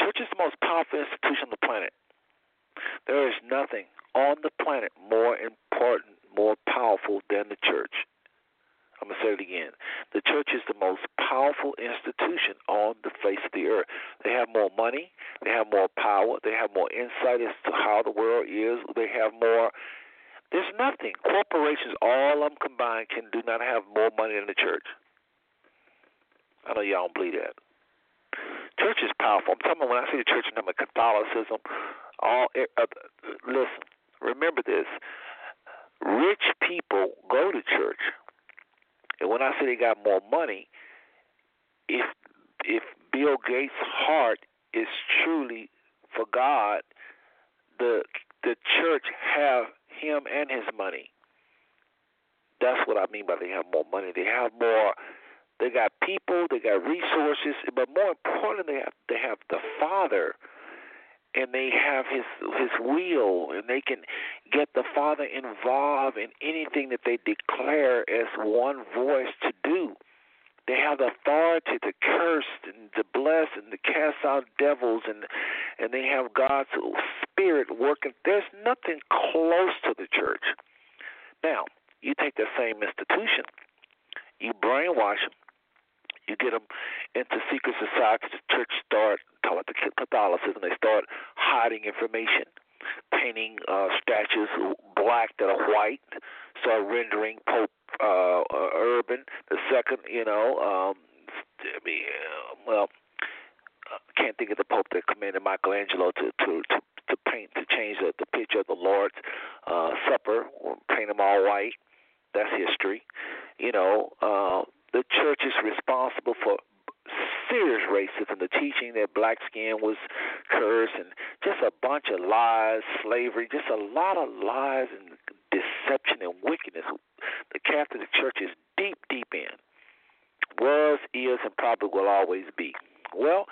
[SPEAKER 2] church is the most powerful institution on the planet. There is nothing on the planet more important, more powerful than the church. I'm going to say it again. The church is the most powerful institution on the face of the earth. They have more money, they have more power, they have more insight as to how the world is, they have more. There's nothing. Corporations, all of them combined, can do not have more money than the church. I know y'all don't believe that. Church is powerful. I'm talking about when I say the church, I'm talking about Catholicism. All uh, listen, remember this rich people go to church. And when I say they got more money, if if Bill Gates' heart is truly for God, the the church have him and his money. That's what I mean by they have more money. They have more. They got people. They got resources. But more importantly, they have they have the Father and they have his his will and they can get the father involved in anything that they declare as one voice to do. They have the authority to curse and to bless and to cast out devils and and they have God's spirit working. There's nothing close to the church. Now you take the same institution. You brainwash them you get them into secret societies. The church start talk about the Catholicism. They start hiding information, painting uh, statues black that are white. Start rendering Pope uh, uh, Urban the second. You know, um, I mean, uh, well, I can't think of the Pope that commanded Michelangelo to to to, to paint to change the, the picture of the Lord's uh, Supper, paint them all white. That's history. You know, uh, the church is responsible for serious racism, the teaching that black skin was cursed, and just a bunch of lies, slavery, just a lot of lies and deception and wickedness. The Catholic Church is deep, deep in. Was, is, and probably will always be. Well,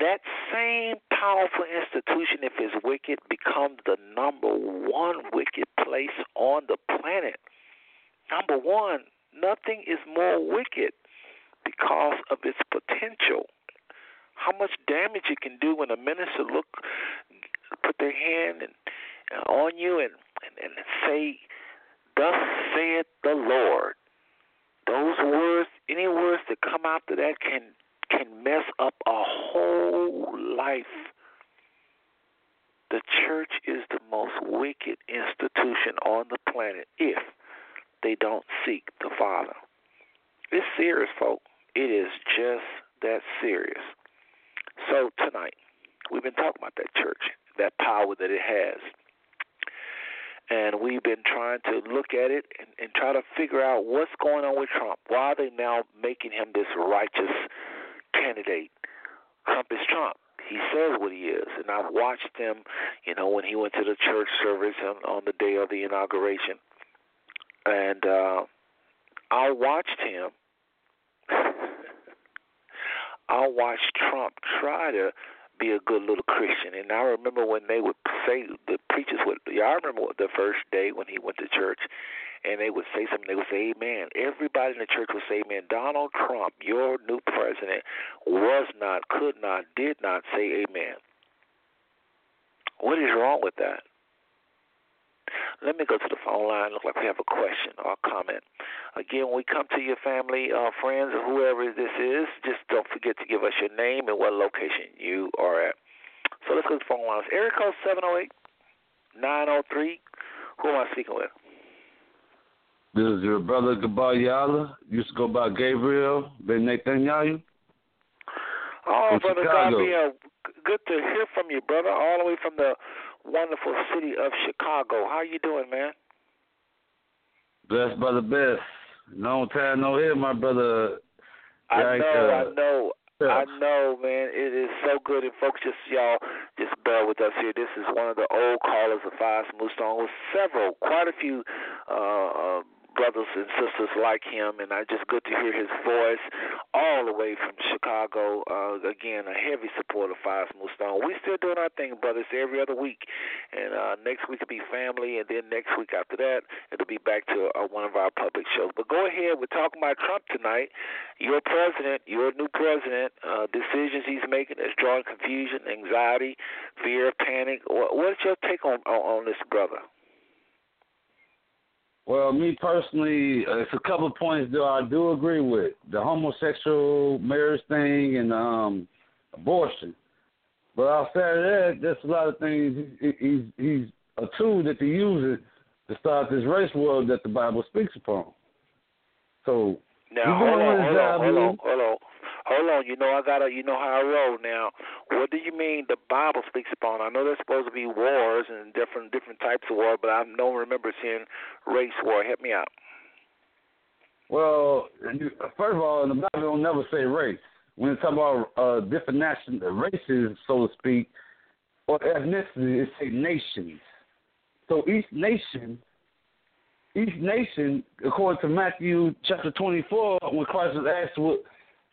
[SPEAKER 2] that same powerful institution, if it's wicked, becomes the number one wicked place on the planet. Number one, nothing is more wicked because of its potential. How much damage it can do when a minister look, put their hand and, uh, on you and, and, and say, "Thus saith the Lord." Those words, any words that come after that, can can mess up a whole life. The church is the most wicked institution on the planet if they don't seek the Father. It's serious, folks. It is just that serious. So tonight, we've been talking about that church, that power that it has. And we've been trying to look at it and, and try to figure out what's going on with Trump. Why are they now making him this righteous candidate? Trump is Trump. He says what he is. And I've watched him, you know, when he went to the church service on, on the day of the inauguration. And uh, I watched him (laughs) I watched Trump try to be a good little Christian. And I remember when they would say the preachers would. Y'all remember the first day when he went to church, and they would say something. They would say, "Amen." Everybody in the church would say, "Amen." Donald Trump, your new president, was not, could not, did not say, "Amen." What is wrong with that? Let me go to the phone line. Look like we have a question or a comment. Again, when we come to your family, uh, friends, or whoever this is, just don't forget to give us your name and what location you are at. So let's go to the phone lines. Area code 708 903. Who am I speaking with?
[SPEAKER 8] This is your brother Gabayala. Used to go by Gabriel Ben Netanyahu.
[SPEAKER 2] Oh,
[SPEAKER 8] From
[SPEAKER 2] brother
[SPEAKER 8] Chicago.
[SPEAKER 2] Gabriel, good to hear from you, brother. All the way from the wonderful city of Chicago. How you doing, man?
[SPEAKER 8] Blessed by the best. Long time no hear, my brother.
[SPEAKER 2] I
[SPEAKER 8] Like,
[SPEAKER 2] know,
[SPEAKER 8] uh,
[SPEAKER 2] I know. I know, man. It is so good, and folks, just y'all, just bear with us here. This is one of the old callers of Five Smooth Stone with several, quite a few uh, uh, brothers and sisters like him, and I just good to hear his voice all the way from Chicago. Uh, again, a heavy supporter of Five Smooth Stone. We still doing our thing, brothers, every other week, and uh, next week will be family, and then next week after that, it'll be back to uh, one of our public shows. But go ahead, we're talking about Trump tonight. Your president, your new president, uh, decisions he's making is drawing confusion, anxiety, fear, panic. What's your take on, on on this, brother?
[SPEAKER 8] Well, me personally, uh, it's a couple of points that I do agree with. The homosexual marriage thing and um abortion. But outside of that, there's a lot of things he, he's he's a tool that they use it to start this race war that the Bible speaks upon. So
[SPEAKER 2] Now hold on, hold on, hold on, hold on, hold on. You know I gotta, you know how I roll. Now, what do you mean the Bible speaks upon? I know there's supposed to be wars and different different types of war, but I don't remember seeing race war. Help me out.
[SPEAKER 8] Well, first of all, the Bible don't never say race. When it's about uh, different national races, so to speak, or ethnicity, it say nations. So each nation, each nation, according to Matthew chapter twenty-four, when Christ was asked what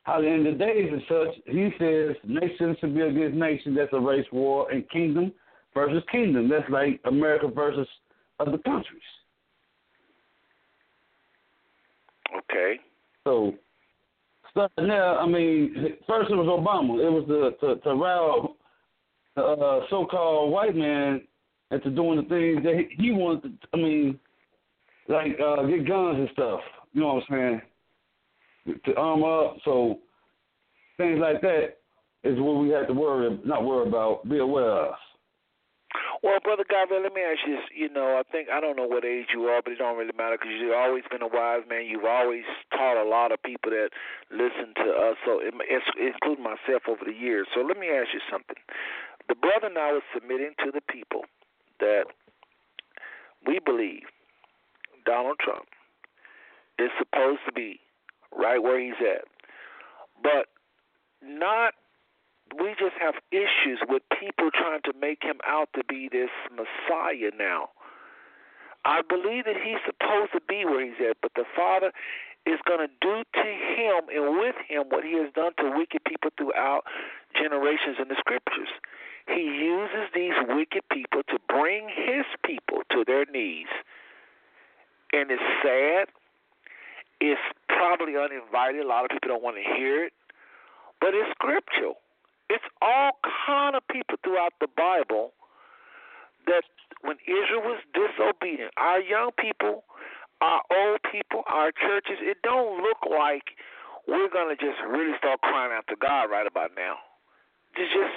[SPEAKER 8] how the end of the days and such, he says nation should be against nation. That's a race war, and kingdom versus kingdom. That's like America versus other countries.
[SPEAKER 2] Okay.
[SPEAKER 8] So starting there, I mean, first it was Obama. It was the to, to rile the uh, so-called white man into doing the things that he, he wanted. To, I mean, like uh, get guns and stuff. You know what I'm saying? To arm up. So things like that is what we have to worry, not worry about, be aware of.
[SPEAKER 2] Well, brother Gabriel, let me ask you this. You know, I think I don't know what age you are, but it don't really matter because you've always been a wise man. You've always taught a lot of people that listen to us, so it's, including myself over the years. So let me ask you something. The brother now is submitting to the people that we believe Donald Trump is supposed to be right where he's at, but not we just have issues with people trying to make him out to be this Messiah now. I believe that he's supposed to be where he's at, but the Father is going to do to him and with him what he has done to wicked people throughout generations in the scriptures. He uses these wicked people to bring his people to their knees. And it's sad. It's probably uninvited. A lot of people don't want to hear it. But it's scriptural. It's all kind of people throughout the Bible that when Israel was disobedient, our young people, our old people, our churches, it don't look like we're gonna just really start crying out to God right about now. It's just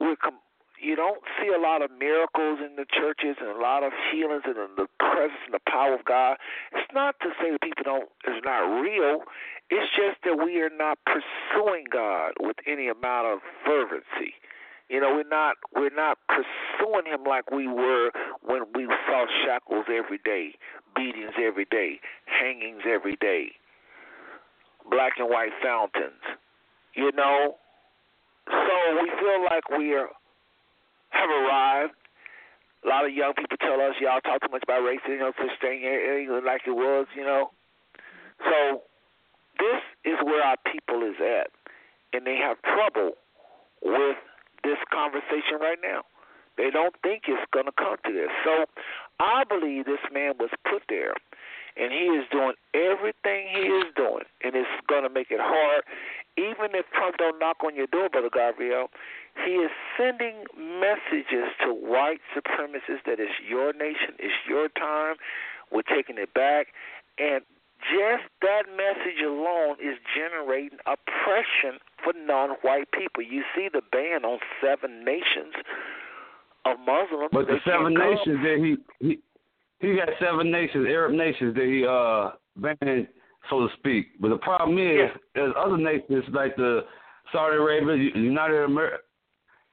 [SPEAKER 2] we're com- you don't see a lot of miracles in the churches and a lot of healings and the presence and the power of God. It's not to say that people don't it's not real. It's just that we are not pursuing God with any amount of fervency. You know, we're not we're not pursuing him like we were when we saw shackles every day, beatings every day, hangings every day, black and white fountains. You know, so we feel like we are have arrived. A lot of young people tell us, y'all talk too much about race, you know, such thing it ain't like it was, you know. So this is where our people is at, and they have trouble with this conversation right now. They don't think it's going to come to this. So I believe this man was put there, and he is doing everything he is doing, and it's going to make it hard. Even if Trump don't knock on your door, Brother Gabriel, he is sending messages to white supremacists that it's your nation, it's your time, we're taking it back, and just that message alone is generating oppression for non-white people. You see the ban on seven nations of Muslims.
[SPEAKER 8] But the seven nations that he he he got seven nations, Arab nations that he uh banned, so to speak. But the problem is, there's other nations like the Saudi Arabia, United America.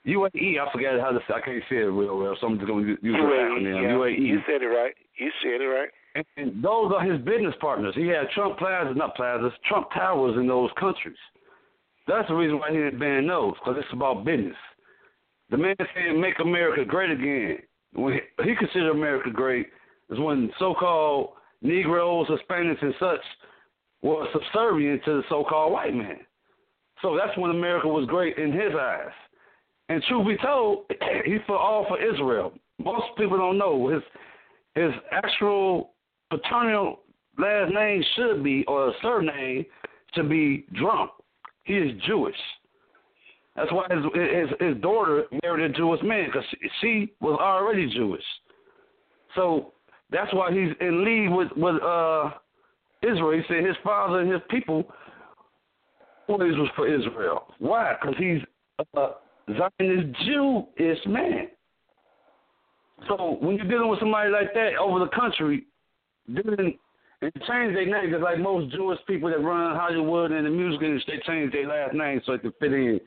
[SPEAKER 8] UAE, I forget how to say. I can't say it real well, so I'm just going to use the
[SPEAKER 2] UAE,
[SPEAKER 8] acronym.
[SPEAKER 2] yeah.
[SPEAKER 8] UAE.
[SPEAKER 2] You said it right. You said it right.
[SPEAKER 8] And, and those are his business partners. He had Trump plazas, not plazas, Trump towers in those countries. That's the reason why he didn't ban those, because it's about business. The man said, "Make America great again." When he, he considered America great is when so-called Negroes, Hispanics, and such were subservient to the so-called white man. So that's when America was great in his eyes. And truth be told, (clears throat) he fought all for Israel. Most people don't know his his actual paternal last name should be or surname should be Trump. He is Jewish. That's why his his, his daughter married a Jewish man because she, she was already Jewish. So that's why he's in league with with uh Israel. He said his father and his people always was for Israel. Why? Because he's a Zionist Jewish man. So when you're dealing with somebody like that over the country, then and change their name because like most Jewish people that run Hollywood and the music industry, they change their last name so it can fit in,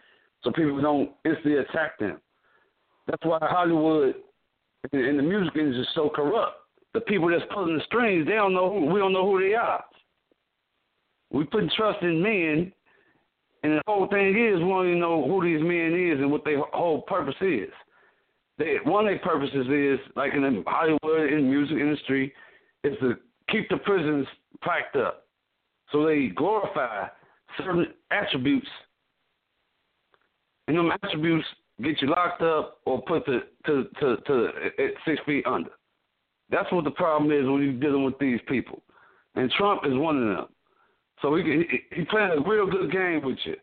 [SPEAKER 8] so people don't instantly attack them. That's why Hollywood and, and the music industry is so corrupt. The people that's pulling the strings, they don't know who, we don't know who they are. We put trust in men, and the whole thing is we don't even know who these men is and what their whole purpose is. They, one of their purposes is, like in the Hollywood and music industry, is to keep the prisons packed up. So they glorify certain attributes, and them attributes get you locked up or put to to to, to at six feet under. That's what the problem is when you're dealing with these people, and Trump is one of them. So he he, he playing a real good game with you.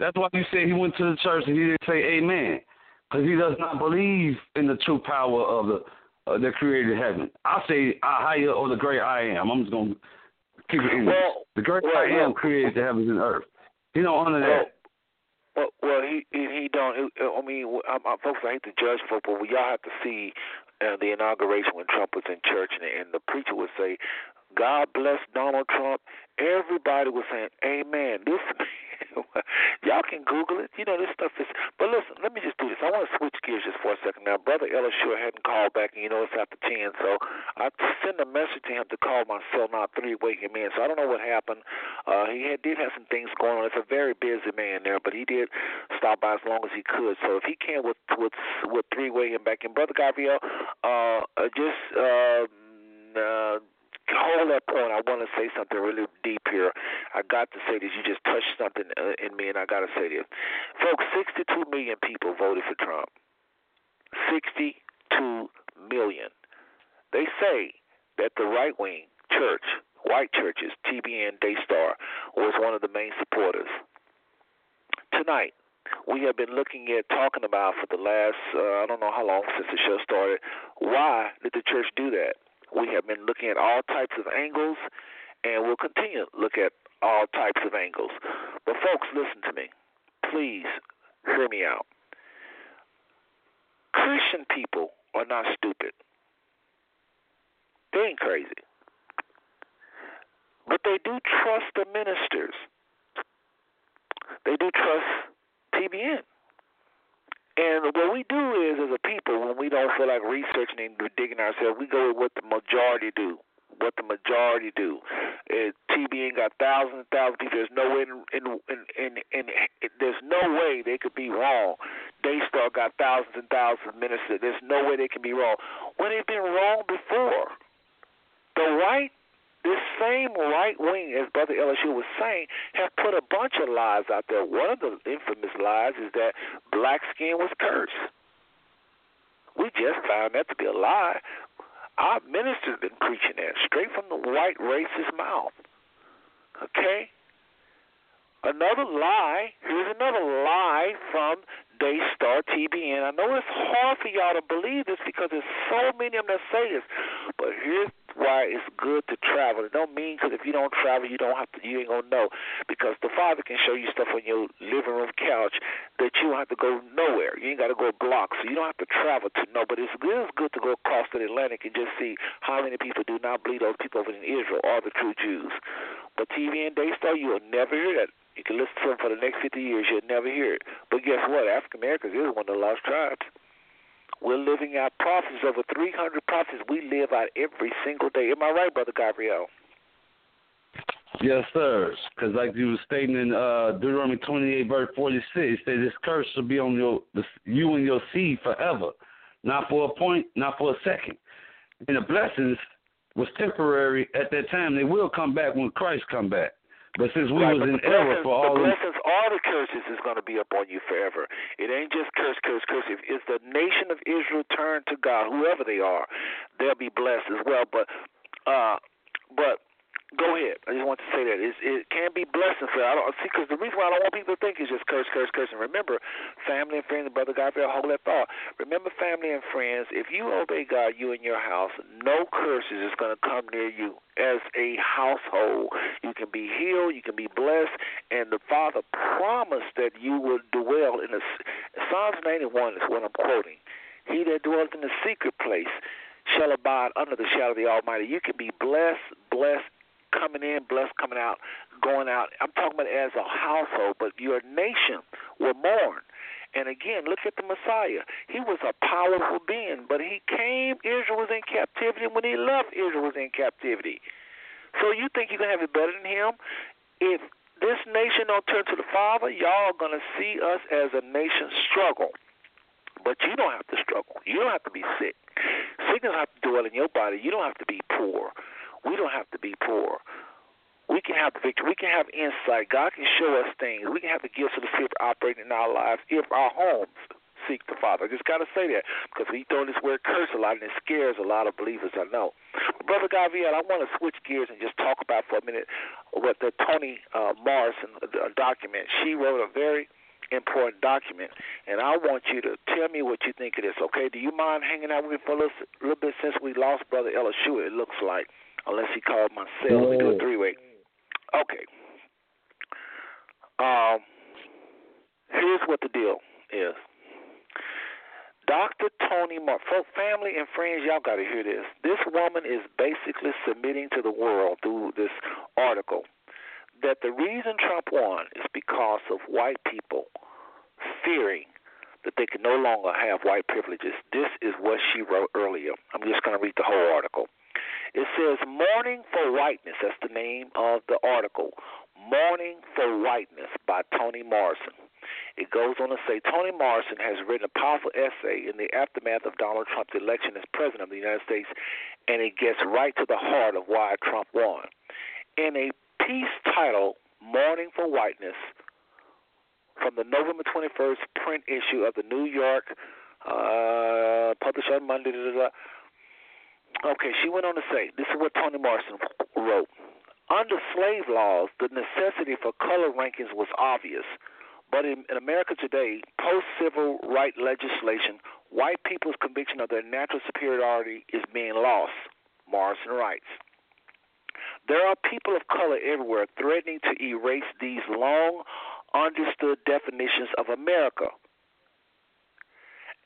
[SPEAKER 8] That's why you said he went to the church and he didn't say Amen, because he does not believe in the true power of the uh, that created heaven. I say I higher or the great I am. I'm just gonna keep it in.
[SPEAKER 2] Well,
[SPEAKER 8] the great
[SPEAKER 2] well,
[SPEAKER 8] I am
[SPEAKER 2] well,
[SPEAKER 8] created the heavens and earth. He don't honor that.
[SPEAKER 2] well, well, he he he don't. I mean, I, I, folks, I hate to judge folks, but we all have to see uh, the inauguration when Trump was in church, and, and the preacher would say, "God bless Donald Trump." Everybody was saying, "Amen." This (laughs) (laughs) y'all can Google it. You know this stuff is. But listen, let me just do this. I want to switch gears just for a second. Now, brother Elishua hadn't called back, and you know it's after ten, so I sent a message to him to call my cell now three wake him in. So I don't know what happened. Uh, he had, did have some things going on. It's a very busy man there, but he did stop by as long as he could. So if he can with with with three way him back in, brother Gabriel, uh, uh just. Uh, uh, hold that point. I want to say something really deep here. I got to say this. You just touched something uh, in me, and I got to say this. Folks, 62 million people voted for Trump. 62 million. They say that the right wing church, white churches, TBN, Daystar, was one of the main supporters. Tonight, we have been looking at talking about for the last uh, I don't know how long since the show started. Why did the church do that? We have been looking at all types of angles, and we'll continue to look at all types of angles. But, folks, listen to me. Please hear me out. Christian people are not stupid, they ain't crazy. But they do trust the ministers, they do trust TBN. And what we do is, as a people, when we don't feel like researching and digging ourselves, we go with what the majority do. What the majority do. Uh, TBN got thousands and thousands of people. There's no way, in, in, in, in, in, in, there's no way they could be wrong. Daystar got thousands and thousands of ministers. There's no way they can be wrong. When they've been wrong before, the right this same right wing, as Brother Elishua was saying, have put a bunch of lies out there. One of the infamous lies is that black skin was cursed. We just found that to be a lie. Our minister's been preaching that straight from the white racist mouth. Okay? Another lie, here's another lie from Daystar TBN. I know it's hard for y'all to believe this because there's so many of them that say this, but here's why it's good to travel. It don't mean because if you don't travel, you don't have to. You ain't gonna know because the Father can show you stuff on your living room couch that you don't have to go nowhere. You ain't got to go blocks, so you don't have to travel to know. But it's good. It's good to go across the Atlantic and just see how many people do not believe those people over in Israel are the true Jews. But TBN and Daystar, you will never hear that. You can listen to them for the next 50 years, you'll never hear it. But guess what? African Americans is one of the lost tribes. We're living out prophecies, over 300 prophecies we live out every single day. Am I right, Brother Gabriel?
[SPEAKER 8] Yes, sir. Because like you were stating in uh, Deuteronomy 28, verse 46, it says this curse shall be on your you and your seed forever, not for a point, not for a second. And the blessings was temporary at that time. They will come back when Christ come back. But since we
[SPEAKER 2] right,
[SPEAKER 8] was in error for all
[SPEAKER 2] the blessings, all the curses is going to be upon you forever. It ain't just curse, curse, curse. If it's the nation of Israel turn to God, whoever they are, they'll be blessed as well. But, uh, but Go ahead. I just want to say that it's, it can be blessings. I don't see because the reason why I don't want people to think is just curse, curse, curse. And remember, family and friends, And brother Gabriel, hold that thought. Remember, family and friends. If you obey God, you and your house, no curses is going to come near you. As a household, you can be healed, you can be blessed, and the Father promised that you will dwell in the Psalms 91 is what I'm quoting. He that dwells in the secret place shall abide under the shadow of the Almighty. You can be blessed, blessed, coming in, blessed coming out, going out. I'm talking about as a household, but your nation will mourn. And again, look at the Messiah. He was a powerful being, but he came, Israel was in captivity. When he left, Israel was in captivity. So you think you're going to have it better than him? If this nation don't turn to the Father, y'all are going to see us as a nation struggle. But you don't have to struggle. You don't have to be sick. Sickness have to dwell in your body. You don't have to be poor. We don't have to be poor. We can have the victory. We can have insight. God can show us things. We can have the gifts of the Spirit operating in our lives if our homes seek the Father. I just got to say that because we throw this word curse a lot and it scares a lot of believers, I know. Brother Gabriel, I want to switch gears and just talk about for a minute what the Toni uh, Morrison uh, document. She wrote a very important document, and I want you to tell me what you think of this, okay? Do you mind hanging out with me for a little, little bit since we lost Brother Elishua, it looks like unless he called my cell. We do a three way. Okay. Um, here's what the deal is. Dr. Toni Mark, family and friends, y'all got to hear this. This woman is basically submitting to the world through this article that the reason Trump won is because of white people fearing that they can no longer have white privileges. This is what she wrote earlier. I'm just going to read the whole article. It says Mourning for Whiteness. That's the name of the article. Mourning for Whiteness by Toni Morrison. It goes on to say Toni Morrison has written a powerful essay in the aftermath of Donald Trump's election as president of the United States, and it gets right to the heart of why Trump won. In a piece titled Mourning for Whiteness from the November 21st print issue of the New York, uh, published on Monday, da, da, da, Okay, she went on to say, this is what Toni Morrison wrote. Under slave laws, the necessity for color rankings was obvious. But in, in America today, post civil right legislation, white people's conviction of their natural superiority is being lost, Morrison writes. There are people of color everywhere threatening to erase these long understood definitions of America.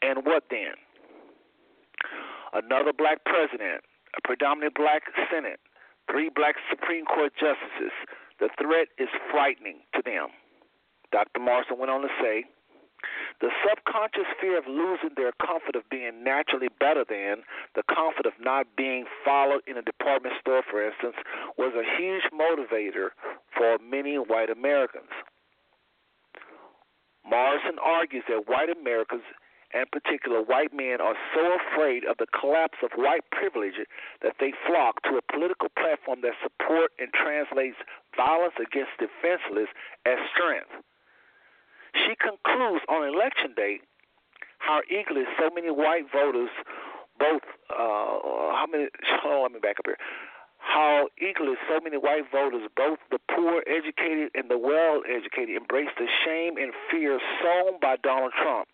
[SPEAKER 2] And what then? Another black president, a predominantly black Senate, three black Supreme Court justices. The threat is frightening to them. Dr. Morrison went on to say, the subconscious fear of losing their comfort of being naturally better than, the comfort of not being followed in a department store, for instance, was a huge motivator for many white Americans. Morrison argues that white Americans and particular white men are so afraid of the collapse of white privilege that they flock to a political platform that supports and translates violence against defenseless as strength. She concludes on election day how eagerly so many white voters, both uh, how many? Oh, let me back up here. How eagerly so many white voters, both the poor, educated, and the well-educated, embrace the shame and fear sown by Donald Trump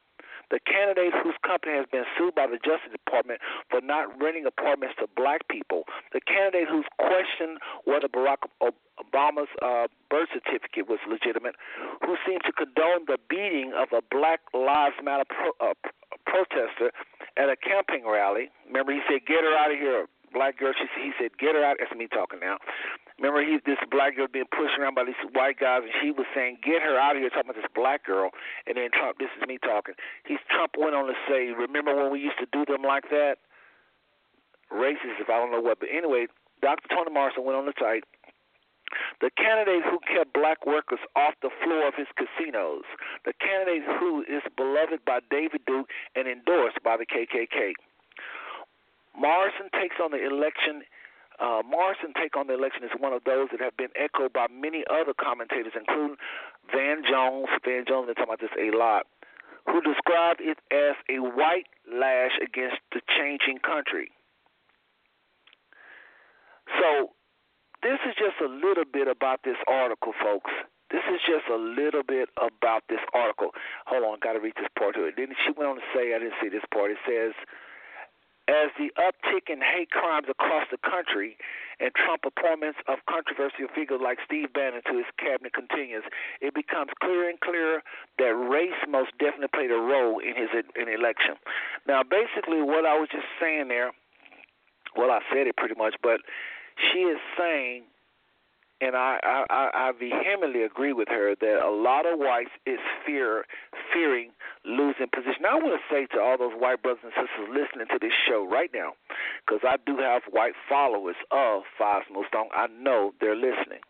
[SPEAKER 2] the candidate whose company has been sued by the Justice Department for not renting apartments to black people, the candidate who's questioned whether Barack Obama's uh, birth certificate was legitimate, who seemed to condone the beating of a Black Lives Matter pro, uh, protester at a camping rally. Remember, he said, "Get her out of here." Black girl. She, he said, "Get her out." That's me talking now. Remember, he this black girl being pushed around by these white guys, and she was saying, "Get her out of here!" Talking about this black girl, and then Trump. This is me talking. He's Trump went on to say, "Remember when we used to do them like that?" Racist, if I don't know what. But anyway, Dr. Toni Morrison went on the site. The candidate who kept black workers off the floor of his casinos. The candidate who is beloved by David Duke and endorsed by the KKK. Morrison takes on the election. Uh, Morrison take on the election is one of those that have been echoed by many other commentators, including Van Jones. Van Jones been talking about this a lot, who described it as a white lash against the changing country. So this is just a little bit about this article, folks. This is just a little bit about this article. Hold on, got to read this part to it. Then she went on to say, I didn't see this part. It says, as the uptick in hate crimes across the country and Trump appointments of controversial figures like Steve Bannon to his cabinet continues, it becomes clearer and clearer that race most definitely played a role in his in election. Now, basically, what I was just saying there, well, I said it pretty much, but she is saying, and I, I, I vehemently agree with her that a lot of whites is fear fearing losing position. Now, I want to say to all those white brothers and sisters listening to this show right now, because I do have white followers of Smooth Stone. I know they're listening.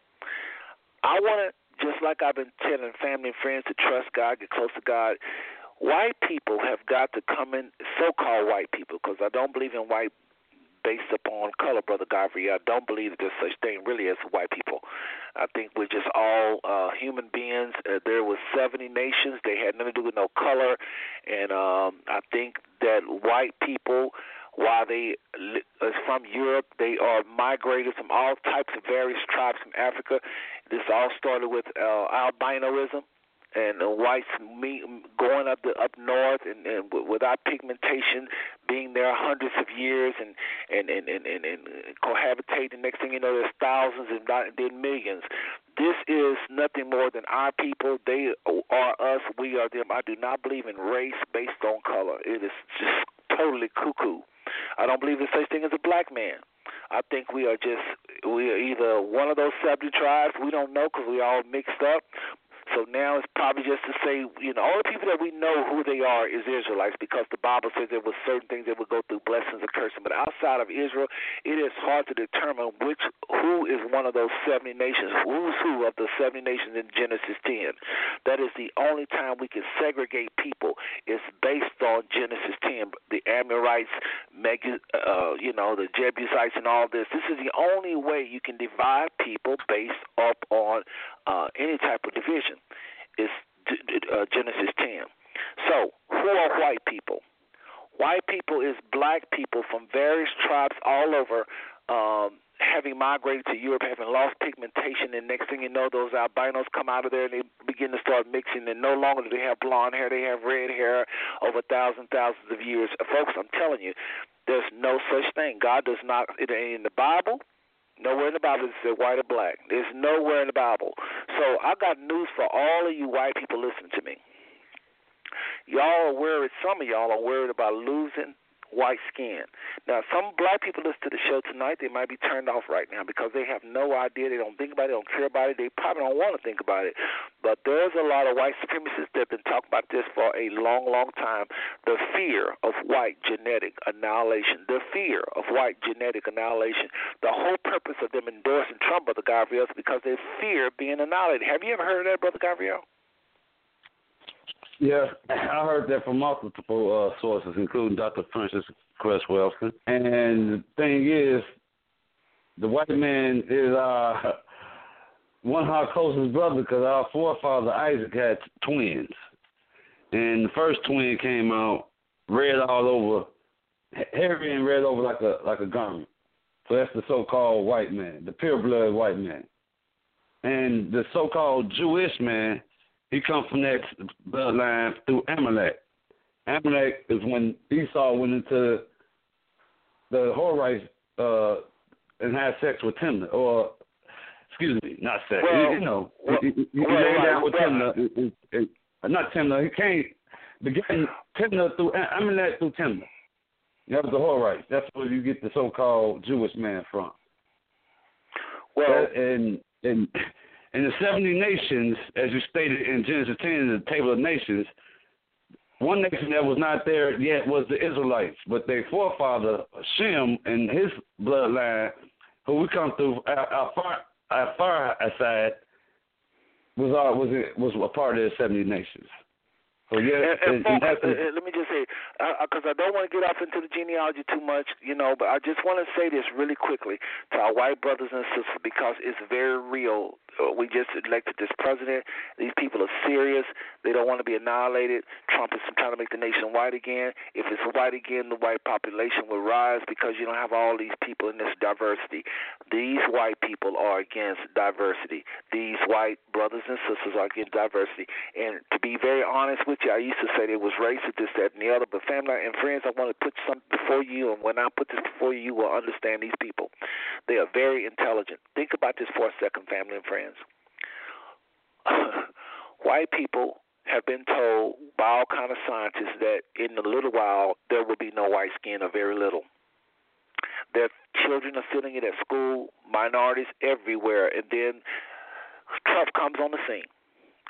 [SPEAKER 2] I want to, just like I've been telling family and friends to trust God, get close to God. White people have got to come in, so-called white people, because I don't believe in white based upon color, Brother Godfrey. I don't believe that there's such thing really as white people. I think we're just all uh, human beings. Uh, there was 70 nations. They had nothing to do with no color, and um, I think that white people while they is from Europe, they are migrated from all types of various tribes from Africa. This all started with uh, albinoism and the whites me, going up the up north and, and without pigmentation, being there hundreds of years and and and and, and, and cohabitating. Next thing you know, there's thousands and not then millions. This is nothing more than our people. They are us. We are them. I do not believe in race based on color. It is just totally cuckoo. I don't believe there's such thing as a black man. I think we are just we are either one of those seventy tribes. We don't know because we all mixed up, so now it's probably just to say, you know, all the people that we know who they are is Israelites because the Bible says there were certain things that would go through blessings and cursing. But outside of Israel, it is hard to determine which who is one of those seventy nations, who's who of the seventy nations in Genesis ten. That is the only time we can segregate people. It's based on Genesis ten. The Amorites, uh, you know, the Jebusites, and all this. This is the only way you can divide people based up on uh, any type of division is uh, Genesis 10. So, who are white people? White people is black people from various tribes all over, um, having migrated to Europe, having lost pigmentation, and next thing you know, those albinos come out of there and they begin to start mixing, and no longer do they have blonde hair, they have red hair over thousands, thousands of years. Folks, I'm telling you, there's no such thing. God does not, it ain't in the Bible. Nowhere in the Bible does it say white or black. There's nowhere in the Bible. So I got news for all of you white people listening to me. Y'all are worried, some of y'all are worried about losing white skin. Now, some black people listen to the show tonight, they might be turned off right now because they have no idea. They don't think about it, they don't care about it, they probably don't want to think about it. But there's a lot of white supremacists that have been talking about this for a long, long time. The fear of white genetic annihilation, the fear of white genetic annihilation. The whole purpose of them endorsing Trump, Brother Gabriel, is because they fear being annihilated. Have you ever heard of that, Brother Gabriel?
[SPEAKER 8] Yeah, (clears throat) I heard that from multiple uh, sources, including Dr. Frances Welsing. And the thing is, the white man is uh, (laughs) one of our closest brothers because our forefather Isaac had twins. And the first twin came out red all over, hairy and red over like a like a garment. So that's the so-called white man, the pure blood white man. And the so-called Jewish man he comes from that bloodline through Amalek. Amalek is when Esau went into the Horites uh, and had sex with Timna, or excuse me, not sex.
[SPEAKER 2] Well,
[SPEAKER 8] you, know,
[SPEAKER 2] well,
[SPEAKER 8] you, you, you
[SPEAKER 2] well,
[SPEAKER 8] lay down with
[SPEAKER 2] well,
[SPEAKER 8] Timna. It, it, it, uh, not Timna. He can't begin Timna through. That through Timna. That was the right. That's where you get the so-called Jewish man from.
[SPEAKER 2] Well,
[SPEAKER 8] That- and and the seventy nations, as you stated in Genesis ten, in the table of nations, one nation that was not there yet was the Israelites, but their forefather Shem and his bloodline, who we come through our, our far our far side, was all was was a part of the seventy nations. So yeah,
[SPEAKER 2] And, and
[SPEAKER 8] and,
[SPEAKER 2] folks,
[SPEAKER 8] and
[SPEAKER 2] uh, uh, let me just say, because I don't want to get off into the genealogy too much, you know, but I just want to say this really quickly to our white brothers and sisters because it's very real. Uh, we just elected this president. These people are serious. They don't want to be annihilated. Trump is trying to make the nation white again. If it's white again, the white population will rise because you don't have all these people in this diversity. These white people are against diversity. These white brothers and sisters are against diversity. And to be very honest with you, I used to say there was racist, this, that, and the other. But family and friends, I want to put something before you. And when I put this before you, you will understand these people. They are very intelligent. Think about this for a second, family and friends. (laughs) white people have been told by all kind of scientists that in a little while there will be no white skin or very little. Their children are feeling it at school, minorities everywhere, and then Trump comes on the scene.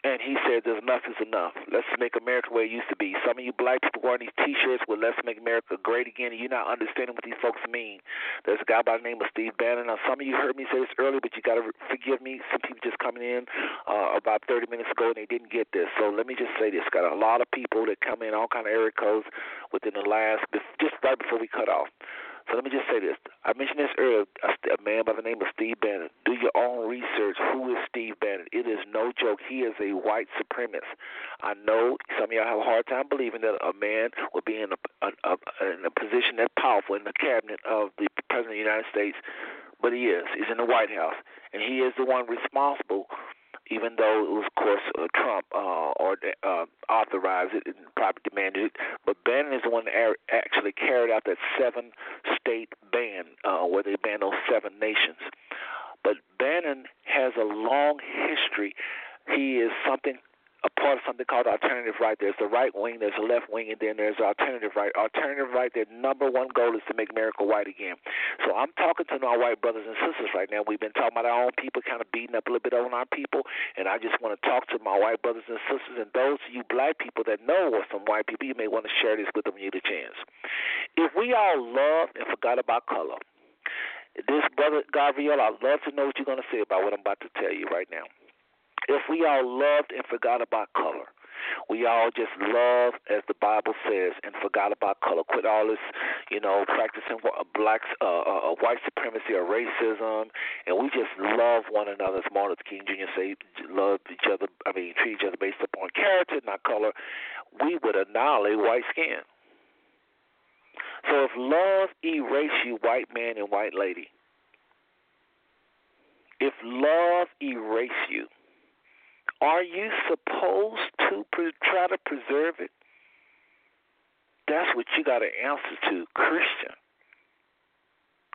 [SPEAKER 2] And he said, "There's enough is enough. Let's make America where it used to be." Some of you black people wearing these T-shirts with "Let's make America great again," and you're not understanding what these folks mean. There's a guy by the name of Steve Bannon. Now, some of you heard me say this earlier, but you got to forgive me. Some people just coming in uh, about 30 minutes ago and they didn't get this. So let me just say this: got a lot of people that come in all kind of area codes within the last just right before we cut off. So let me just say this. I mentioned this earlier. A, man by the name of Steve Bannon. Do your own research. Who is Steve Bannon? It is no joke. He is a white supremacist. I know some of y'all have a hard time believing that a man would be in a, a, a in a position that powerful in the cabinet of the president of the United States, but he is. He's in the White House, and he is the one responsible even though it was, of course, uh, Trump uh, or uh, authorized it and probably demanded it. But Bannon is the one that actually carried out that seven-state ban, uh, where they banned those seven nations. But Bannon has a long history. He is something a part of something called alternative right. There's the right wing, there's the left wing, and then there's the alternative right. Alternative right, their number one goal is to make America white again. So I'm talking to my white brothers and sisters right now. We've been talking about our own people, kind of beating up a little bit on our people, and I just want to talk to my white brothers and sisters and those of you black people that know some white people. You may want to share this with them when you get a chance. If we all loved and forgot about color, this brother Gabriel, I'd love to know what you're going to say about what I'm about to tell you right now if we all loved and forgot about color, we all just love, as the Bible says, and forgot about color. Quit all this, you know, practicing blacks, uh, uh, white supremacy or racism, and we just love one another. As Martin Luther King Jr. say, love each other. I mean, treat each other based upon character, not color. We would annihilate white skin. So if love erase you, white man and white lady, if love erase you, are you supposed to pre- try to preserve it? That's what you got to answer to, Christian.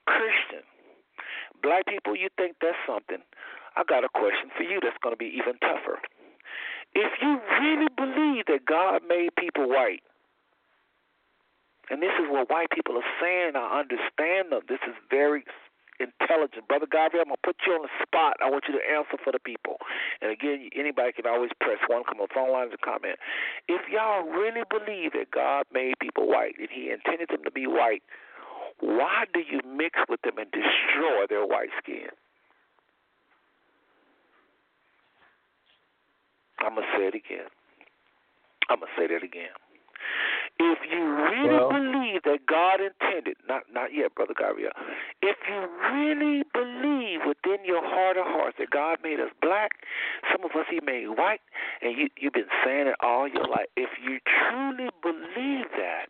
[SPEAKER 2] Christian. Black people, you think that's something. I got a question for you that's going to be even tougher. If you really believe that God made people white, and this is what white people are saying, I understand them. This is very intelligent. Brother Gabriel, I'm going to put you on the spot. I want you to answer for the people. And again, anybody can always press one, come on phone lines and comment. If y'all really believe that God made people white and he intended them to be white, why do you mix with them and destroy their white skin? I'm going to say it again. I'm going to say that again. If you really
[SPEAKER 8] Well-
[SPEAKER 2] believe that God intended, not not yet, Brother Gabriel, if you really believe within your heart of hearts that God made us black, some of us He made white, and you you've been saying it all your life. If you truly believe that,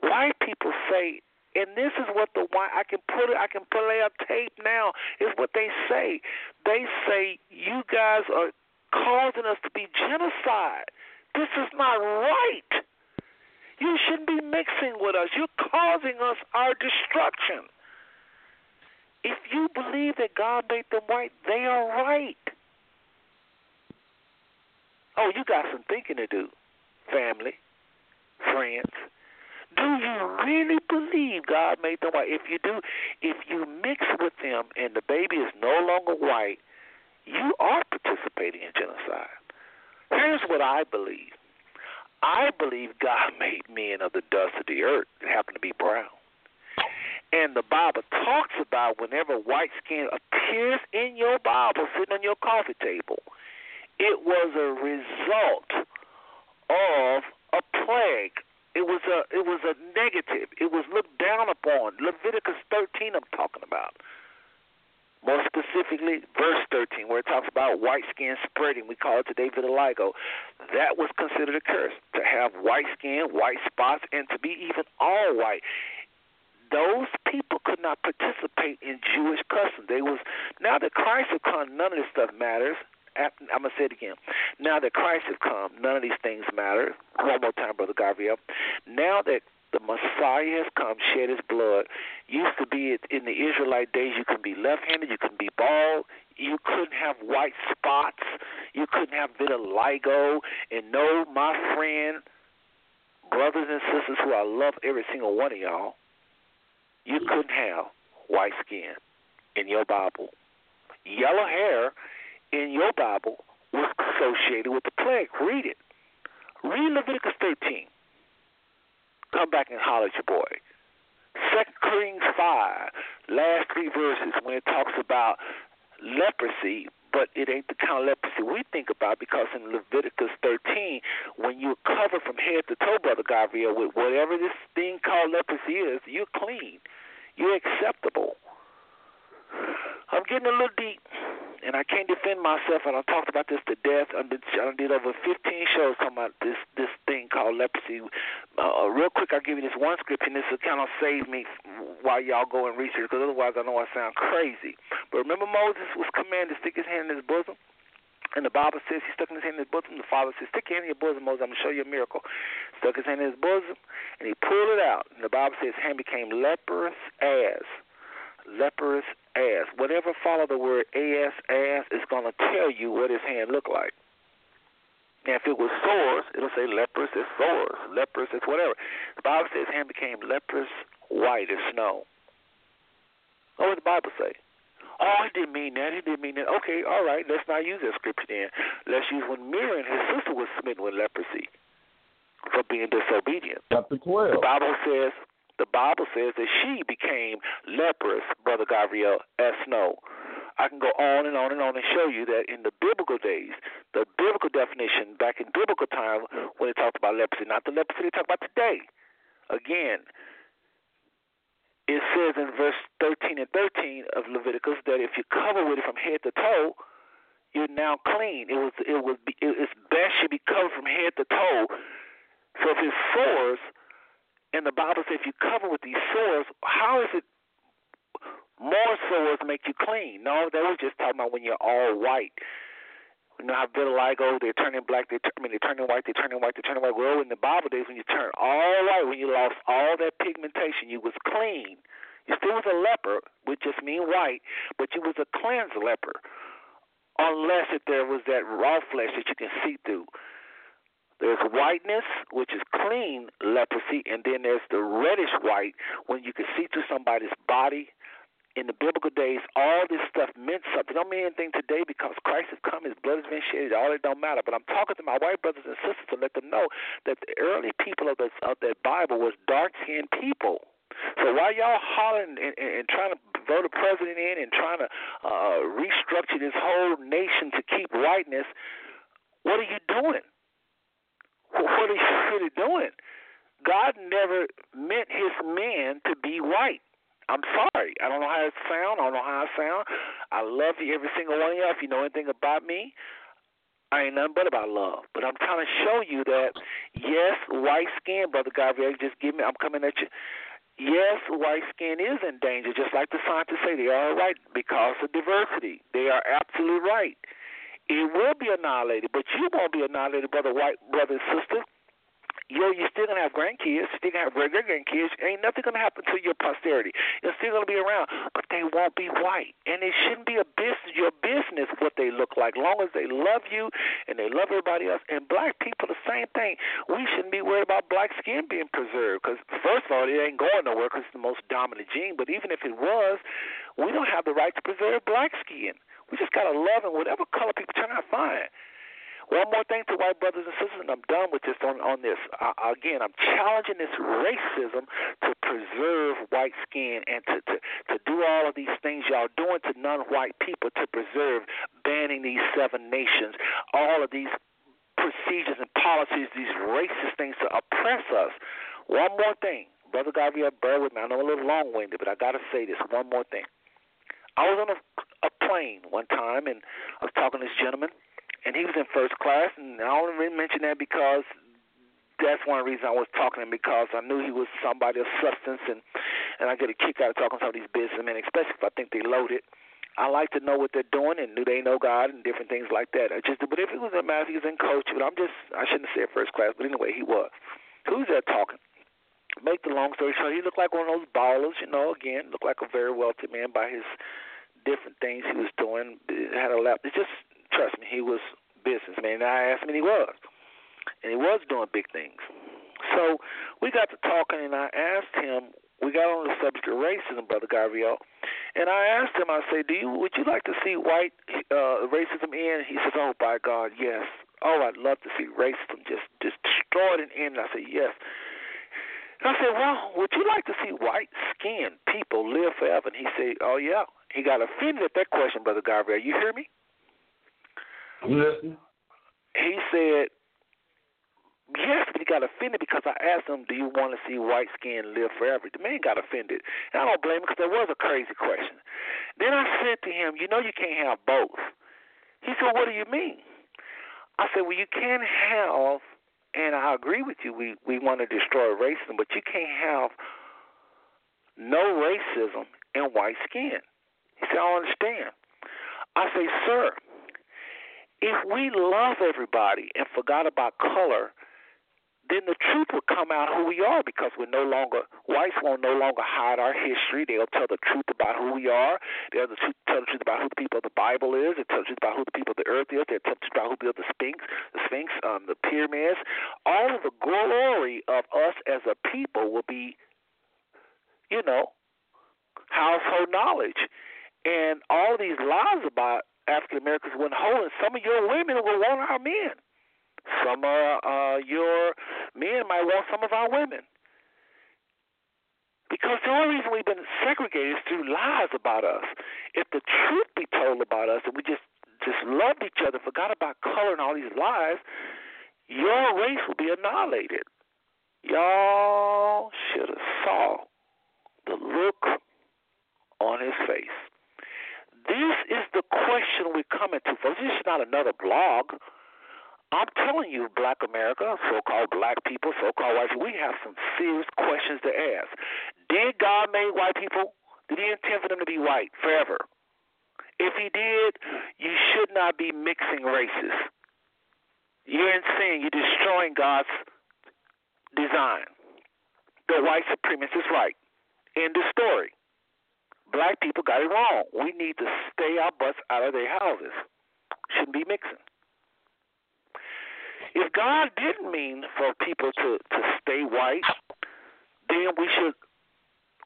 [SPEAKER 2] white people say, and this is what the white I can put it, I can play a tape now. Is what they say. They say you guys are causing us to be genocide. This is not right. You shouldn't be mixing with us. You're causing us our destruction. If you believe that God made them white, they are right. Oh, you got some thinking to do, family, friends. Do you really believe God made them white? If you do, if you mix with them and the baby is no longer white, you are participating in genocide. Here's what I believe. I believe God made men of the dust of the earth that happen to be brown. And the Bible talks about whenever white skin appears in your Bible sitting on your coffee table, it was a result of a plague. It was a it was a negative. It was looked down upon. Leviticus 13 I'm talking about. More specifically, verse 13, where it talks about white skin spreading. We call it today vitiligo. That was considered a curse to have white skin, white spots, and to be even all white those people could not participate in Jewish customs. They was now that Christ has come, none of this stuff matters. I'm gonna say it again. Now that Christ has come, none of these things matter. One more time, brother Gabriel. Now that the Messiah has come, shed his blood. Used to be in the Israelite days, you can be left-handed, you can be bald, you couldn't have white spots, you couldn't have vitiligo. And no, my friend, brothers and sisters who I love every single one of y'all, you couldn't have white skin in your Bible. Yellow hair in your Bible was associated with the plague. Read it. Read Leviticus 13. Come back and holler at your boy. Second Kings 5, last three verses, when it talks about leprosy, but it ain't the kind of leprosy we think about because in Leviticus 13, when you're covered from head to toe, Brother Gabriel, with whatever this thing called leprosy is, you're clean. You're acceptable. I'm getting a little deep, and I can't defend myself. And I talked about this to death. I did, I did over 15 shows talking about this this thing called leprosy. Uh, real quick, I'll give you this one scripture, and this will kind of save me while y'all go and research, because otherwise I know I sound crazy. But remember, Moses was commanded to stick his hand in his bosom. And the Bible says he stuck his hand in his bosom. The Father says, Stick your hand in your bosom, Moses. I'm going to show you a miracle. Stuck his hand in his bosom, and he pulled it out. And the Bible says his hand became leprous as leprous ass. Whatever follow the word as, ass, is going to tell you what his hand looked like. Now, if it was sores, it'll say leprous is sores, leprous is whatever. The Bible says his hand became leprous white as snow. What would the Bible say? Oh, he didn't mean that. He didn't mean that. Okay, all right. Let's not use that scripture then. Let's use when Miriam, his sister, was smitten with leprosy for being disobedient.
[SPEAKER 8] Chapter 12.
[SPEAKER 2] The Bible says the Bible says that she became leprous, Brother Gabriel, as snow. I can go on and on and on and show you that in the biblical days, the biblical definition back in biblical time when they talked about leprosy, not the leprosy they talk about today. Again, it says in verse 13 and 13 of Leviticus that if you cover with it from head to toe, you're now clean. It was it was it's best should be covered from head to toe. So if it's sores, and the Bible says if you cover with these sores, how is it more sores make you clean? No, they were just talking about when you're all white. You know how vitiligo, they're turning black, they I mean they're turning white, they're turning white, they're turning white. Well, in the Bible days when you turn all white, when you lost all that pigmentation, you was clean. You still was a leper, which just mean white, but you was a cleansed leper. Unless if there was that raw flesh that you can see through. There's whiteness, which is clean leprosy, and then there's the reddish white when you can see through somebody's body. In the biblical days, all this stuff meant something. It don't mean anything today because Christ has come, His blood has been shed. All it don't matter. But I'm talking to my white brothers and sisters to let them know that the early people of, the, of that Bible was dark-skinned people. So while y'all hollering and, and, and trying to vote a president in and trying to uh, restructure this whole nation to keep whiteness, what are you doing? What are you really doing? God never meant his men to be white. I'm sorry. I don't know how it sound. I don't know how I sound. I love you, every single one of you. If you know anything about me, I ain't nothing but about love. But I'm trying to show you that, yes, white skin, Brother Gabriel, just give me, I'm coming at you. Yes, white skin is in danger, just like the scientists say they are right because of diversity. They are absolutely right. It will be annihilated, but you won't be annihilated, brother, white brother and sister. yo, you're still gonna have grandkids, still gonna have great great grandkids. Ain't nothing gonna happen to your posterity. You're still gonna be around, but they won't be white, and it shouldn't be a business. Your business what they look like, long as they love you and they love everybody else. And black people, the same thing. We shouldn't be worried about black skin being preserved, because first of all, it ain't going nowhere because it's the most dominant gene. But even if it was, we don't have the right to preserve black skin. We just gotta love and whatever color people turn out fine. One more thing to white brothers and sisters, and I'm done with this on, on this. Uh, again, I'm challenging this racism to preserve white skin and to, to, to do all of these things y'all doing to non white people to preserve banning these seven nations, all of these procedures and policies, these racist things to oppress us. One more thing. Brother Gabriel, bear with me. I know I'm a little long winded, but I got to say this one more thing. I was on a, a plane one time, and I was talking to this gentleman and he was in first class. And I only mention that because that's one reason I was talking to him because I knew he was somebody of substance, and and I get a kick out of talking to some of these businessmen, especially if I think they loaded. I like to know what they're doing and do they know God and different things like that. I just, but if it was a math, he was in coach. But I'm just, I shouldn't say first class, but anyway, he was. Who's there talking? Make the long story short, he looked like one of those ballers, you know. Again, looked like a very wealthy man by his different things he was doing. Had a lap. It just trust me, he was businessman. And I asked him, and he was, and he was doing big things. So we got to talking, and I asked him. We got on the subject of racism, brother Gabriel, and I asked him. I said, "Do you would you like to see white uh, racism end?" He says, "Oh, by God, yes. Oh, I'd love to see racism just destroyed and end." I said, "Yes." And I said, Well, would you like to see white skinned people live forever? And he said, Oh, yeah. He got offended at that question, Brother Gabriel. You hear me?
[SPEAKER 8] Listen.
[SPEAKER 2] He said, Yes, but he got offended because I asked him, Do you want to see white skin live forever? The man got offended. And I don't blame him because that was a crazy question. Then I said to him, You know, you can't have both. He said, What do you mean? I said, Well, you can't have, and I agree with you, we, we want to destroy racism, but you can't have no racism and white skin. He said, I don't understand. I say, Sir, if we love everybody and forgot about color, then the truth will come out who we are because we're no longer whites won't no longer hide our history. They'll tell the truth about who we are. They'll the truth, tell the truth about who the people of the Bible is. They'll tell the truth about who the people of the earth is. They'll tell the truth about who built the Sphinx, the Sphinx, um, the pyramids. All of the glory of us as a people will be, you know, household knowledge. And all these lies about African Americans went whole, and some of your women will want our men. Some of uh, your men might want some of our women. Because the only reason we've been segregated is through lies about us. If the truth be told about us, and we just just loved each other, forgot about color and all these lies, your race will be annihilated. Y'all should have saw the look on his face. This is the question we're coming to. This is not another blog. I'm telling you, black America, so called black people, so called white people, we have some serious questions to ask. Did God make white people? Did he intend for them to be white forever? If he did, you should not be mixing races. You're insane. You're destroying God's design. The white supremacist is right. End of story. Black people got it wrong. We need to stay our butts out of their houses. Shouldn't be mixing. If God didn't mean for people to, to stay white, then we should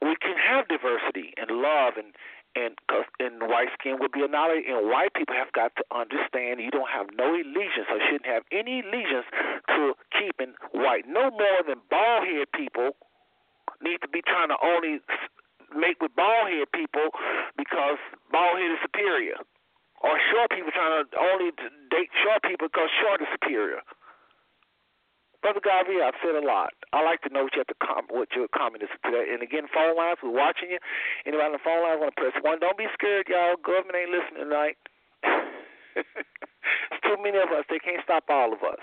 [SPEAKER 2] we can have diversity and love and and uh, and white skin would be annihilated. And white people have got to understand you don't have no allegiance or shouldn't have any allegiance to keeping white. No more than bald head people need to be trying to only mate with bald head people because bald head is superior, or short people trying to only date short people because short is superior. Brother Gabriel, I've said a lot. I like to know what you have to com- what your comment is today. And again, phone lines, we're watching you. Anybody on the phone line want to press one? Don't be scared, y'all. Government ain't listening tonight. It's (laughs) too many of us. They can't stop all of us.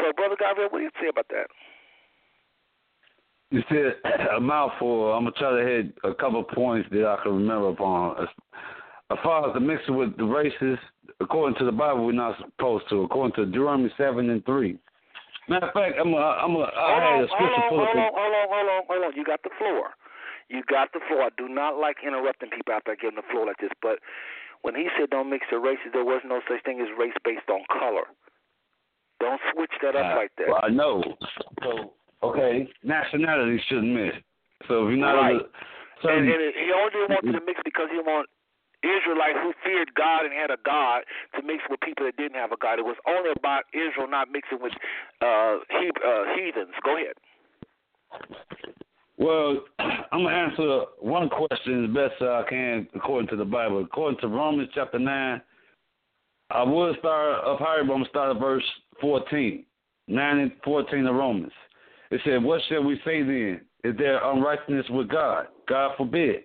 [SPEAKER 2] So, Brother Gabriel, what do you say about that?
[SPEAKER 8] You said (clears throat) a mouthful. I'm gonna try to hit a couple points that I can remember upon. As, far as the mixing with the races, according to the Bible, we're not supposed to. According to Deuteronomy seven and three, Matter of fact, I'm a, I'm a, I
[SPEAKER 2] hold
[SPEAKER 8] had
[SPEAKER 2] on,
[SPEAKER 8] a scripture
[SPEAKER 2] hold
[SPEAKER 8] pull
[SPEAKER 2] on,
[SPEAKER 8] up.
[SPEAKER 2] hold on, hold on, hold on, hold on. You got the floor. You got the floor. I do not like interrupting people after I give them the floor like this. But when he said don't mix the races, there was no such thing as race based on color. Don't switch that up uh, like that.
[SPEAKER 8] Well, I know. So okay, nationality shouldn't miss. So if you're not
[SPEAKER 2] Right.
[SPEAKER 8] a certain,
[SPEAKER 2] And, and he only didn't want you to mix because he want Israelites who feared God and had a God to mix with people that didn't have a God. It was only about Israel not mixing with uh, he, uh, heathens. Go ahead.
[SPEAKER 8] Well, (clears throat) I'm gonna answer one question as best I can according to the Bible. According to Romans chapter nine, I would start up higher, but I'm gonna start at verse 14, nine and 14 of Romans. It said, "What shall we say then? Is there unrighteousness with God? God forbid."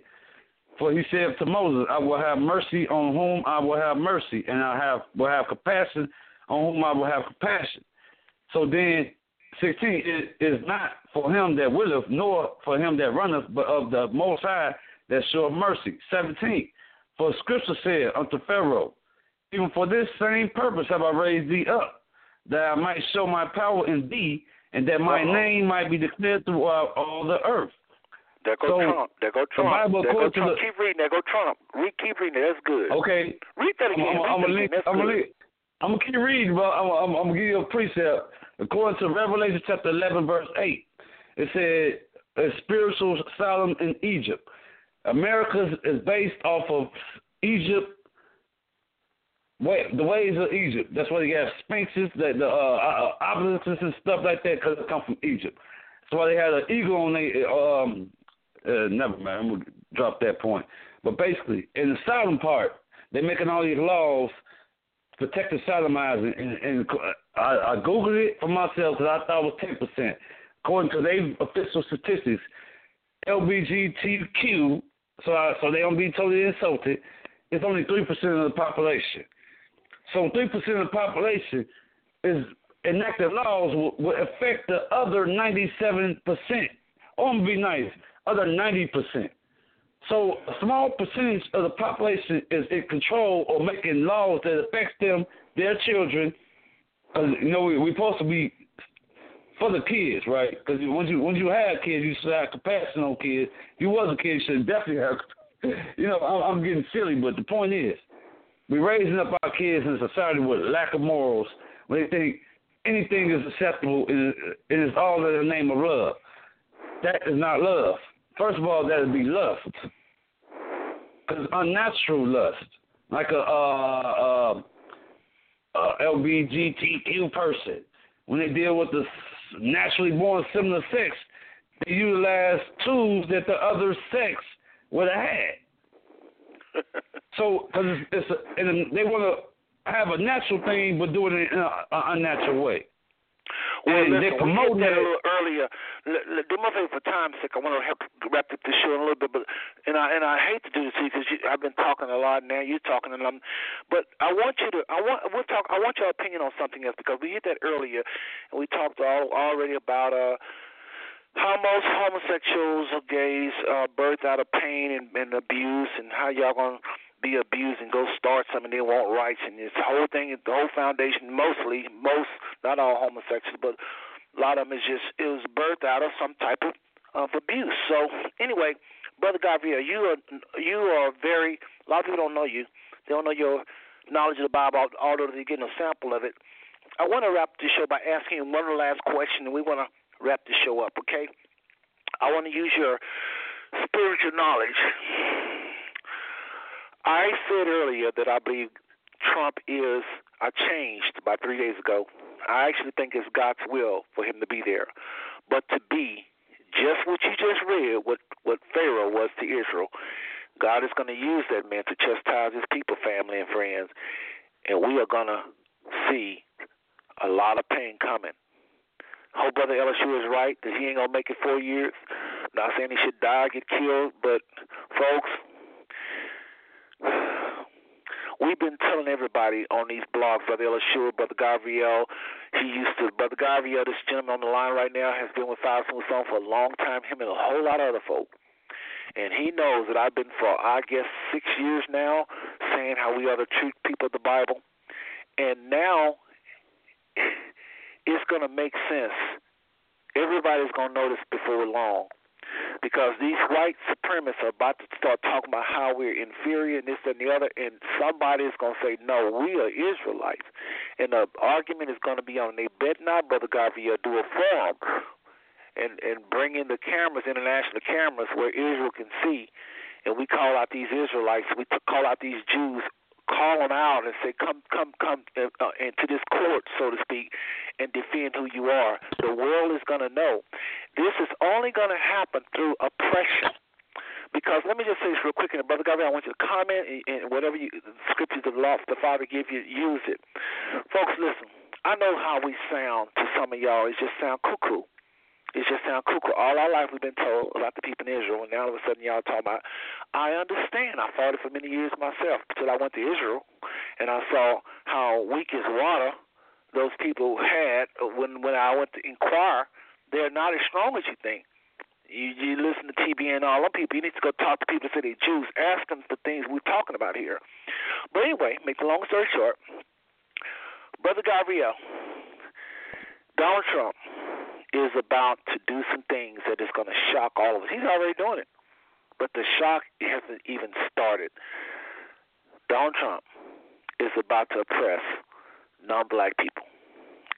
[SPEAKER 8] For he said to Moses, "I will have mercy on whom I will have mercy, and I have will have compassion on whom I will have compassion." So then 16 it is not for him that willeth, nor for him that runneth, but of the Most High that showeth mercy. 17. For Scripture said unto Pharaoh, Even for this same purpose have I raised thee up, that I might show my power in thee, and that my name might be declared throughout all the earth.
[SPEAKER 2] There go
[SPEAKER 8] So,
[SPEAKER 2] Trump. There go Trump.
[SPEAKER 8] Bible
[SPEAKER 2] there go Trump.
[SPEAKER 8] the-
[SPEAKER 2] Keep reading. There go Trump. Read, keep reading. That's good.
[SPEAKER 8] Okay,
[SPEAKER 2] Read that again.
[SPEAKER 8] I'm,
[SPEAKER 2] Read
[SPEAKER 8] I'm,
[SPEAKER 2] that
[SPEAKER 8] gonna I'm, gonna I'm gonna keep reading, but I'm, I'm, I'm gonna give you a precept. According to Revelation chapter 11, verse 8, it said a spiritual asylum in Egypt. America is based off of Egypt, way, the ways of Egypt. That's why they have sphinxes, the, the uh, uh, obelisks and stuff like that, because it come from Egypt. That's why they had an eagle on their. Um, uh, never mind, I'm gonna drop that point. But basically, in the solemn part, they're making all these laws to protect the and, and I, I googled it for myself because I thought it was ten percent. According to their official statistics, LBGTQ, so I, so they don't be totally insulted. It's only three percent of the population. So three percent of the population is enacted laws will, will affect the other ninety-seven percent. I'm gonna be nice, other ninety percent. So a small percentage of the population is in control or making laws that affects them, their children. Because you know we, we're supposed to be for the kids, right? Because once you once you have kids, you should have compassion on kids. If you was a kid, you should definitely have. (laughs) You know, I'm, I'm getting silly, but the point is, we're raising up our kids in a society with lack of morals. When they think anything is acceptable, it is, it is all in the name of love. That is not love. First of all, that would be lust. Because unnatural lust, like a uh, uh, uh, LBGTQ person, when they deal with the naturally born similar sex, they utilize tools that the other sex would have had. (laughs) So, because it's, it's a, and they want to have a natural thing, but do it in an unnatural way.
[SPEAKER 2] Well, listen,
[SPEAKER 8] they
[SPEAKER 2] we
[SPEAKER 8] promote
[SPEAKER 2] hit that
[SPEAKER 8] that.
[SPEAKER 2] a little earlier. L- l- do my favor for time's sake. I want to help wrap up this show in a little bit, but and I and I hate to do this to you because I've been talking a lot now. You're talking and I'm, but I want you to. I want we'll talk. I want your opinion on something else because we hit that earlier, and we talked all, already about uh how most homosexuals or gays uh, birth out of pain and, and abuse, and how y'all gonna be abused and go start something they want rights, and this whole thing, the whole foundation, mostly, most, not all homosexuals, but a lot of them is just it was birthed out of some type of of abuse. So anyway, brother Gabriel, you are you are very. A lot of people don't know you. They don't know your knowledge of the Bible, although they're getting a sample of it. I want to wrap this show by asking you one last question, and we want to wrap the show up. Okay? I want to use your spiritual knowledge. I said earlier that I believe Trump is I changed about three days ago. I actually think it's God's will for him to be there. But to be just what you just read, what what Pharaoh was to Israel, God is going to use that man to chastise his people, family, and friends, and we are going to see a lot of pain coming. Hope Brother Elishua is right that he ain't gonna make it four years. Not saying he should die, get killed, but folks, we've been telling everybody on these blogs, Brother Elishua, Brother Gabriel. He used to, Brother Gabriel, this gentleman on the line right now, has been with Five Smooth Stones for a long time. Him and a whole lot of other folk. And he knows that I've been for, I guess, six years now saying how we ought to treat people of the Bible. And now it's going to make sense. Everybody's going to notice before long. Because these white supremacists are about to start talking about how we're inferior and this and the other, and somebody is going to say, no, we are Israelites. And the argument is going to be on, they bet not, Brother Garvey, do a forum and, and bring in the cameras, international cameras, where Israel can see. And we call out these Israelites, we call out these Jews call them out and say, "Come, come, come uh, into this court, so to speak, and defend who you are." The world is going to know. This is only going to happen through oppression. Because let me just say this real quick, and Brother Gabriel, I want you to comment and whatever you, the scriptures the law the Father give you, use it. Folks, listen. I know how we sound to some of y'all. It just sound cuckoo. It just sound cuckoo. All our life we've been told about the people in Israel, and now all of a sudden y'all talking about. I understand. I fought it for many years myself until I went to Israel, and I saw how weak as water those people had when when I went to inquire. They're not as strong as you think. You, you listen to TBN and all them people. You need to go talk to people that say they're Jews. Ask them the things we're talking about here. But anyway, make the long story short, Brother Gabriel, Donald Trump is about to do some things that is going to shock all of us. He's already doing it, but the shock hasn't even started. Donald Trump is about to oppress non-black people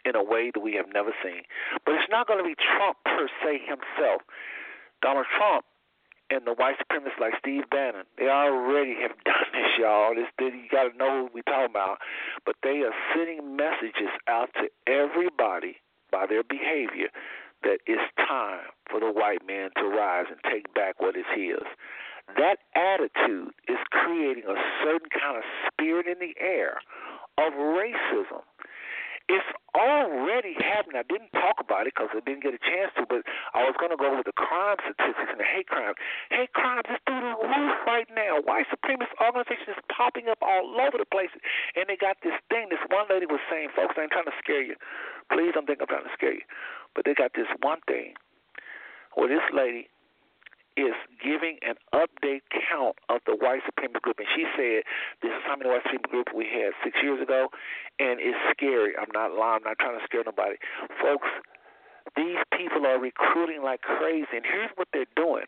[SPEAKER 2] in a way that we have never seen. But it's not going to be Trump per se himself. Donald Trump and the white supremacists like Steve Bannon, they already have (laughs) done this, y'all. This, you got to know what we're talking about. But they are sending messages out to everybody by their behavior that it's time for the white man to rise and take back what is his. That attitude is creating a certain kind of spirit in the air of racism. It's already happening. I didn't talk about it because I didn't get a chance to, but I was going to go over the crime statistics and the hate crime. Hate crime is through the roof right now. White supremacist organizations is popping up all over the place, and they got this thing. This one lady was saying, "Folks, I ain't trying to scare you. Please don't think I'm trying to scare you, but they got this one thing where this lady is giving an update count of the white supremacist group. And she said, This is how many white supremacist groups we had six years ago, and it's scary. I'm not lying, I'm not trying to scare nobody. Folks, these people are recruiting like crazy, and here's what they're doing.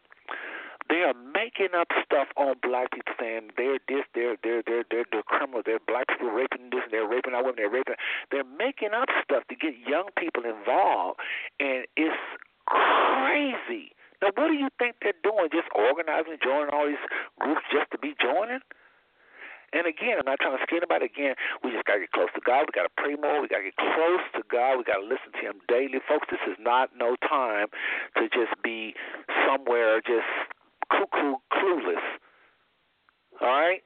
[SPEAKER 2] They are making up stuff on black people saying they're this, they're they're they're they're, they're criminals, they're black people raping this, they're raping our women, they're raping. They're making up stuff to get young people involved, and it's crazy. Now, what do you think they're doing? Just organizing, joining all these groups just to be joining? And again, I'm not trying to scare anybody. Again, we just got to get close to God. We got to pray more. We got to get close to God. We got to listen to Him daily. Folks, this is not no time to just be somewhere just cuckoo clueless. All right?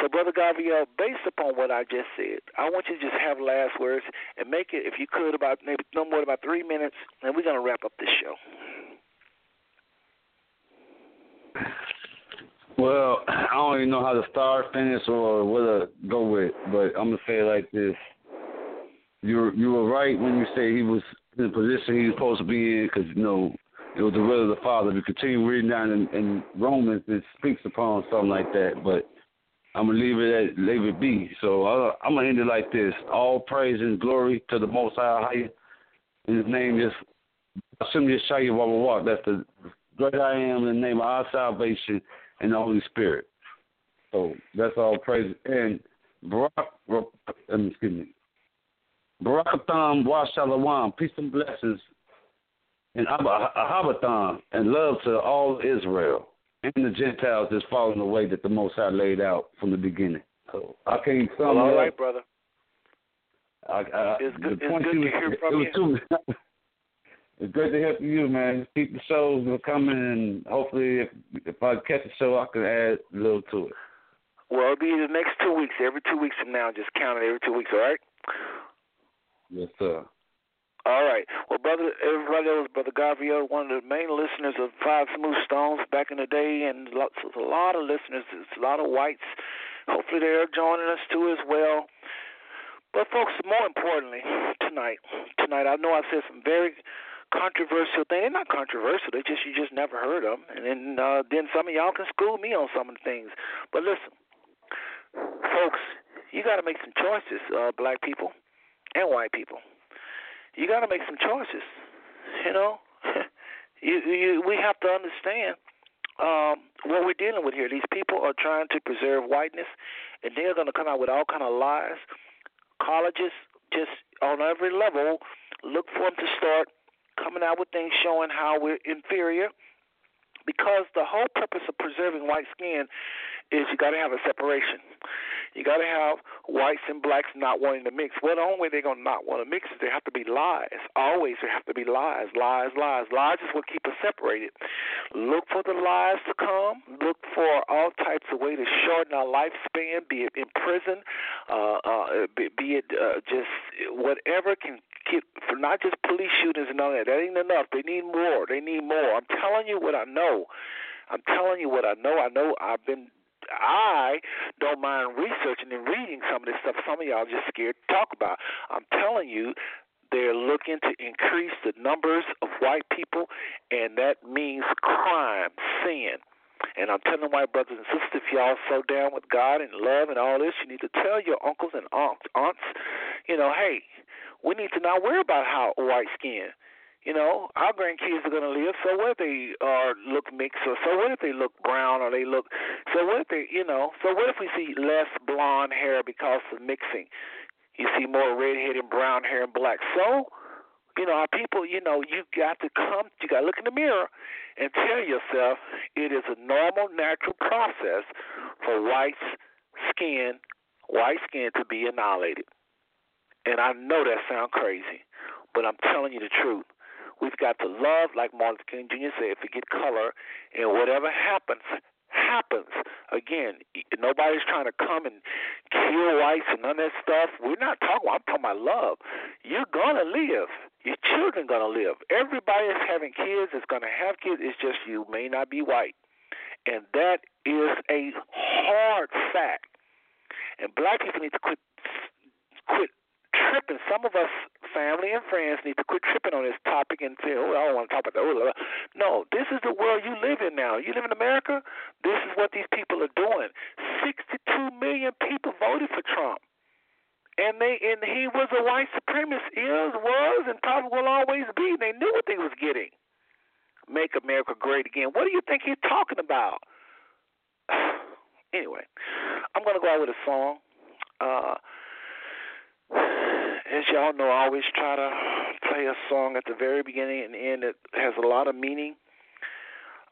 [SPEAKER 2] So, Brother Gabriel, based upon what I just said, I want you to just have last words and make it, if you could, about maybe no more than about three minutes, and we're going to wrap up this show.
[SPEAKER 8] Well, (clears throat) I don't even know how to start, finish, or what to go with, but I'm gonna say it like this: you you were right when you say he was in the position he was supposed to be in, because you know it was the will of the Father. We continue reading down in, in Romans, it speaks upon something like that, but I'm gonna leave it at leave it be. So I, I'm gonna end it like this: all praise and glory to the Most High. In His name is Hashem Yeshaya Wawa. That's the great I am in the name of our salvation and the Holy Spirit. So that's all praise. And Barak, um, excuse me, Barakatham wa shalom, peace and blessings, and ahabatham, and love to all Israel and the Gentiles that's following the way that the Most High laid out from the beginning. So I can't sum
[SPEAKER 2] well, all right, brother.
[SPEAKER 8] I, I,
[SPEAKER 2] It's good, it's good to hear from
[SPEAKER 8] it was
[SPEAKER 2] you.
[SPEAKER 8] Too, (laughs) it's great to hear from you, man. Keep the shows coming, and hopefully, if if I catch a show, I can add a little to it.
[SPEAKER 2] Well, it'll be the next two weeks. Every two weeks from now, just count it every two weeks, all right?
[SPEAKER 8] Yes, sir.
[SPEAKER 2] All right. Well, brother, everybody, was Brother Gabriel, one of the main listeners of Five Smooth Stones back in the day, and lots, of a lot of listeners. It's a lot of whites. Hopefully, they're joining us too as well. But, folks, more importantly, tonight, tonight, I know I said some very controversial things. They're not controversial. They just you just never heard them, and then uh, then some of y'all can school me on some of the things. But listen, folks, you got to make some choices, uh, black people and white people. you got to make some choices. You know, (laughs) you, you we have to understand um, what we're dealing with here. These people are trying to preserve whiteness, and they're going to come out with all kind of lies. Colleges, just on every level, look for them to start coming out with things showing how we're inferior. Because the whole purpose of preserving white skin is you got to have a separation. You got to have whites and blacks not wanting to mix. Well, the only way they're to not want to mix is there have to be lies. Always there have to be lies, lies, lies. Lies is what keep us separated. Look for the lies to come. Look for all types of ways to shorten our lifespan, be it in prison, uh, uh, be, be it uh, just whatever can keep for not just police shootings and all that. That ain't enough. They need more. They need more. I'm telling you what I know. I'm telling you what I know. I know I've been I don't mind researching and reading some of this stuff. Some of y'all just scared to talk about. I'm telling you, they're looking to increase the numbers of white people, and that means crime, sin. And I'm telling white brothers and sisters, if y'all so down with God and love and all this, you need to tell your uncles and aunts, aunts, you know, hey, we need to not worry about how white skin. You know, our grandkids are going to live. So what if they are look mixed, or so what if they look brown, or they look? So what if they, you know? So what if we see less blonde hair because of mixing? You see more redhead and brown hair and black. So, you know, our people, you know, you got to come, you got to look in the mirror and tell yourself it is a normal, natural process for white skin, white skin to be annihilated. And I know that sounds crazy, but I'm telling you the truth. We've got to love, like Martin Luther King Jr. said, forget color, and whatever happens, happens. Again, nobody's trying to come and kill whites and none of that stuff. We're not talking. I'm talking about love. You're gonna live. Your children gonna live. Everybody that's having kids is gonna have kids. It's just you may not be white, and that is a hard fact. And black people need to quit quit tripping. Some of us, family and friends, need to quit tripping on this topic and say, "Oh, I don't want to talk about that." Oh, no, this is the world you live in now. You live in America. This is what these people are doing. Sixty-two million people voted for Trump, and they and he was a white supremacist. Is, was, and probably will always be. They knew what they was getting. Make America great again. What do you think he's talking about? (sighs) anyway, I'm gonna go out with a song. Uh, as y'all know, I always try to play a song at the very beginning and end that has a lot of meaning.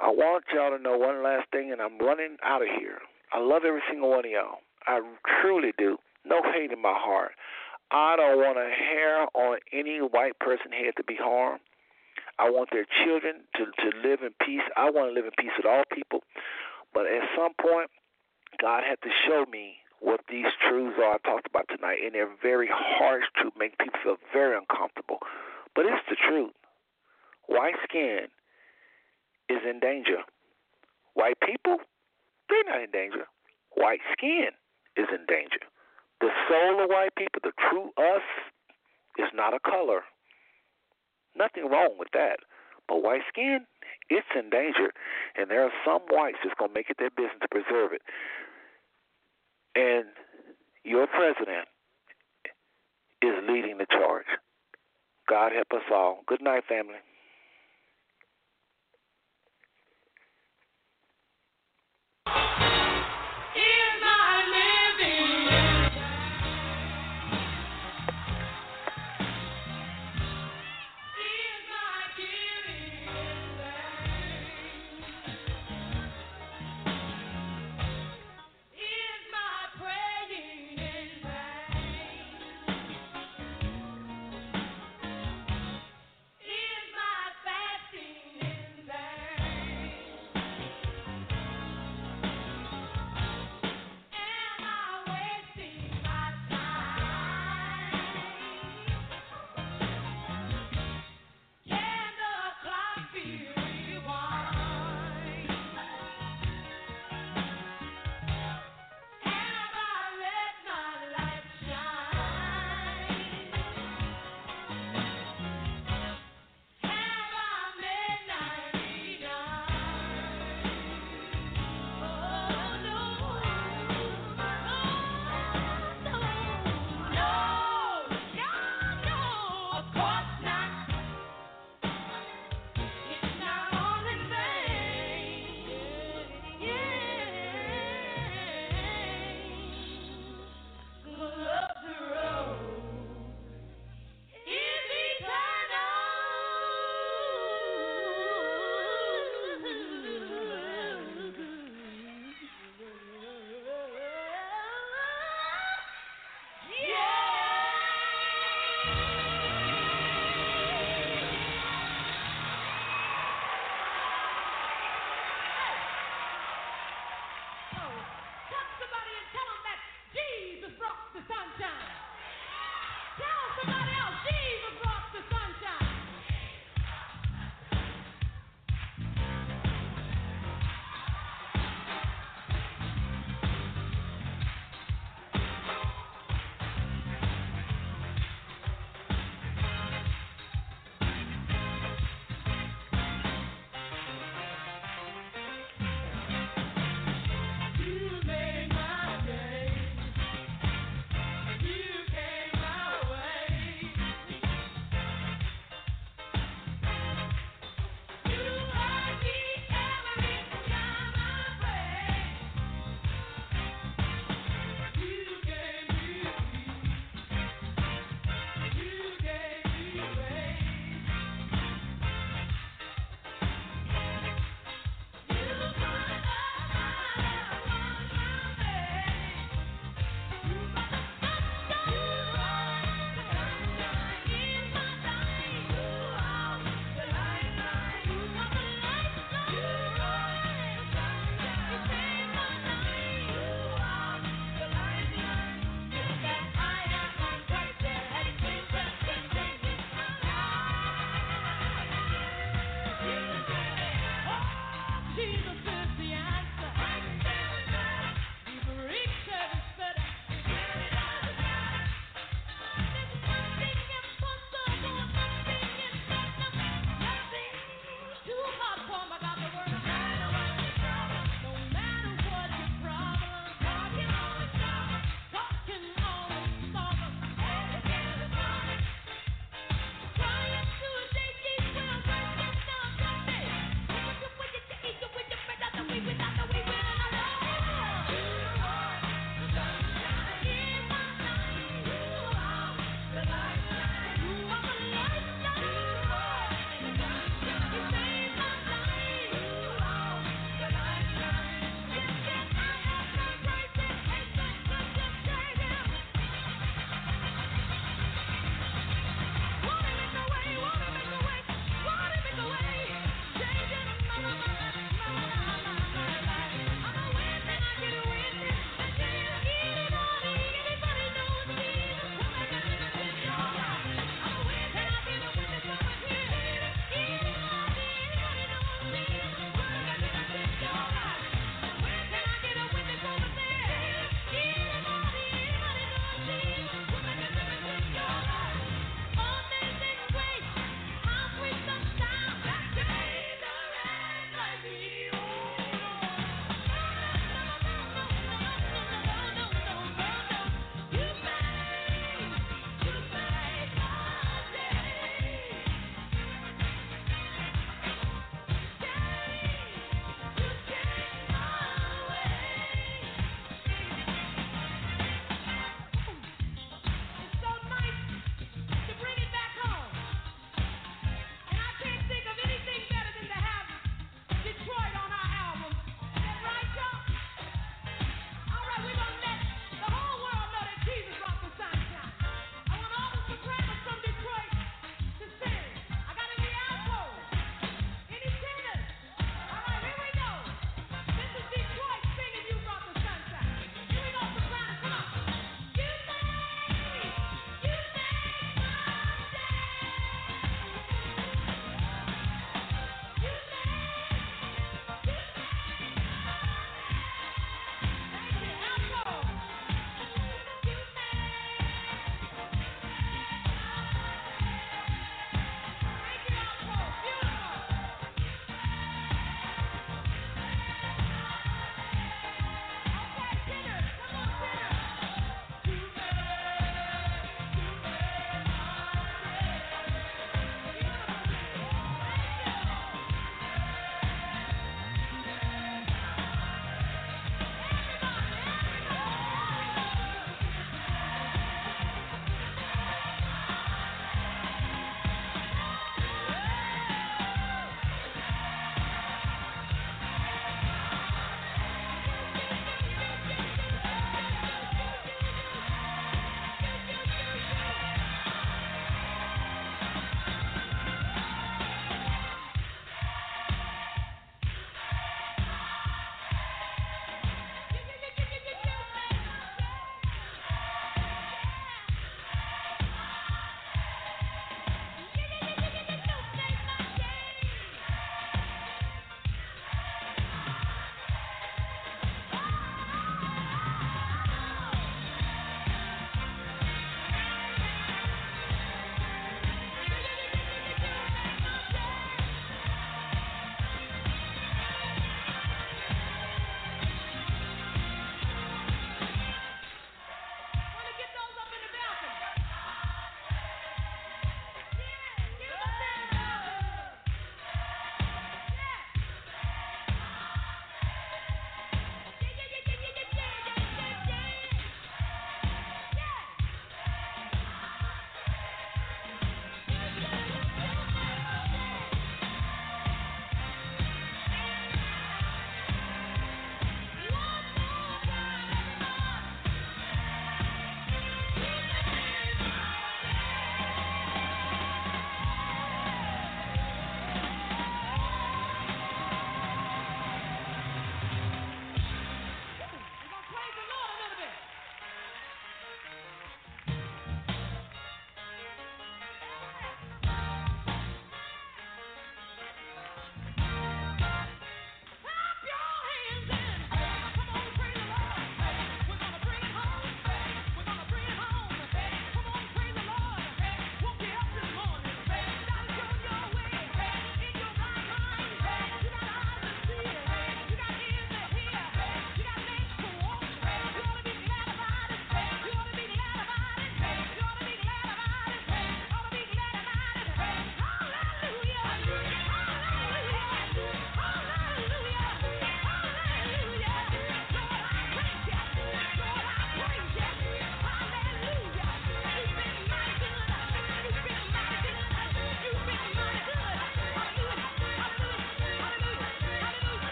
[SPEAKER 2] I want y'all to know one last thing, and I'm running out of here. I love every single one of y'all. I truly do. No hate in my heart. I don't want a hair on any white person head to be harmed. I want their children to, to live in peace. I want to live in peace with all people. But at some point, God had to show me what these truths are I talked about tonight, and they're very harsh to make people feel very uncomfortable. But it's the truth. White skin is in danger. White people, they're not in danger. White skin is in danger. The soul of white people, the true us, is not a color. Nothing wrong with that. But white skin, it's in danger. And there are some whites that's going to make it their business to preserve it. And your president is leading the charge. God help us all. Good night, family.